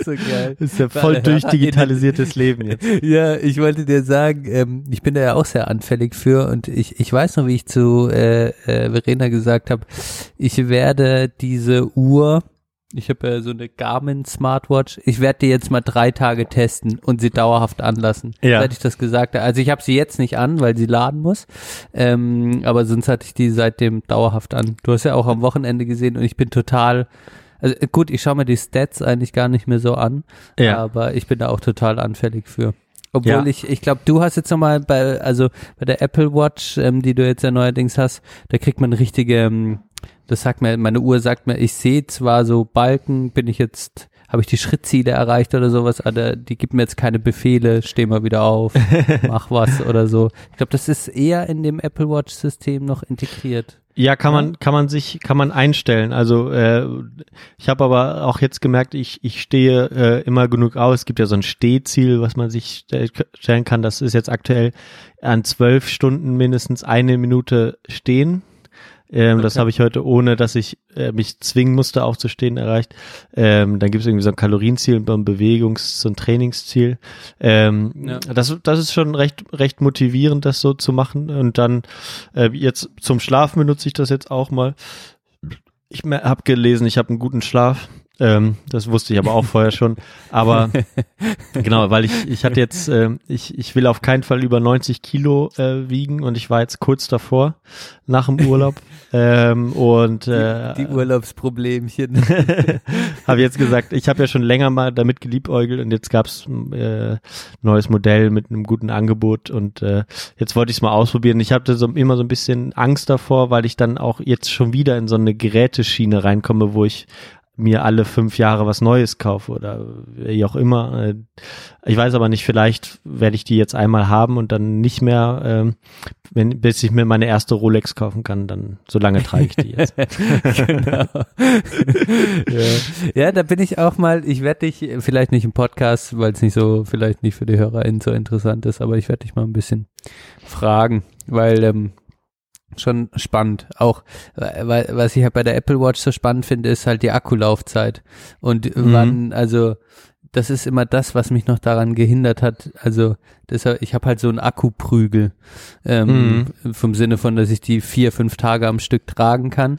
So geil. ist ja voll durchdigitalisiertes Leben jetzt. Ja, ich wollte dir sagen, ähm, ich bin da ja auch sehr anfällig für und ich, ich weiß noch, wie ich zu äh, äh, Verena gesagt habe, ich werde diese Uhr, ich habe ja so eine Garmin Smartwatch, ich werde die jetzt mal drei Tage testen und sie dauerhaft anlassen. Ja. Seit ich das gesagt habe. Also ich habe sie jetzt nicht an, weil sie laden muss, ähm, aber sonst hatte ich die seitdem dauerhaft an. Du hast ja auch am Wochenende gesehen und ich bin total also gut, ich schaue mir die Stats eigentlich gar nicht mehr so an, Ja. aber ich bin da auch total anfällig für. Obwohl Ja. ich, ich glaube, du hast jetzt nochmal bei, also bei der Apple Watch, ähm, die du jetzt ja neuerdings hast, da kriegt man richtige, ähm, das sagt mir, meine Uhr sagt mir, ich sehe zwar so Balken, bin ich jetzt, habe ich die Schrittziele erreicht oder sowas, aber die gibt mir jetzt keine Befehle, steh mal wieder auf, mach was oder so. Ich glaube, das ist eher in dem Apple Watch System noch integriert. Ja, kann man, kann man sich, kann man einstellen. Also äh, ich habe aber auch jetzt gemerkt, ich, ich stehe äh, immer genug aus. Es gibt ja so ein Stehziel, was man sich stell- stellen kann. Das ist jetzt aktuell an zwölf Stunden mindestens eine Minute stehen. Ähm, Das Okay. habe ich heute, ohne dass ich äh, mich zwingen musste, aufzustehen, erreicht. Ähm, dann gibt es irgendwie so ein Kalorienziel, und ein Bewegungs-, so ein Trainingsziel. Ähm, Ja. das, das ist schon recht, recht motivierend, das so zu machen. Und dann äh, jetzt zum Schlafen benutze ich das jetzt auch mal. Ich habe gelesen, ich habe einen guten Schlaf. Ähm, das wusste ich aber auch vorher schon. Aber genau, weil ich, ich hatte jetzt, ähm, ich, ich will auf keinen Fall über 90 Kilo äh, wiegen und ich war jetzt kurz davor, nach dem Urlaub. ähm, und äh, Die Urlaubsproblemchen. habe jetzt gesagt, ich habe ja schon länger mal damit geliebäugelt und jetzt gab's äh, neues Modell mit einem guten Angebot und äh, jetzt wollte ich es mal ausprobieren. Ich hatte so immer so ein bisschen Angst davor, weil ich dann auch jetzt schon wieder in so eine Geräteschiene reinkomme, wo ich mir alle fünf Jahre was Neues kaufe oder wie auch immer. Äh, Ich weiß aber nicht, vielleicht werde ich die jetzt einmal haben und dann nicht mehr, ähm, wenn, bis ich mir meine erste Rolex kaufen kann, dann so lange trage ich die jetzt. genau. ja. ja, da bin ich auch mal, ich werde dich, vielleicht nicht im Podcast, weil es nicht so, vielleicht nicht für die HörerInnen so interessant ist, aber ich werde dich mal ein bisschen fragen, weil ähm, schon spannend. Auch, weil, was ich halt bei der Apple Watch so spannend finde, ist halt die Akkulaufzeit. Und Mhm. wann, also das ist immer das, was mich noch daran gehindert hat. Also deshalb, ich habe halt so einen Akkuprügel ähm, vom Sinne von, dass ich die vier, fünf Tage am Stück tragen kann,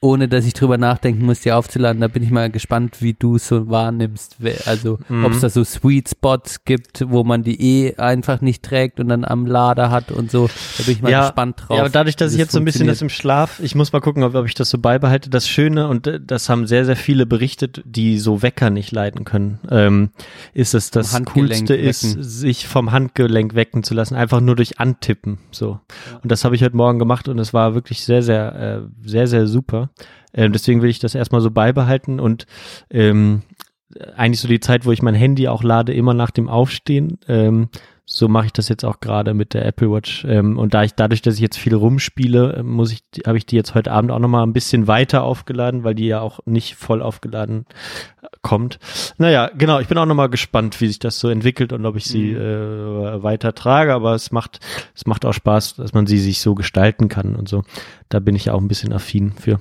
ohne dass ich drüber nachdenken muss, die aufzuladen. Da bin ich mal gespannt, wie du es so wahrnimmst. Also Mhm. ob es da so Sweet Spots gibt, wo man die eh einfach nicht trägt und dann am Lader hat und so. Da bin ich mal gespannt drauf. Ja, aber dadurch, dass ich jetzt so ein bisschen das im Schlaf, ich muss mal gucken, ob, ob ich das so beibehalte. Das Schöne, und äh, das haben sehr, sehr viele berichtet, die so Wecker nicht leiden können, ähm, ist es das Coolste ist, wecken. sich vom Handgelenk wecken zu lassen, einfach nur durch Antippen. So. Und das habe ich heute Morgen gemacht und es war wirklich sehr, sehr, äh, sehr, sehr super. Ähm, deswegen will ich das erstmal so beibehalten und ähm, eigentlich so die Zeit, wo ich mein Handy auch lade, immer nach dem Aufstehen. Ähm, so mache ich das jetzt auch gerade mit der Apple Watch. Ähm, und da ich dadurch, dass ich jetzt viel rumspiele, muss ich, habe ich die jetzt heute Abend auch nochmal ein bisschen weiter aufgeladen, weil die ja auch nicht voll aufgeladen kommt. Naja, genau, ich bin auch nochmal gespannt, wie sich das so entwickelt und ob ich sie äh, weiter trage, aber es macht, es macht auch Spaß, dass man sie sich so gestalten kann und so. Da bin ich ja auch ein bisschen affin für.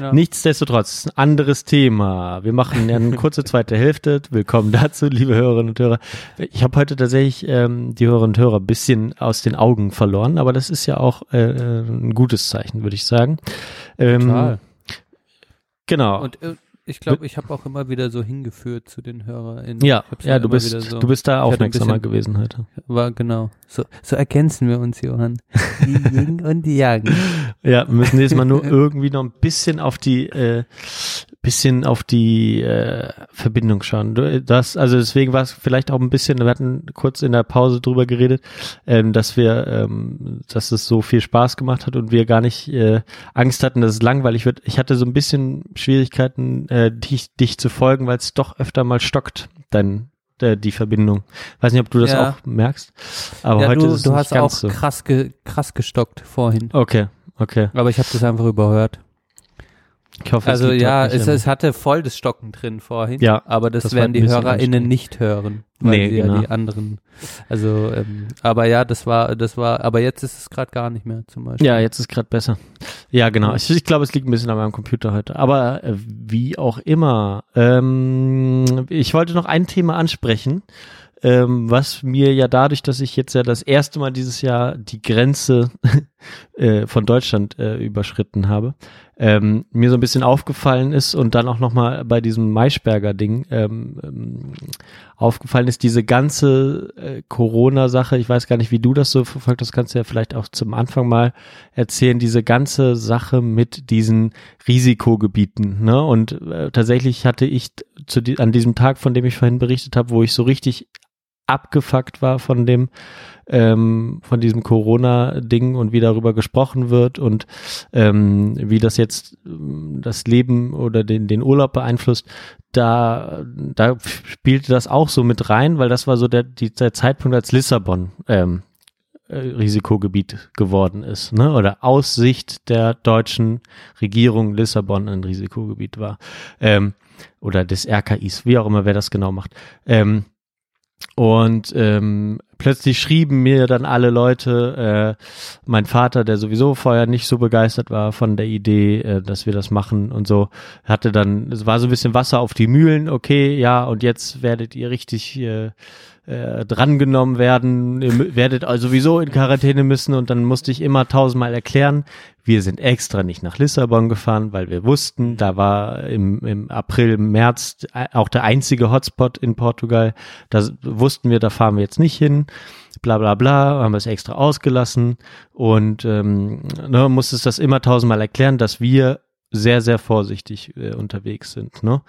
Ja. Nichtsdestotrotz, ein anderes Thema. Wir machen eine kurze zweite Hälfte. Willkommen dazu, liebe Hörerinnen und Hörer. Ich habe heute tatsächlich ähm, die Hörerinnen und Hörer ein bisschen aus den Augen verloren, aber das ist ja auch äh, äh, ein gutes Zeichen, würde ich sagen. Ähm, Total. Genau. Und äh, ich glaube, ich habe auch immer wieder so hingeführt zu den HörerInnen. ja, ja, du bist, so, du bist da aufmerksamer bisschen- gewesen heute. War genau. So, so ergänzen wir uns, Johann. Die Yin und die Yang. Ja, wir müssen nächstes Mal nur irgendwie noch ein bisschen auf die, äh, bisschen auf die äh, Verbindung schauen. Du- Das, also deswegen war es vielleicht auch ein bisschen, wir hatten kurz in der Pause drüber geredet, ähm, dass wir, ähm, dass es so viel Spaß gemacht hat und wir gar nicht äh, Angst hatten, dass es langweilig wird. Ich hatte so ein bisschen Schwierigkeiten, äh, dich, dich zu folgen, weil es doch öfter mal stockt, dann äh, die Verbindung. Weiß nicht, ob du das Ja. auch merkst, aber ja, heute du, ist es du nicht hast auch ganz so. krass, ge, krass gestockt vorhin. Okay, okay. Aber ich habe das einfach überhört. Ich hoffe, Also liegt ja, es, es hatte voll das Stocken drin vorhin. Ja, aber das, das werden die HörerInnen nicht hören. Weil Nee, sie ja genau. die anderen. Also, ähm, aber ja, das war, das war, aber jetzt ist es gerade gar nicht mehr zum Beispiel. Ja, jetzt ist gerade besser. Ja, genau. Ich, ich glaube, es liegt ein bisschen an meinem Computer heute. Aber äh, wie auch immer. Ähm, ich wollte noch ein Thema ansprechen, ähm, was mir ja dadurch, dass ich jetzt ja das erste Mal dieses Jahr die Grenze äh, von Deutschland äh, überschritten habe, ähm, mir so ein bisschen aufgefallen ist und dann auch nochmal bei diesem Maischberger-Ding ähm, ähm, aufgefallen ist, diese ganze äh, Corona-Sache, ich weiß gar nicht, wie du das so verfolgt hast, kannst du ja vielleicht auch zum Anfang mal erzählen, diese ganze Sache mit diesen Risikogebieten. Ne? Und äh, tatsächlich hatte ich zu die, an diesem Tag, von dem ich vorhin berichtet habe, wo ich so richtig abgefuckt war von dem ähm, von diesem Corona-Ding und wie darüber gesprochen wird und ähm, wie das jetzt ähm, das Leben oder den, den Urlaub beeinflusst, da, da spielte das auch so mit rein, weil das war so der, die, der Zeitpunkt, als Lissabon ähm, äh, Risikogebiet geworden ist, ne? Oder aus Sicht der deutschen Regierung Lissabon ein Risikogebiet war. Ähm, oder des RKIs, wie auch immer, wer das genau macht. Ähm, und ähm, plötzlich schrieben mir dann alle Leute, äh, mein Vater, der sowieso vorher nicht so begeistert war von der Idee, äh, dass wir das machen und so, hatte dann, es war so ein bisschen Wasser auf die Mühlen, okay, ja, und jetzt werdet ihr richtig äh, äh, drangenommen werden, ihr werdet also sowieso in Quarantäne müssen und dann musste ich immer tausendmal erklären, wir sind extra nicht nach Lissabon gefahren, weil wir wussten, da war im, im April, März auch der einzige Hotspot in Portugal, da wussten wir, da fahren wir jetzt nicht hin, bla bla bla, haben wir es extra ausgelassen und ähm, ne, musstest das immer tausendmal erklären, dass wir sehr, sehr vorsichtig äh, unterwegs sind. Ne?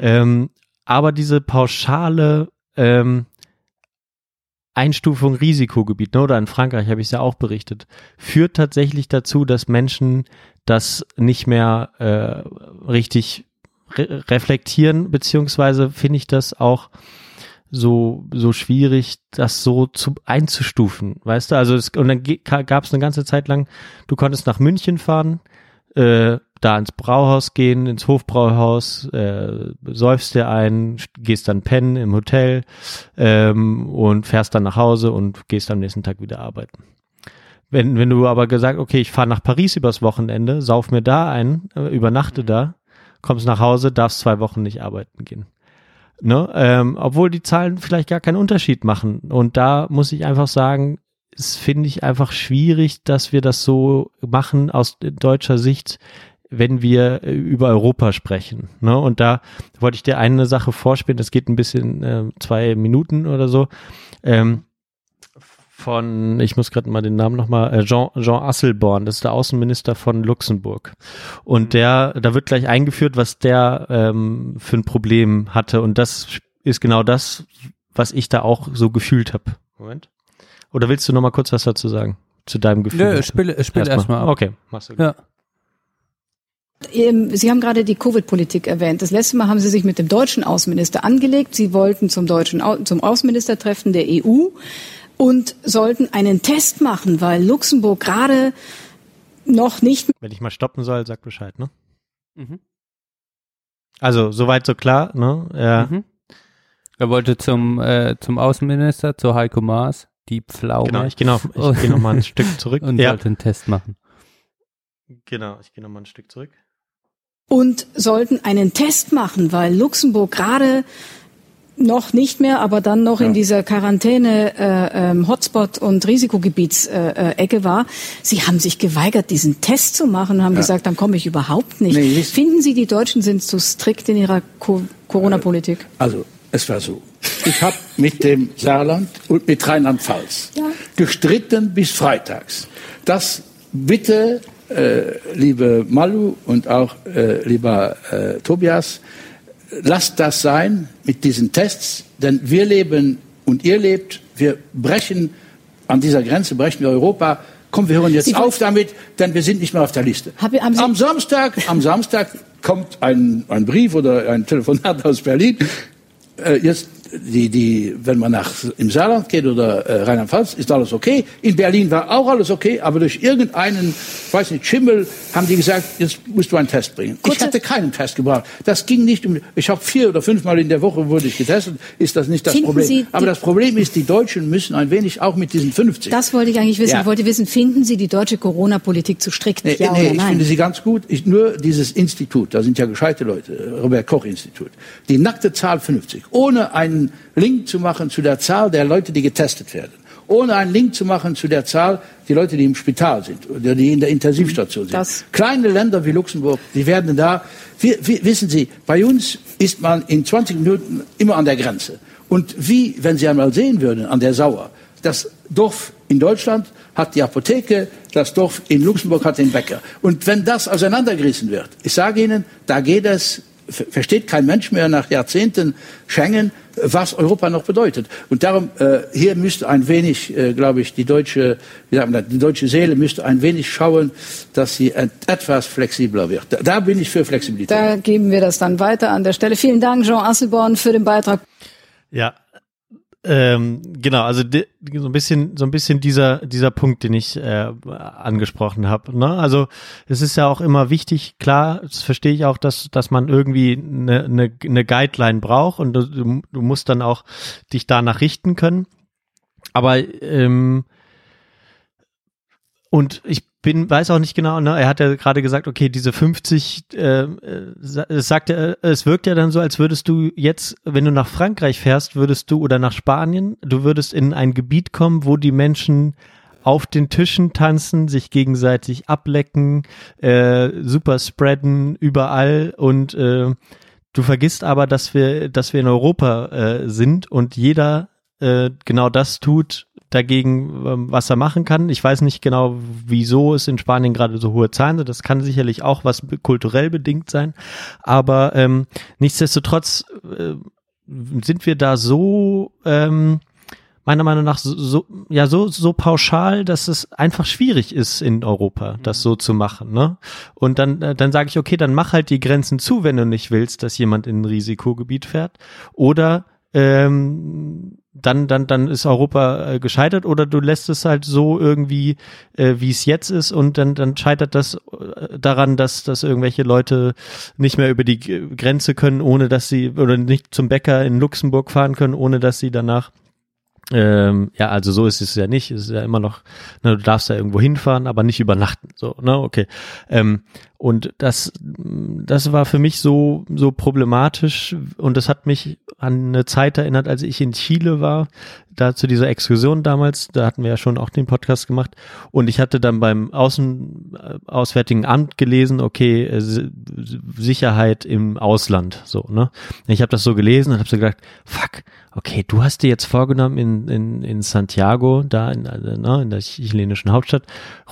Ähm, aber diese pauschale ähm, Einstufung Risikogebiet, ne, oder in Frankreich habe ich es ja auch berichtet, führt tatsächlich dazu, dass Menschen das nicht mehr äh, richtig re reflektieren, beziehungsweise finde ich das auch so so schwierig, das so zu einzustufen, weißt du? Also es, und dann gab es eine ganze Zeit lang, du konntest nach München fahren, äh, da ins Brauhaus gehen, ins Hofbrauhaus, äh, säufst dir ein, gehst dann pennen im Hotel ähm, und fährst dann nach Hause und gehst am nächsten Tag wieder arbeiten. Wenn, wenn du aber gesagt, okay, ich fahre nach Paris übers Wochenende, sauf mir da ein, äh, übernachte da, kommst nach Hause, darfst zwei Wochen nicht arbeiten gehen. Ne? Ähm, obwohl die Zahlen vielleicht gar keinen Unterschied machen. Und da muss ich einfach sagen, es finde ich einfach schwierig, dass wir das so machen aus deutscher Sicht, wenn wir äh, über Europa sprechen. Ne? Und da wollte ich dir eine Sache vorspielen, das geht ein bisschen äh, zwei Minuten oder so. Ähm, von, ich muss gerade mal den Namen nochmal, äh, Jean, Jean Asselborn, das ist der Außenminister von Luxemburg. Und der, da wird gleich eingeführt, was der ähm, für ein Problem hatte. Und das ist genau das, was ich da auch so gefühlt habe. Moment. Oder willst du nochmal kurz was dazu sagen? Zu deinem Gefühl? Nö, spiel, spiel erstmal ab. Okay, machst du. Ja. Sie haben gerade die Covid-Politik erwähnt. Das letzte Mal haben Sie sich mit dem deutschen Außenminister angelegt. Sie wollten zum deutschen Au zum Außenministertreffen der EU und sollten einen Test machen, weil Luxemburg gerade noch nicht Wenn ich mal stoppen soll, sag Bescheid, ne? Mhm. Also, soweit so klar, ne? Ja. Mhm. Er wollte zum, äh, zum Außenminister, zu Heiko Maas, die Pflaume. Genau, ich gehe noch, Oh. ich geh noch mal ein Stück zurück. und ja, sollte einen Test machen. genau, ich gehe noch mal ein Stück zurück. Und sollten einen Test machen, weil Luxemburg gerade noch nicht mehr, aber dann noch in dieser Quarantäne äh, ähm, Hotspot und Risikogebietsecke äh, äh, war. Sie haben sich geweigert, diesen Test zu machen und haben gesagt, dann komme ich überhaupt nicht. Nee, Finden Sie, die Deutschen sind zu strikt in ihrer Co Corona-Politik? Also, es war so. Ich habe mit dem Saarland und mit Rheinland-Pfalz Ja. gestritten bis freitags, dass bitte äh, liebe Malu und auch äh, lieber äh, Tobias, lasst das sein mit diesen Tests, denn wir leben und ihr lebt, wir brechen an dieser Grenze, brechen wir Europa. Komm, wir hören jetzt Sie auf damit, denn wir sind nicht mehr auf der Liste. Hab- am Samstag, am Samstag kommt ein, ein Brief oder ein Telefonat aus Berlin. Äh, jetzt die, die, wenn man nach im Saarland geht oder äh, Rheinland-Pfalz, ist alles okay. In Berlin war auch alles okay, aber durch irgendeinen, ich weiß nicht, Schimmel haben die gesagt, jetzt musst du einen Test bringen. ich Kurze- hatte keinen Test gebraucht. Das ging nicht um. Ich habe vier oder fünfmal in der Woche wurde ich getestet. Ist das nicht das Finden Problem? Sie aber das Problem ist, die Deutschen müssen ein wenig auch mit diesen 50. Das wollte ich eigentlich wissen. Ja. Ich wollte wissen, finden Sie die deutsche Corona-Politik zu strikt? Nee, ja nee, oder ich nein? finde sie ganz gut. Ich, nur dieses Institut, da sind ja gescheite Leute, Robert Koch Institut. Die nackte Zahl 50, ohne einen Link zu machen zu der Zahl der Leute, die getestet werden. Ohne einen Link zu machen zu der Zahl der Leute, die im Spital sind oder die in der Intensivstation sind. Das- Kleine Länder wie Luxemburg, die werden da. Wir, wir, wissen Sie, bei uns ist man in 20 Minuten immer an der Grenze. Und wie, wenn Sie einmal sehen würden, an der Sauer, das Dorf in Deutschland hat die Apotheke, das Dorf in Luxemburg hat den Bäcker. Und wenn das auseinandergerissen wird, ich sage Ihnen, da geht es, versteht kein Mensch mehr nach Jahrzehnten Schengen, was Europa noch bedeutet. Und darum, äh, hier müsste ein wenig, äh, glaube ich, die deutsche, wie sagt man das, die deutsche Seele müsste ein wenig schauen, dass sie et etwas flexibler wird. Da, da bin ich für Flexibilität. Da geben wir das dann weiter an der Stelle. Vielen Dank, Jean Asselborn, für den Beitrag. Ja, ähm, genau, also so ein bisschen, so ein bisschen dieser dieser Punkt, den ich äh, angesprochen habe. Ne? Also es ist ja auch immer wichtig, klar, das verstehe ich auch, dass dass man irgendwie eine eine, eine Guideline braucht und du du musst dann auch dich danach richten können. Aber ähm, und ich bin, weiß auch nicht genau, ne, er hat ja gerade gesagt, okay, diese 50, äh, äh, es sagt er, es wirkt ja dann so, als würdest du jetzt, wenn du nach Frankreich fährst, würdest du oder nach Spanien, du würdest in ein Gebiet kommen, wo die Menschen auf den Tischen tanzen, sich gegenseitig ablecken, äh, super spreaden überall und äh, du vergisst aber, dass wir, dass wir in Europa äh, sind und jeder äh, genau das tut dagegen, ähm, was er machen kann. Ich weiß nicht genau, wieso es in Spanien gerade so hohe Zahlen sind. Das kann sicherlich auch was kulturell bedingt sein. Aber ähm, nichtsdestotrotz äh, sind wir da so ähm, meiner Meinung nach so, so ja so so pauschal, dass es einfach schwierig ist in Europa, das so zu machen, ne? Und dann äh, dann sage ich okay, dann mach halt die Grenzen zu, wenn du nicht willst, dass jemand in ein Risikogebiet fährt, oder ähm, dann dann dann ist Europa äh, gescheitert oder du lässt es halt so irgendwie äh, wie es jetzt ist und dann dann scheitert das äh, daran, dass dass irgendwelche Leute nicht mehr über die Grenze können, ohne dass sie oder nicht zum Bäcker in Luxemburg fahren können, ohne dass sie danach ähm, ja, also so ist es ja nicht. Es ist ja immer noch, ne, du darfst ja irgendwo hinfahren, aber nicht übernachten. So, ne, okay. Ähm, und das, das war für mich so, so problematisch. Und das hat mich an eine Zeit erinnert, als ich in Chile war, da zu dieser Exkursion damals, da hatten wir ja schon auch den Podcast gemacht. Und ich hatte dann beim Außen, äh, Auswärtigen Amt gelesen, okay, äh, Si- Sicherheit im Ausland, so, ne. Ich habe das so gelesen und habe so gedacht, fuck, okay, du hast dir jetzt vorgenommen, in, in, in Santiago, da in, äh, ne, in der chilenischen Hauptstadt,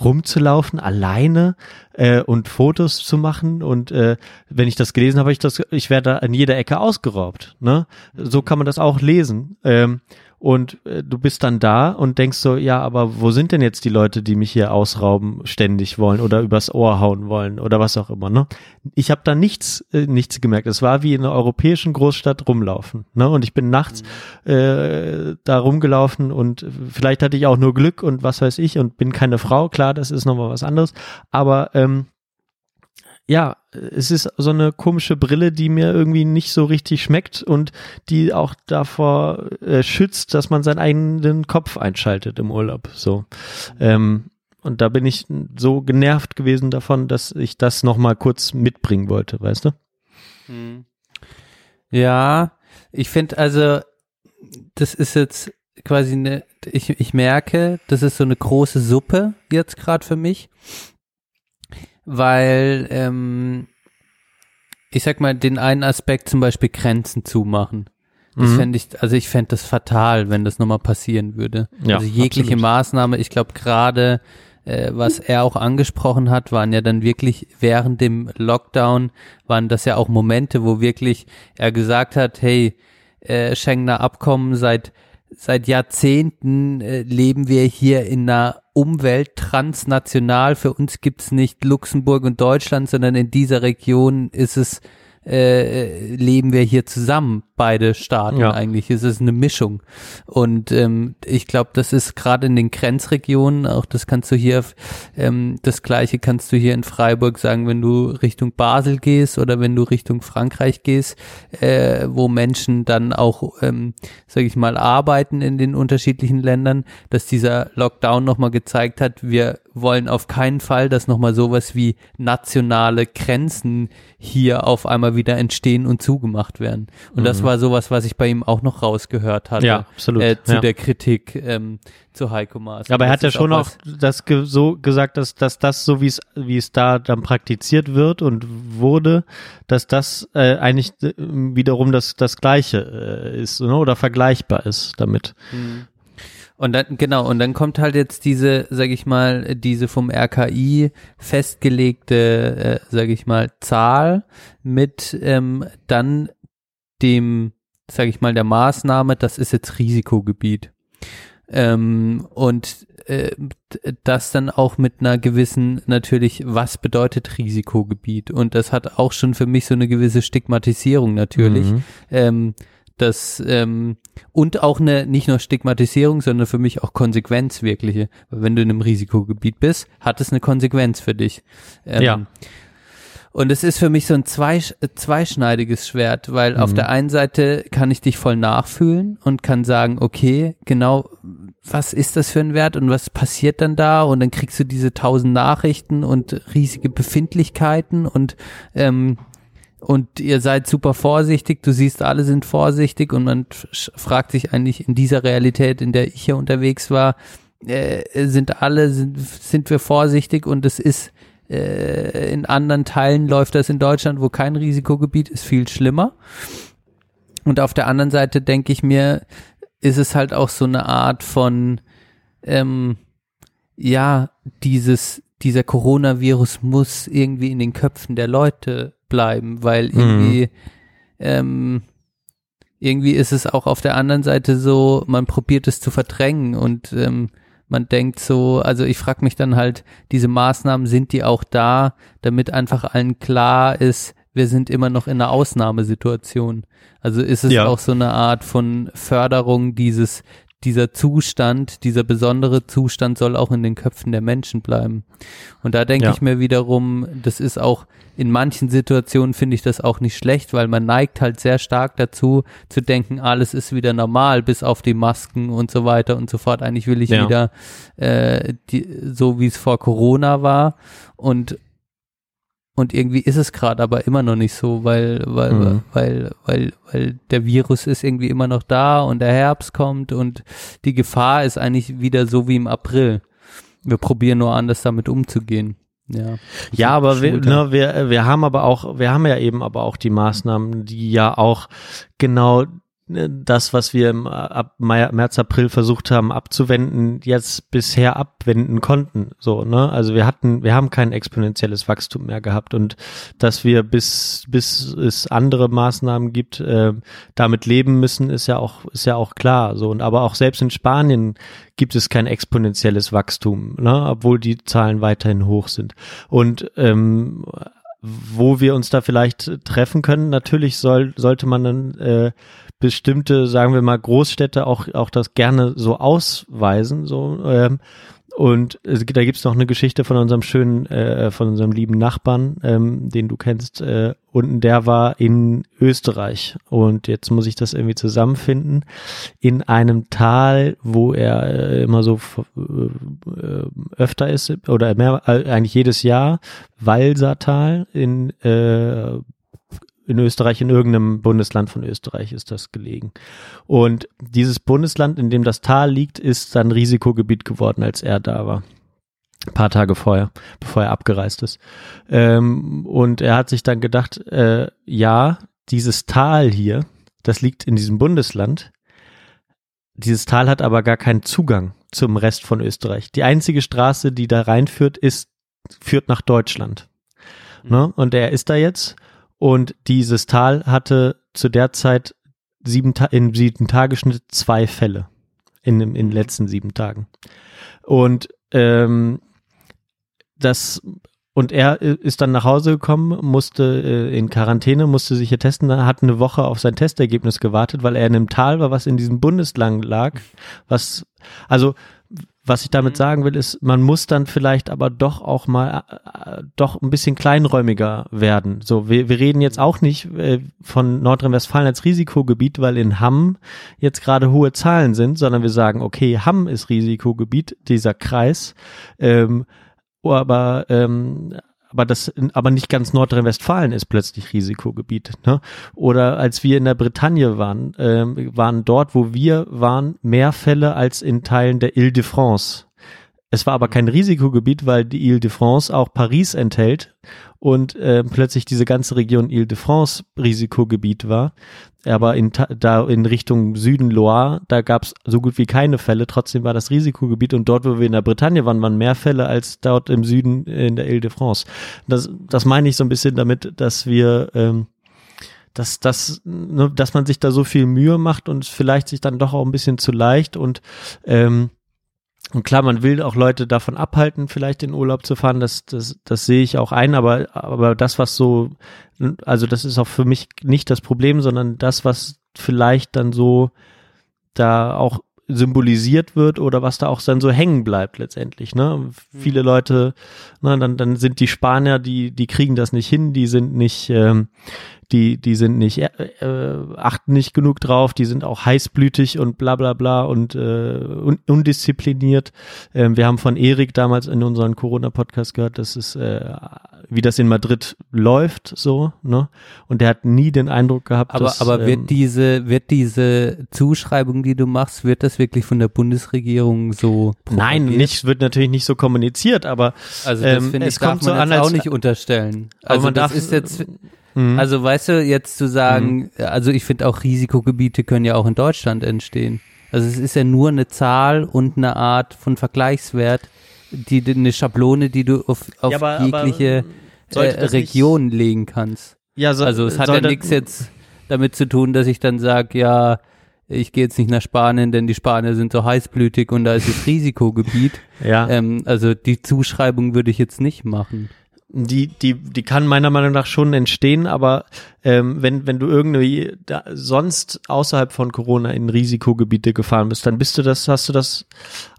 rumzulaufen, alleine äh, und Fotos zu machen. Und äh, wenn ich das gelesen habe, ich das, ich werde da an jeder Ecke ausgeraubt. Ne? So kann man das auch lesen. Ähm, und äh, du bist dann da und denkst so, ja, aber wo sind denn jetzt die Leute, die mich hier ausrauben ständig wollen oder übers Ohr hauen wollen oder was auch immer, ne? Ich habe da nichts äh, nichts gemerkt. Es war wie in einer europäischen Großstadt rumlaufen, ne? Und ich bin nachts äh, da rumgelaufen und vielleicht hatte ich auch nur Glück und was weiß ich und bin keine Frau, klar, das ist nochmal was anderes, aber ähm, ja, es ist so eine komische Brille, die mir irgendwie nicht so richtig schmeckt und die auch davor äh, schützt, dass man seinen eigenen Kopf einschaltet im Urlaub. So. Ähm, und da bin ich so genervt gewesen davon, dass ich das nochmal kurz mitbringen wollte, weißt du? Ja, ich finde also, das ist jetzt quasi eine, ich, ich merke, das ist so eine große Suppe jetzt gerade für mich, weil ähm, ich sag mal, den einen Aspekt zum Beispiel Grenzen zumachen. Das Mhm. fände ich, also ich fände das fatal, wenn das nochmal passieren würde. Ja, also jegliche absolut. Maßnahme, ich glaube gerade äh, was er auch angesprochen hat, waren ja dann wirklich während dem Lockdown, waren das ja auch Momente, wo wirklich er gesagt hat, hey, äh, Schengener Abkommen seit seit Jahrzehnten äh, leben wir hier in einer Umwelt transnational. Für uns gibt's nicht Luxemburg und Deutschland, sondern in dieser Region ist es äh, leben wir hier zusammen, beide Staaten Ja. eigentlich. Es ist eine Mischung. Und ähm, ich glaube, das ist gerade in den Grenzregionen, auch das kannst du hier, ähm, das gleiche kannst du hier in Freiburg sagen, wenn du Richtung Basel gehst oder wenn du Richtung Frankreich gehst, äh, wo Menschen dann auch, ähm, sage ich mal, arbeiten in den unterschiedlichen Ländern, dass dieser Lockdown nochmal gezeigt hat, wir wollen auf keinen Fall, dass nochmal sowas wie nationale Grenzen hier auf einmal wieder entstehen und zugemacht werden. Und das war sowas, was ich bei ihm auch noch rausgehört hatte. Mhm. Ja, absolut, Äh, zu ja. der Kritik ähm, zu Heiko Maas. Aber er hat ja schon auch das ge so gesagt, dass, dass das so wie es wie es da dann praktiziert wird und wurde, dass das äh, eigentlich äh, wiederum das das Gleiche äh, ist ne? oder vergleichbar ist damit. Und dann, genau, und dann kommt halt jetzt diese, sag ich mal, diese vom RKI festgelegte, äh, sag ich mal, Zahl mit ähm, dann dem, sag ich mal, der Maßnahme, das ist jetzt Risikogebiet. Ähm, und äh, das dann auch mit einer gewissen, natürlich, was bedeutet Risikogebiet? Und das hat auch schon für mich so eine gewisse Stigmatisierung natürlich. Mhm. Ähm, das ähm, und auch eine nicht nur Stigmatisierung, sondern für mich auch Konsequenz wirkliche. Weil wenn du in einem Risikogebiet bist, hat es eine Konsequenz für dich. Ähm, Ja. Und es ist für mich so ein zwei, zweischneidiges Schwert, weil auf der einen Seite kann ich dich voll nachfühlen und kann sagen, okay, genau, was ist das für ein Wert und was passiert dann da? Und dann kriegst du diese tausend Nachrichten und riesige Befindlichkeiten und ähm, und ihr seid super vorsichtig, du siehst, alle sind vorsichtig und man fragt sich eigentlich in dieser Realität, in der ich hier unterwegs war, äh, sind alle, sind, sind wir vorsichtig und es ist äh, in anderen Teilen läuft das in Deutschland, wo kein Risikogebiet ist, viel schlimmer. Und auf der anderen Seite denke ich mir, ist es halt auch so eine Art von, ähm, ja, dieses, dieser Coronavirus muss irgendwie in den Köpfen der Leute bleiben, weil irgendwie, ähm, irgendwie ist es auch auf der anderen Seite so, man probiert es zu verdrängen und ähm, man denkt so, also ich frage mich dann halt, diese Maßnahmen, sind die auch da, damit einfach allen klar ist, wir sind immer noch in einer Ausnahmesituation. Also ist es Ja. auch so eine Art von Förderung dieses, dieser Zustand, dieser besondere Zustand soll auch in den Köpfen der Menschen bleiben. Und da denke Ja. ich mir wiederum, das ist auch, in manchen Situationen finde ich das auch nicht schlecht, weil man neigt halt sehr stark dazu, zu denken, alles ist wieder normal, bis auf die Masken und so weiter und so fort. Eigentlich will ich Ja. wieder äh, die, so wie es vor Corona war und und irgendwie ist es gerade aber immer noch nicht so, weil, weil, Mhm. weil, weil, weil der Virus ist irgendwie immer noch da und der Herbst kommt und die Gefahr ist eigentlich wieder so wie im April. Wir probieren nur anders damit umzugehen. Ja. Ja, aber wir, ne, wir, wir haben aber auch, wir haben ja eben aber auch die Maßnahmen, die ja auch genau das, was wir im äh, ab März, April versucht haben abzuwenden, jetzt bisher abwenden konnten. So, ne? Also wir hatten, wir haben kein exponentielles Wachstum mehr gehabt und dass wir bis bis es andere Maßnahmen gibt, äh, damit leben müssen, ist ja auch ist ja auch klar. So und aber auch selbst in Spanien gibt es kein exponentielles Wachstum, ne? obwohl die Zahlen weiterhin hoch sind. Und ähm, wo wir uns da vielleicht treffen können, natürlich soll, sollte man dann äh, bestimmte, sagen wir mal, Großstädte auch, auch das gerne so ausweisen. So, ähm, und es, da gibt's noch eine Geschichte von unserem schönen, äh, von unserem lieben Nachbarn, ähm, den du kennst, äh, und der war in Österreich. Und jetzt muss ich das irgendwie zusammenfinden. In einem Tal, wo er äh, immer so äh, öfter ist, oder mehr, äh, eigentlich jedes Jahr, Walsertal in, äh, in Österreich, in irgendeinem Bundesland von Österreich ist das gelegen. Und dieses Bundesland, in dem das Tal liegt, ist dann Risikogebiet geworden, als er da war. Ein paar Tage vorher, bevor er abgereist ist. Ähm, und er hat sich dann gedacht, äh, ja, dieses Tal hier, das liegt in diesem Bundesland, dieses Tal hat aber gar keinen Zugang zum Rest von Österreich. Die einzige Straße, die da reinführt, ist, führt nach Deutschland. Ne? Und er ist da jetzt und dieses Tal hatte zu der Zeit sieben Ta in sieben Tagesschnitt zwei Fälle in, in den letzten sieben Tagen. Und ähm, das und er äh, ist dann nach Hause gekommen, musste äh, in Quarantäne, musste sich hier testen, hat eine Woche auf sein Testergebnis gewartet, weil er in einem Tal war, was in diesem Bundesland lag. Was, also, was ich damit sagen will, ist, man muss dann vielleicht aber doch auch mal äh, doch ein bisschen kleinräumiger werden. So, wir, wir reden jetzt auch nicht äh, von Nordrhein-Westfalen als Risikogebiet, weil in Hamm jetzt gerade hohe Zahlen sind, sondern wir sagen, okay, Hamm ist Risikogebiet, dieser Kreis. Ähm, aber ähm, aber das aber nicht ganz Nordrhein-Westfalen ist plötzlich Risikogebiet. Ne? Oder als wir in der Bretagne waren, ähm, waren dort, wo wir waren, mehr Fälle als in Teilen der Ile-de-France. Es war aber kein Risikogebiet, weil die Ile-de-France auch Paris enthält und äh, plötzlich diese ganze Region Ile-de-France Risikogebiet war. Aber in, Ta- da in Richtung Süden Loire, da gab es so gut wie keine Fälle. Trotzdem war das Risikogebiet und dort, wo wir in der Bretagne waren, waren mehr Fälle als dort im Süden in der Ile-de-France. Das, das meine ich so ein bisschen damit, dass wir ähm, dass, dass, ne, dass man sich da so viel Mühe macht und vielleicht sich dann doch auch ein bisschen zu leicht und ähm, und klar, man will auch Leute davon abhalten, vielleicht in Urlaub zu fahren, das, das, das sehe ich auch ein, aber, aber das, was so, also das ist auch für mich nicht das Problem, sondern das, was vielleicht dann so da auch symbolisiert wird oder was da auch dann so hängen bleibt letztendlich. Ne? Viele Leute, ne, dann, dann sind die Spanier, die, die kriegen das nicht hin, die sind nicht, ähm, die, die sind nicht, äh, äh, achten nicht genug drauf, die sind auch heißblütig und bla bla bla und äh, un undiszipliniert. Ähm, wir haben von Erik damals in unserem Corona-Podcast gehört, dass es, äh, wie das in Madrid läuft, so, ne? Und der hat nie den Eindruck gehabt, Aber, dass, aber ähm, wird diese, wird diese Zuschreibung, die du machst, wird das wirklich von der Bundesregierung so Nein, propagiert? nicht, wird natürlich nicht so kommuniziert, aber Also das ähm, finde ich, es kommt man so an, als auch nicht unterstellen. Also man das darf- ist jetzt, Mhm. also weißt du, jetzt zu sagen, also ich finde auch Risikogebiete können ja auch in Deutschland entstehen. Also es ist ja nur eine Zahl und eine Art von Vergleichswert, die eine Schablone, die du auf, auf Ja, aber- aber jegliche sollte äh, das nicht- Region legen kannst. ja, so, Also es hat ja nichts jetzt damit zu tun, dass ich dann sage, ja, ich gehe jetzt nicht nach Spanien, denn die Spanier sind so heißblütig und da ist es Risikogebiet. Ja, Ähm, also die Zuschreibung würde ich jetzt nicht machen. Die, die, die kann meiner Meinung nach schon entstehen, aber ähm, wenn, wenn du irgendwie da, sonst außerhalb von Corona in Risikogebiete gefahren bist, dann bist du das, hast du das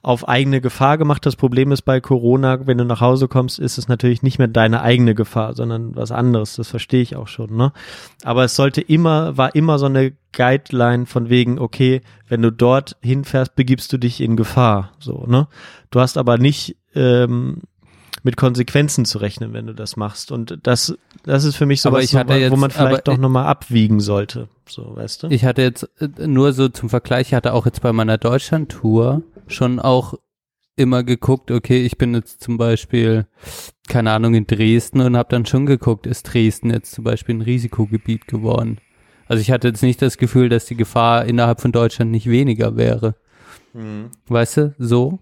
auf eigene Gefahr gemacht. Das Problem ist bei Corona, wenn du nach Hause kommst, ist es natürlich nicht mehr deine eigene Gefahr, sondern was anderes. Das verstehe ich auch schon, ne? Aber es sollte immer, war immer so eine Guideline von wegen, okay, wenn du dort hinfährst, begibst du dich in Gefahr, so, ne? Du hast aber nicht, ähm, mit Konsequenzen zu rechnen, wenn du das machst. Und das, das ist für mich so was, ich hatte wo man vielleicht doch nochmal abwiegen sollte. So, weißt du? Ich hatte jetzt äh, nur so zum Vergleich, ich hatte auch jetzt bei meiner Deutschland-Tour schon auch immer geguckt, okay, ich bin jetzt zum Beispiel, keine Ahnung, in Dresden und habe dann schon geguckt, ist Dresden jetzt zum Beispiel ein Risikogebiet geworden. Also ich hatte jetzt nicht das Gefühl, dass die Gefahr innerhalb von Deutschland nicht weniger wäre. Weißt du, so.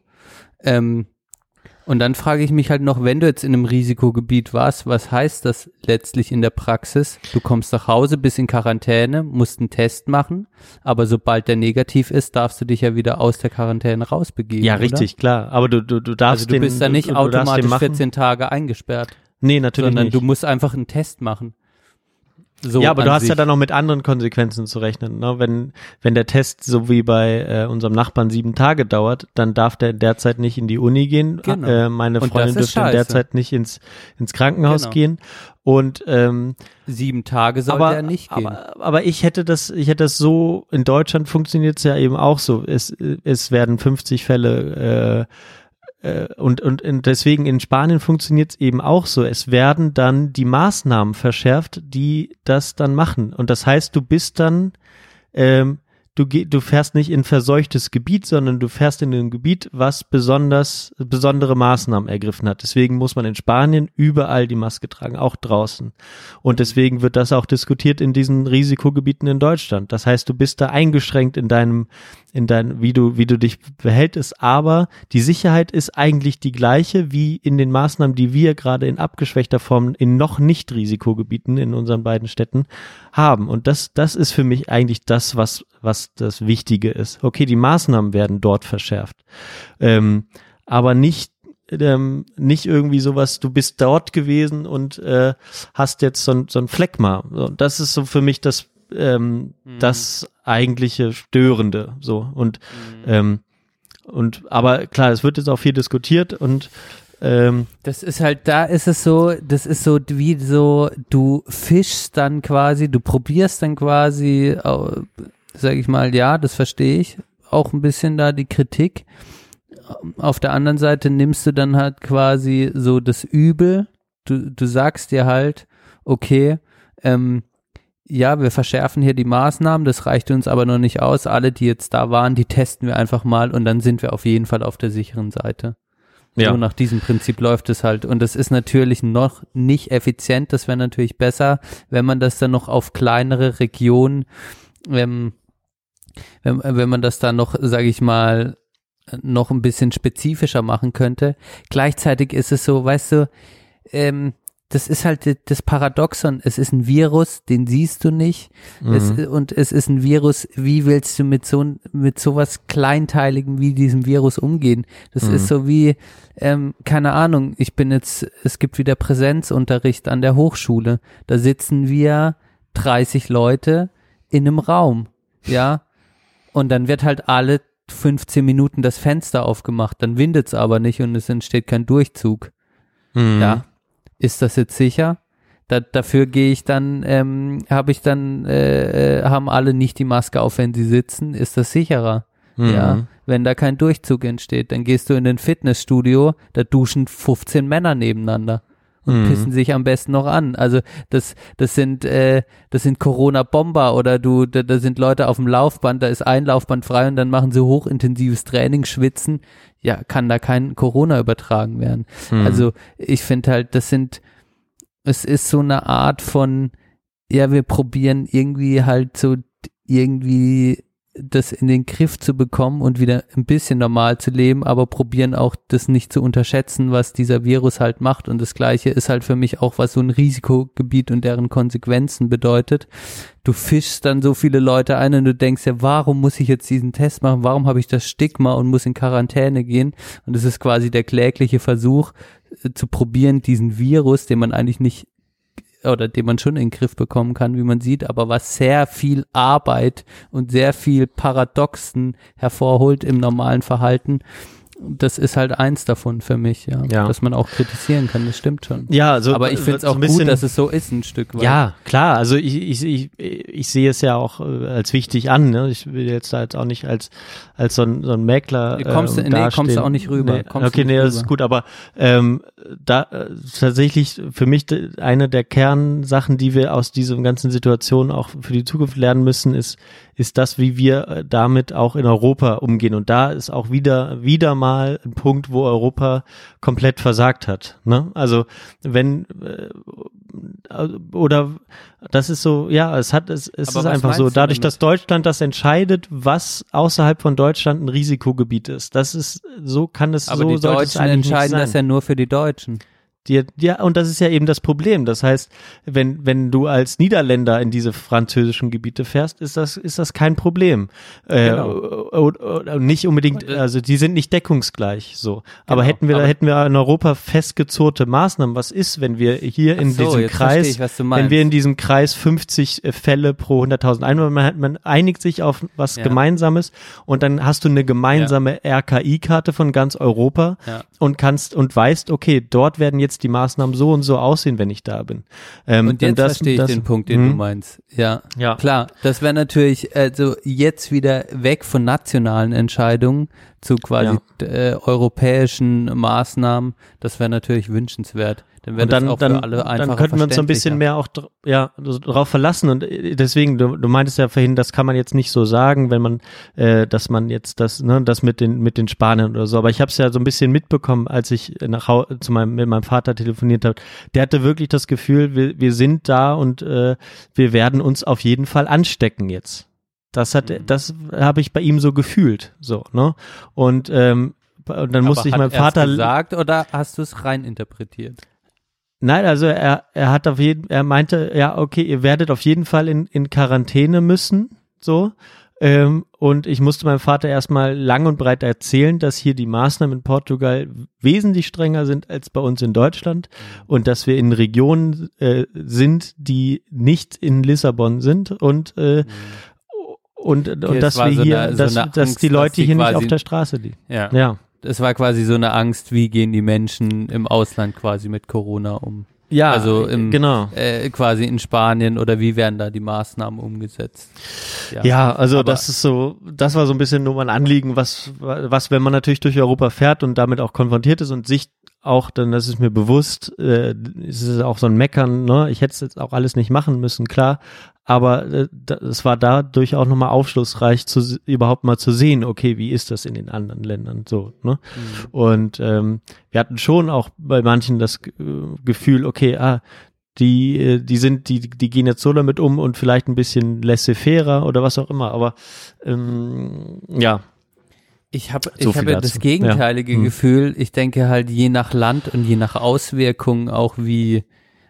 Ähm, und dann frage ich mich halt noch, wenn du jetzt in einem Risikogebiet warst, was heißt das letztlich in der Praxis? Du kommst nach Hause, bist in Quarantäne, musst einen Test machen, aber sobald der negativ ist, darfst du dich ja wieder aus der Quarantäne rausbegeben. ja, oder? richtig, klar. Aber du, du, du darfst Also du den, bist da nicht du, automatisch machen. 14 Tage eingesperrt, Nee, natürlich sondern nicht. du musst einfach einen Test machen. So ja, aber du hast sich. ja dann noch mit anderen Konsequenzen zu rechnen. Ne? Wenn, wenn der Test so wie bei äh, unserem Nachbarn sieben Tage dauert, dann darf der derzeit nicht in die Uni gehen. Genau. Äh, meine Und Freundin dürfte derzeit nicht ins, ins Krankenhaus Genau. gehen. Und ähm, Sieben Tage sollte aber, er nicht gehen. Aber, aber ich hätte das, ich hätte das so, in Deutschland funktioniert es ja eben auch so. Es, es werden 50 Fälle äh, und, und, und deswegen in Spanien funktioniert es eben auch so. Es werden dann die Maßnahmen verschärft, die das dann machen. Und das heißt, du bist dann ähm, du, geh- du fährst nicht in verseuchtes Gebiet, sondern du fährst in ein Gebiet, was besonders, besondere Maßnahmen ergriffen hat. Deswegen muss man in Spanien überall die Maske tragen, auch draußen. Und deswegen wird das auch diskutiert in diesen Risikogebieten in Deutschland. Das heißt, du bist da eingeschränkt in deinem, in dein, wie du, wie du dich behältst, aber die Sicherheit ist eigentlich die gleiche wie in den Maßnahmen, die wir gerade in abgeschwächter Form in noch nicht Risikogebieten in unseren beiden Städten haben. Und das, das ist für mich eigentlich das, was, was das Wichtige ist. Okay, die Maßnahmen werden dort verschärft, ähm, aber nicht ähm, nicht irgendwie sowas, du bist dort gewesen und äh, hast jetzt so, ein- so ein Fleckma. Das ist so für mich das, ähm, das eigentliche Störende. So und ähm, und aber klar, es wird jetzt auch viel diskutiert und ähm, Das ist halt, da ist es so, das ist so wie so, du fischst dann quasi, du probierst dann quasi, au- sag ich mal, ja, das verstehe ich, auch ein bisschen da die Kritik. Auf der anderen Seite nimmst du dann halt quasi so das Übel, du, du sagst dir halt, okay, ähm, ja, wir verschärfen hier die Maßnahmen, das reicht uns aber noch nicht aus. Alle, die jetzt da waren, die testen wir einfach mal und dann sind wir auf jeden Fall auf der sicheren Seite. Ja. So nach diesem Prinzip läuft es halt. Und das ist natürlich noch nicht effizient. Das wäre natürlich besser, wenn man das dann noch auf kleinere Regionen, ähm, wenn, wenn man das dann noch, sage ich mal, noch ein bisschen spezifischer machen könnte. Gleichzeitig ist es so, weißt du, ähm, das ist halt das Paradoxon. Es ist ein Virus, den siehst du nicht. Es, und es ist ein Virus, wie willst du mit so, mit sowas Kleinteiligem wie diesem Virus umgehen? Das ist so wie, ähm, keine Ahnung, ich bin jetzt, es gibt wieder Präsenzunterricht an der Hochschule. Da sitzen wir 30 Leute in einem Raum, ja. Und dann wird halt alle 15 Minuten das Fenster aufgemacht, dann windet's aber nicht und es entsteht kein Durchzug. Mhm. Ja. Ist das jetzt sicher? Da, dafür gehe ich dann, ähm, habe ich dann, äh, äh, haben alle nicht die Maske auf, wenn sie sitzen, ist das sicherer. Mhm. Ja, wenn da kein Durchzug entsteht, dann gehst du in ein Fitnessstudio, da duschen 15 Männer nebeneinander und Mhm. pissen sich am besten noch an. Also das, das sind, äh, das sind Corona-Bomber oder du, da, da sind Leute auf dem Laufband, da ist ein Laufband frei und dann machen sie hochintensives Training, schwitzen. Ja, kann da kein Corona übertragen werden. Also ich finde halt, das sind, es ist so eine Art von, ja, wir probieren irgendwie halt so irgendwie das in den Griff zu bekommen und wieder ein bisschen normal zu leben, aber probieren auch das nicht zu unterschätzen, was dieser Virus halt macht. Und das Gleiche ist halt für mich auch, was so ein Risikogebiet und deren Konsequenzen bedeutet. Du fischst dann so viele Leute ein und du denkst ja, warum muss ich jetzt diesen Test machen? Warum habe ich das Stigma und muss in Quarantäne gehen? Und es ist quasi der klägliche Versuch, äh, zu probieren, diesen Virus, den man eigentlich nicht oder den man schon in den Griff bekommen kann, wie man sieht, aber was sehr viel Arbeit und sehr viel Paradoxen hervorholt im normalen Verhalten. Das ist halt eins davon für mich, ja. Ja. Dass man auch kritisieren kann, das stimmt schon. Ja, also aber ich finde es auch ein bisschen- gut, dass es so ist, ein Stück weit. Ja, klar. Also ich, ich, ich, ich sehe es ja auch äh, als wichtig an. Ne? Ich will jetzt da jetzt auch nicht als als so ein, so ein Mäkler. Nee, kommst du- ähm, nee, kommst du auch nicht rüber. Nee. Okay, nicht nee, das ist rüber. gut. Aber ähm, da äh, tatsächlich für mich eine der Kernsachen, die wir aus dieser ganzen Situation auch für die Zukunft lernen müssen, ist ist das, wie wir äh, damit auch in Europa umgehen. Und da ist auch wieder wieder mal ein Punkt, wo Europa komplett versagt hat. Ne? Also wenn äh, oder das ist so, ja, es hat, es, es Aber ist einfach so, dadurch, dass Deutschland das entscheidet, was außerhalb von Deutschland ein Risikogebiet ist. Das ist, so kann es, aber so die Deutschen entscheiden das ja nur für die Deutschen. Die, ja, und das ist ja eben das Problem. Das heißt, wenn, wenn du als Niederländer in diese französischen Gebiete fährst, ist das, ist das kein Problem. Äh, Genau. oder, oder nicht unbedingt, also die sind nicht deckungsgleich so. Aber Genau, hätten wir, aber- hätten wir in Europa festgezurrte Maßnahmen. Was ist, wenn wir hier in so, diesem Kreis, ich, wenn wir in diesem Kreis 50 Fälle pro 100.000 Einwohner, man, hat- man einigt sich auf was Ja. Gemeinsames und dann hast du eine gemeinsame RKI-Karte von ganz Europa Ja. und kannst und weißt, okay, dort werden jetzt die Maßnahmen so und so aussehen, wenn ich da bin. Ähm, Und jetzt das- verstehe ich das- den Punkt, den du Mhm. meinst. Ja, Ja. klar. Das wäre natürlich also jetzt wieder weg von nationalen Entscheidungen zu quasi äh, europäischen Maßnahmen. Das wäre natürlich wünschenswert. Dann wäre das auch dann, für alle einfacher dann könnten wir uns so ein bisschen mehr auch ja, drauf verlassen und äh, deswegen, du, du meintest ja vorhin, das kann man jetzt nicht so sagen, wenn man, äh, dass man jetzt das, ne, das mit den mit den Spaniern oder so. Aber ich habe es ja so ein bisschen mitbekommen, als ich nach Hau zu meinem mit meinem Vater telefoniert habe. Der hatte wirklich das Gefühl, wir, wir sind da und äh, wir werden uns auf jeden Fall anstecken jetzt. Das hat, das habe ich bei ihm so gefühlt, so, ne? Und, ähm, und dann musste ich meinem Vater gesagt oder hast du es rein interpretiert? Nein, also er, er hat auf jeden, er meinte, ja, okay, ihr werdet auf jeden Fall in, in Quarantäne müssen, so. Ähm, und ich musste meinem Vater erstmal lang und breit erzählen, dass hier die Maßnahmen in Portugal wesentlich strenger sind als bei uns in Deutschland und dass wir in Regionen äh, sind, die nicht in Lissabon sind und äh, und, und dass wir so hier, eine- so dass, dass Angst, die dass Leute die hier nicht quasi- auf der Straße liegen. Ja. Ja. Es war quasi so eine Angst, wie gehen die Menschen im Ausland quasi mit Corona um? Ja, also im, genau. äh, quasi in Spanien oder wie werden da die Maßnahmen umgesetzt? Ja, also aber- das ist so, das war so ein bisschen nur mein Anliegen, was, was, wenn man natürlich durch Europa fährt und damit auch konfrontiert ist und sich auch, dann, das ist mir bewusst, äh, ist es auch so ein Meckern, ne? Ich hätte es jetzt auch alles nicht machen müssen, klar. Aber äh, es war dadurch auch nochmal aufschlussreich, zu, überhaupt mal zu sehen, okay, wie ist das in den anderen Ländern so, ne? Und ähm, wir hatten schon auch bei manchen das äh, Gefühl, okay, ah, die, äh, die sind, die, die gehen jetzt so damit um und vielleicht ein bisschen laissez-faire oder was auch immer, aber ähm, ja, Ich habe So ich habe dazu. das gegenteilige Ja. Hm. Gefühl. Ich denke halt je nach Land und je nach Auswirkungen auch wie,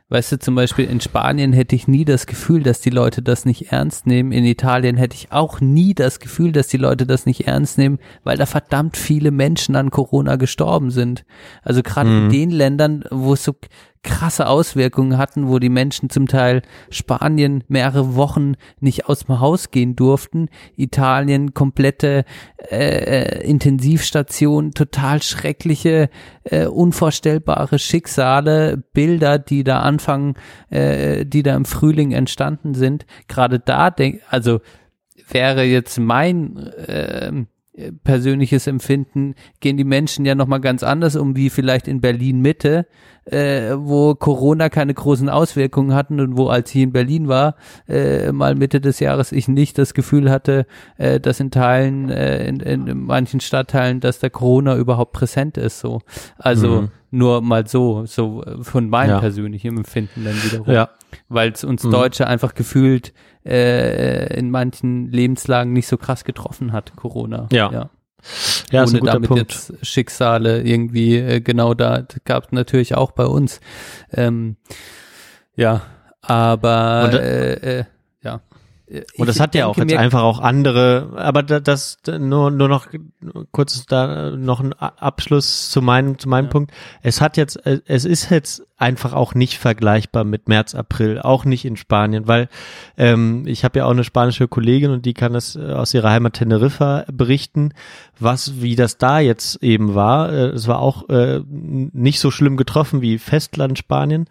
weißt du, zum Beispiel in Spanien hätte ich nie das Gefühl, dass die Leute das nicht ernst nehmen. In Italien hätte ich auch nie das Gefühl, dass die Leute das nicht ernst nehmen, weil da verdammt viele Menschen an Corona gestorben sind. Also gerade Mhm. in den Ländern, wo es so krasse Auswirkungen hatten, wo die Menschen zum Teil Spanien mehrere Wochen nicht aus dem Haus gehen durften, Italien komplette äh, Intensivstation, total schreckliche, äh, unvorstellbare Schicksale, Bilder, die da anfangen, äh, die da im Frühling entstanden sind. Gerade da denk, also wäre jetzt mein ähm, persönliches Empfinden, gehen die Menschen ja nochmal ganz anders um, wie vielleicht in Berlin Mitte, äh, wo Corona keine großen Auswirkungen hatten und wo, als ich in Berlin war, äh, mal Mitte des Jahres ich nicht das Gefühl hatte, äh, dass in Teilen, äh, in, in manchen Stadtteilen, dass der Corona überhaupt präsent ist, so. Also Mhm. nur mal so, so äh, von meinem Ja. persönlichen Empfinden dann wiederum ja, weil es uns Mhm. Deutsche einfach gefühlt äh, in manchen Lebenslagen nicht so krass getroffen hat, Corona. Ja. ja. Ja, Ohne damit Punkt. jetzt Schicksale irgendwie äh, genau da gab es natürlich auch bei uns. Ähm, ja, aber Und äh, äh. Und das hat ja auch jetzt einfach auch andere, aber da- das nur nur noch kurz da noch ein Abschluss zu meinem zu meinem Ja. Punkt. Es hat jetzt äh, es ist jetzt einfach auch nicht vergleichbar mit März April, auch nicht in Spanien, weil ähm, ich habe ja auch eine spanische Kollegin und die kann das äh, aus ihrer Heimat Teneriffa berichten, was wie das da jetzt eben war. Äh, es war auch äh, nicht so schlimm getroffen wie Festland Spanien,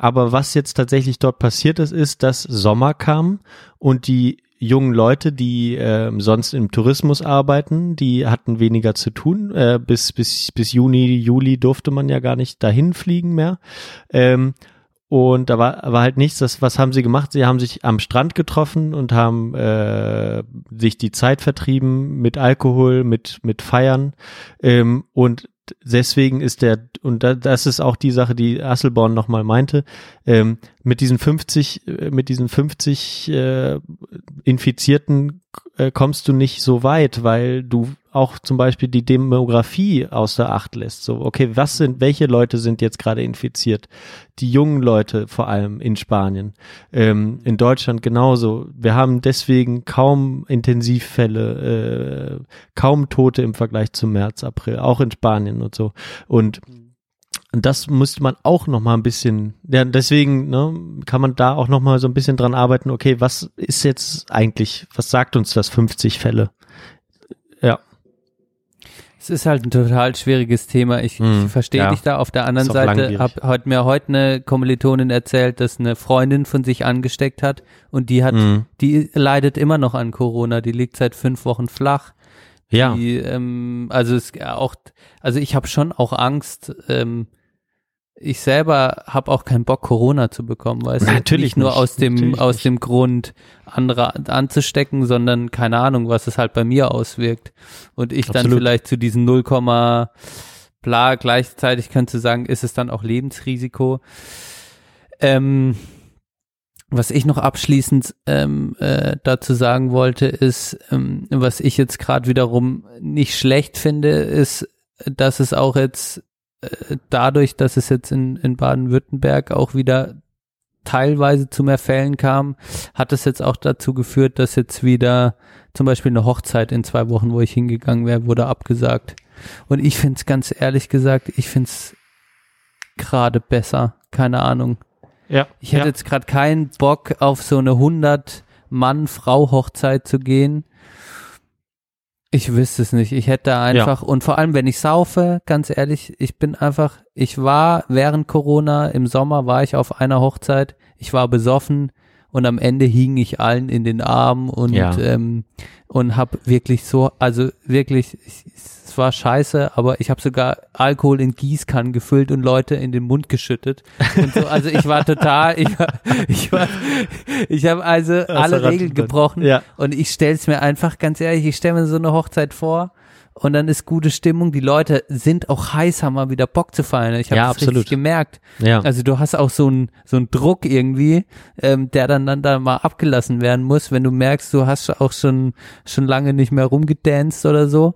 aber was jetzt tatsächlich dort passiert ist, ist, dass Sommer kam und die jungen Leute, die ähm, sonst im Tourismus arbeiten, die hatten weniger zu tun. Äh, bis, bis, bis Juni, Juli durfte man ja gar nicht dahin fliegen mehr. Ähm, und da war, war halt nichts, das, was haben sie gemacht? Sie haben sich am Strand getroffen und haben äh, sich die Zeit vertrieben mit Alkohol, mit, mit Feiern. Ähm, und deswegen ist der, und da, das ist auch die Sache, die Asselborn nochmal meinte, ähm, mit diesen 50, äh, mit diesen 50 äh, Infizierten äh, kommst du nicht so weit, weil du auch zum Beispiel die Demografie außer Acht lässt. So, okay, was sind, welche Leute sind jetzt gerade infiziert? Die jungen Leute vor allem in Spanien, ähm, in Deutschland genauso. Wir haben deswegen kaum Intensivfälle, äh, kaum Tote im Vergleich zum März, April, auch in Spanien und so. Und und das müsste man auch noch mal ein bisschen, ja, deswegen ne, kann man da auch noch mal so ein bisschen dran arbeiten. Okay, was ist jetzt eigentlich, was sagt uns das 50 Fälle? Ja, Es ist halt ein total schwieriges Thema. Ich, Mhm, ich verstehe ja. dich da. Auf der anderen Seite hat hat mir heute eine Kommilitonin erzählt, dass eine Freundin von sich angesteckt hat und die hat, Mhm. die leidet immer noch an Corona. Die liegt seit fünf Wochen flach. ja, Die, ähm, also es auch, also ich habe schon auch Angst. Ähm, ich selber habe auch keinen Bock, Corona zu bekommen, weißt du? Natürlich nicht nur nicht, aus dem aus nicht. dem Grund andere anzustecken, sondern keine Ahnung, was es halt bei mir auswirkt und ich dann Absolut. vielleicht zu diesen 0, bla gleichzeitig kannst du sagen, ist es dann auch Lebensrisiko. Ähm, was ich noch abschließend ähm, äh, dazu sagen wollte, ist, ähm, was ich jetzt gerade wiederum nicht schlecht finde, ist, dass es auch jetzt dadurch, dass es jetzt in, in Baden-Württemberg auch wieder teilweise zu mehr Fällen kam, hat es jetzt auch dazu geführt, dass jetzt wieder zum Beispiel eine Hochzeit in zwei Wochen, wo ich hingegangen wäre, wurde abgesagt. Und ich finde es ganz ehrlich gesagt, ich finde es gerade besser. Keine Ahnung. Ja. Ich hätte ja. jetzt gerade keinen Bock auf so eine 100 Mann Frau Hochzeit zu gehen. Ich wüsste es nicht. Ich hätte einfach und vor allem wenn ich saufe, ganz ehrlich, ich bin einfach ich war während Corona im Sommer war ich auf einer Hochzeit. Ich war besoffen und am Ende hing ich allen in den Armen und Ja. ähm, und habe wirklich so also wirklich ich, es war scheiße, aber ich habe sogar Alkohol in Gießkannen gefüllt und Leute in den Mund geschüttet und so. Also ich war total, ich war, ich war, ich habe also alle. Regeln gebrochen Ja. und ich stell's mir einfach ganz ehrlich, ich stelle mir so eine Hochzeit vor und dann ist gute Stimmung. Die Leute sind auch heiß, haben mal wieder Bock zu feiern. Ich habe Ja, das absolut. richtig gemerkt. Ja. Also du hast auch so einen so einen Druck irgendwie, ähm, der dann dann da mal abgelassen werden muss, wenn du merkst, du hast auch schon schon lange nicht mehr rumgedanced oder so.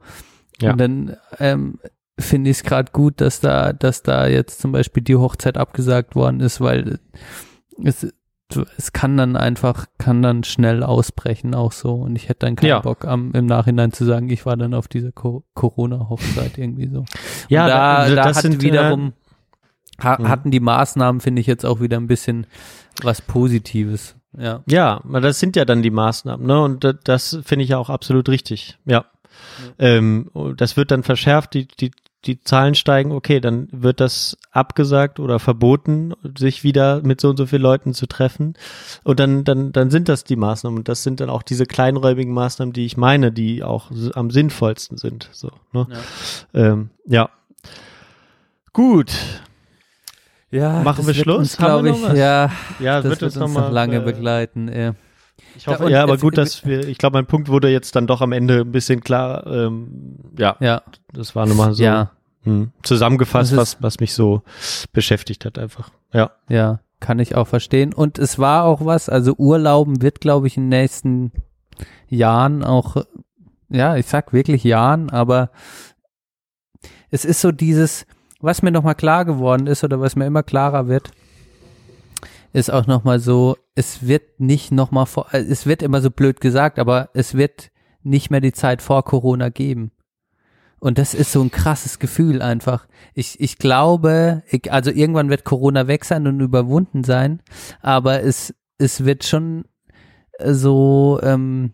Ja. Und dann ähm, finde ich es gerade gut, dass da dass da jetzt zum Beispiel die Hochzeit abgesagt worden ist, weil es es kann dann einfach, kann dann schnell ausbrechen auch so und ich hätte dann keinen Ja. Bock am, im Nachhinein zu sagen, ich war dann auf dieser Co Corona-Hochzeit irgendwie so. Ja, und da, da- da, das hat sind, äh, wiederum, ha, Mhm. hatten die Maßnahmen, finde ich jetzt auch wieder ein bisschen was Positives. Ja. Ja, das sind ja dann die Maßnahmen, ne? Und da- das finde ich ja auch absolut richtig. Ja. Ähm, das wird dann verschärft, die, die, die Zahlen steigen, okay, dann wird das abgesagt oder verboten, sich wieder mit so und so vielen Leuten zu treffen. Und dann, dann, dann sind das die Maßnahmen. Und das sind dann auch diese kleinräumigen Maßnahmen, die ich meine, die auch am sinnvollsten sind. So, ne? ja. Ähm, ja. Gut. Ja, Machen wir wird Schluss? Uns, Haben wir glaube noch ich, was? ja, Ja, das wird wird uns uns noch noch mal, lange äh, begleiten. Ja. Ich hoffe, ja, aber gut, dass wir, ich glaube, mein Punkt wurde jetzt dann doch am Ende ein bisschen klar, ähm, ja, Ja, das war nochmal so ja, hm, zusammengefasst, was, was mich so beschäftigt hat einfach. Ja. ja, kann ich auch verstehen. Und es war auch was, also Urlauben wird, glaube ich, in den nächsten Jahren auch, ja, ich sag wirklich Jahren, aber es ist so dieses, was mir nochmal klar geworden ist oder was mir immer klarer wird, ist auch nochmal so, es wird nicht nochmal vor, äh, es wird immer so blöd gesagt, aber es wird nicht mehr die Zeit vor Corona geben. Und das ist so ein krasses Gefühl einfach. Ich, ich glaube, ich, also irgendwann wird Corona weg sein und überwunden sein, aber es, es wird schon so, ähm,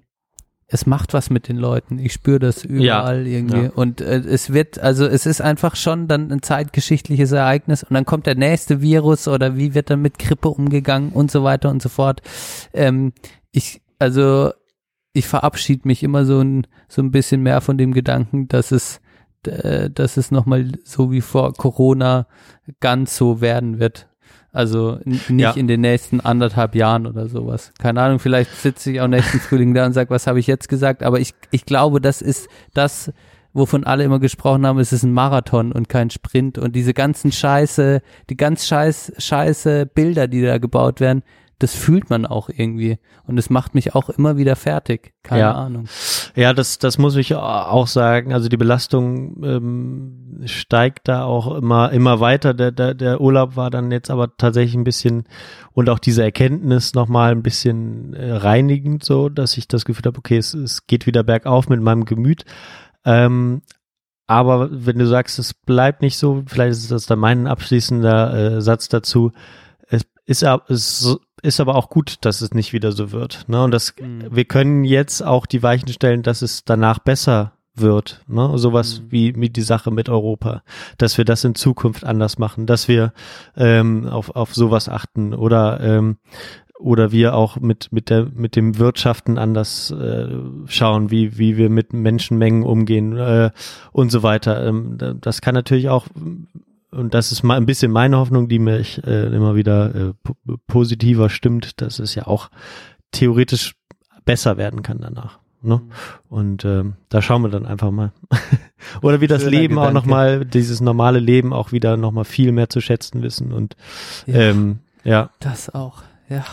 es macht was mit den Leuten. Ich spüre das überall irgendwie. ja. Und äh, es wird, also es ist einfach schon dann ein zeitgeschichtliches Ereignis und dann kommt der nächste Virus oder wie wird dann mit Grippe umgegangen und so weiter und so fort. Ähm, ich, also ich verabschiede mich immer so ein, so ein bisschen mehr von dem Gedanken, dass es, äh, dass es nochmal so wie vor Corona ganz so werden wird. Also nicht Ja. in den nächsten anderthalb Jahren oder sowas. Keine Ahnung, vielleicht sitze ich auch nächsten Frühling da und sage, was habe ich jetzt gesagt? Aber ich, ich glaube, das ist das, wovon alle immer gesprochen haben, es ist ein Marathon und kein Sprint. Und diese ganzen Scheiße, die ganz scheiß, scheiße Bilder, die da gebaut werden, das fühlt man auch irgendwie. Und es macht mich auch immer wieder fertig. Keine Ja. Ahnung. Ja, das, das muss ich auch sagen. Also die Belastung ähm, steigt da auch immer, immer weiter. Der, der, der Urlaub war dann jetzt aber tatsächlich ein bisschen und auch diese Erkenntnis nochmal ein bisschen äh, reinigend, so, dass ich das Gefühl habe, okay, es, es geht wieder bergauf mit meinem Gemüt. Ähm, aber wenn du sagst, es bleibt nicht so, vielleicht ist das dann mein abschließender äh, Satz dazu. Es ist, es ist aber auch gut, dass es nicht wieder so wird. Ne? Und das, wir können jetzt auch die Weichen stellen, dass es danach besser wird. Ne? Sowas wie, wie die Sache mit Europa. Dass wir das in Zukunft anders machen, dass wir ähm, auf, auf sowas achten oder ähm, oder wir auch mit mit der mit dem Wirtschaften anders äh, schauen, wie wie wir mit Menschenmengen umgehen äh, und so weiter. Ähm, da- das kann natürlich auch und das ist mal ein bisschen meine Hoffnung, die mich äh, immer wieder äh, po positiver stimmt, dass es ja auch theoretisch besser werden kann danach. Ne? Und ähm, da schauen wir dann einfach mal. Oder wie das Schöner Leben auch Gedanke. nochmal, dieses normale Leben auch wieder nochmal viel mehr zu schätzen wissen und Ja. ähm, ja, Das auch, ja.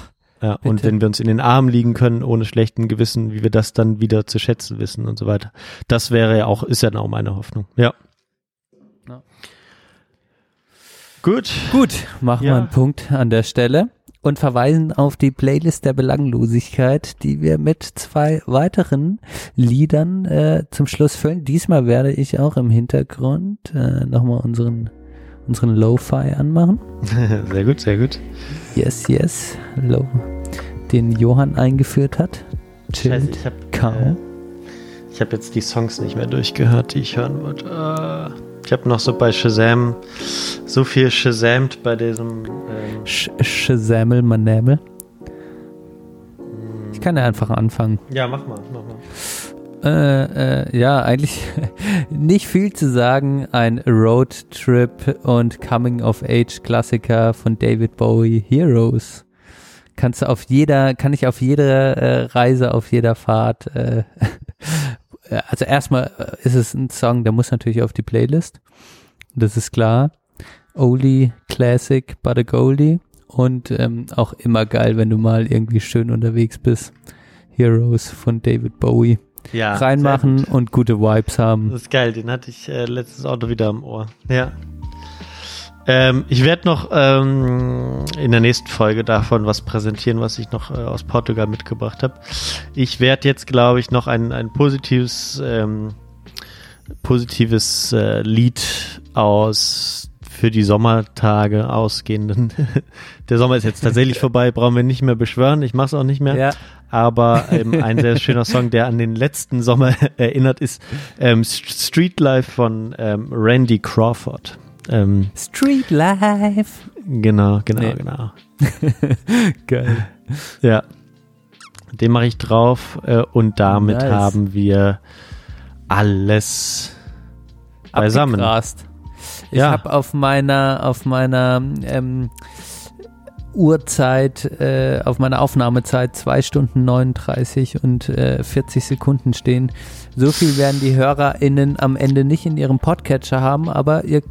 ja. Und Bitte. wenn wir uns in den Armen liegen können, ohne schlechten Gewissen, wie wir das dann wieder zu schätzen wissen und so weiter. Das wäre ja auch, ist ja auch meine Hoffnung. Ja. Gut. Gut, machen Ja. wir einen Punkt an der Stelle und verweisen auf die Playlist der Belanglosigkeit, die wir mit zwei weiteren Liedern äh, zum Schluss füllen. Diesmal werde ich auch im Hintergrund äh, nochmal unseren, unseren Lo-Fi anmachen. Sehr gut, sehr gut. Yes, yes, Lo, den Johann eingeführt hat. Chillt ich habe ich hab jetzt die Songs nicht mehr durchgehört, die ich hören wollte. Äh, ich habe noch so bei Shazam so viel Shazamt bei diesem ähm, Sch Shazamel Manamel. Ich kann ja einfach anfangen. Ja, mach mal, mach mal. Äh, äh, ja, eigentlich nicht viel zu sagen. Ein Roadtrip und Coming-of-Age-Klassiker von David Bowie, Heroes. Kannst du auf jeder, kann ich auf jeder äh, Reise, auf jeder Fahrt, äh, also erstmal äh, ist es ein Song, der muss natürlich auf die Playlist. Das ist klar. Oldie, Classic, but a Goldie. Und ähm, auch immer geil, wenn du mal irgendwie schön unterwegs bist. Heroes von David Bowie Ja, reinmachen gut. und gute Vibes haben. Das ist geil, den hatte ich äh, letztes Auto wieder am Ohr. Ja. Ähm, ich werde noch ähm, in der nächsten Folge davon was präsentieren, was ich noch äh, aus Portugal mitgebracht habe. Ich werde jetzt, glaube ich, noch ein, ein positives, ähm, positives äh, Lied aus für die Sommertage ausgehenden. der Sommer ist jetzt tatsächlich vorbei, brauchen wir nicht mehr beschwören. Ich mache es auch nicht mehr. Ja. Aber ähm, ein sehr schöner Song, der an den letzten Sommer erinnert, ist ähm, Street Life von ähm, Randy Crawford. Ähm, Street Life. genau, genau, Nee. genau. Geil. Ja. Den mache ich drauf äh, und damit Nice. haben wir alles beisammen. Abgegrast. Ich Ja. habe auf meiner, auf meiner ähm, Uhrzeit, äh, auf meiner Aufnahmezeit zwei Stunden 39 und äh, 40 Sekunden stehen. So viel werden die HörerInnen am Ende nicht in ihrem Podcatcher haben, aber ihr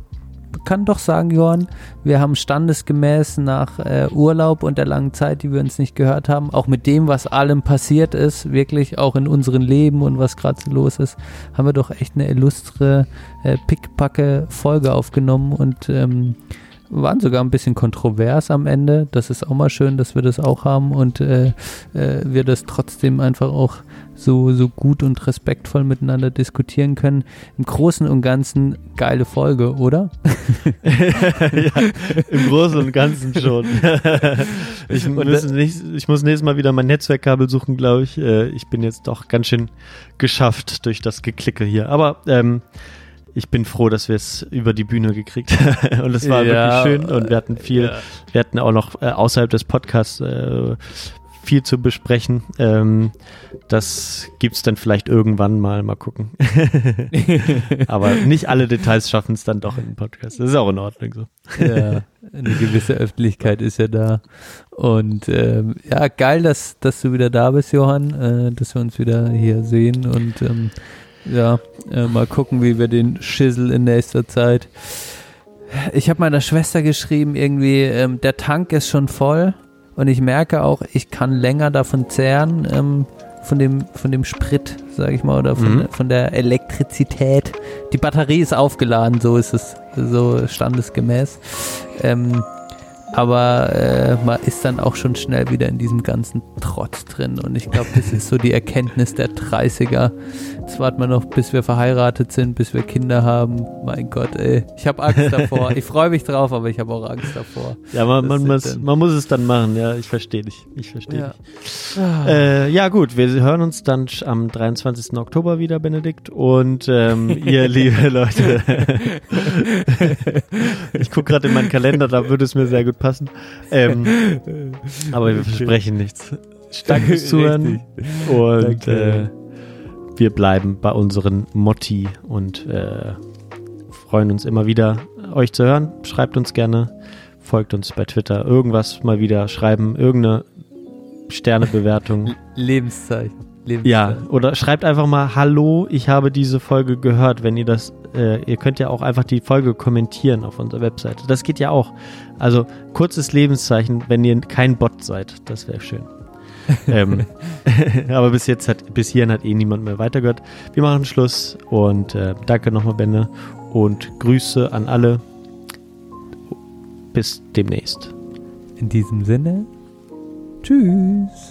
kann doch sagen, Johann, wir haben standesgemäß nach äh, Urlaub und der langen Zeit, die wir uns nicht gehört haben, auch mit dem, was allem passiert ist, wirklich auch in unserem Leben und was gerade so los ist, haben wir doch echt eine illustre, äh, pickpacke Folge aufgenommen und ähm, waren sogar ein bisschen kontrovers am Ende. Das ist auch mal schön, dass wir das auch haben und äh, äh, wir das trotzdem einfach auch so, so gut und respektvoll miteinander diskutieren können. Im Großen und Ganzen geile Folge, oder? ja, Im Großen und Ganzen schon. ich, muss nicht, ich muss nächstes Mal wieder mein Netzwerkkabel suchen, glaube ich. Äh, Ich bin jetzt doch ganz schön geschafft durch das Geklicke hier. Aber ähm, ich bin froh, dass wir es über die Bühne gekriegt haben. Und es war Ja, wirklich schön und wir hatten viel, ja. wir hatten auch noch äh, außerhalb des Podcasts äh, viel zu besprechen. Ähm, das gibt's dann vielleicht irgendwann mal, mal gucken. Aber nicht alle Details schaffen es dann doch in den Podcast. Das ist auch in Ordnung so. ja, eine gewisse Öffentlichkeit ist ja da. Und ähm, ja, geil, dass, dass du wieder da bist, Johann, äh, dass wir uns wieder hier sehen und ähm, ja, äh, mal gucken, wie wir den Schissel in nächster Zeit. Ich habe meiner Schwester geschrieben, irgendwie, ähm, der Tank ist schon voll und ich merke auch, ich kann länger davon zehren, ähm, von dem, von dem Sprit, sage ich mal, oder von, Mhm. von der Elektrizität. Die Batterie ist aufgeladen, so ist es, so standesgemäß. Ähm, aber äh, man ist dann auch schon schnell wieder in diesem ganzen Trotz drin. Und ich glaube, das ist so die Erkenntnis der 30er. Jetzt warten wir noch, bis wir verheiratet sind, bis wir Kinder haben. Mein Gott, ey. Ich habe Angst davor. Ich freue mich drauf, aber ich habe auch Angst davor. Ja, man, man, muss, man muss es dann machen, ja, ich verstehe dich. Ich verstehe Ja. dich. Äh, ja, gut, wir hören uns dann am 23. Oktober wieder, Benedikt. Und ähm, ihr, liebe Leute, ich gucke gerade in meinen Kalender, da würde es mir sehr gut passen. Ähm, aber wir versprechen nichts. Danke fürs Zuhören. Und äh, wir bleiben bei unseren Motti und äh, freuen uns immer wieder, euch zu hören. Schreibt uns gerne, folgt uns bei Twitter, irgendwas mal wieder schreiben, irgendeine Sternebewertung. Lebenszeichen. Lebens Ja, oder schreibt einfach mal Hallo, ich habe diese Folge gehört, wenn ihr das, äh, ihr könnt ja auch einfach die Folge kommentieren auf unserer Webseite. Das geht ja auch. Also kurzes Lebenszeichen, wenn ihr kein Bot seid, das wäre schön. ähm, aber bis jetzt hat, bis hierhin hat eh niemand mehr weitergehört. Wir machen Schluss und äh, danke nochmal, Benne und Grüße an alle. Bis demnächst. In diesem Sinne. Tschüss.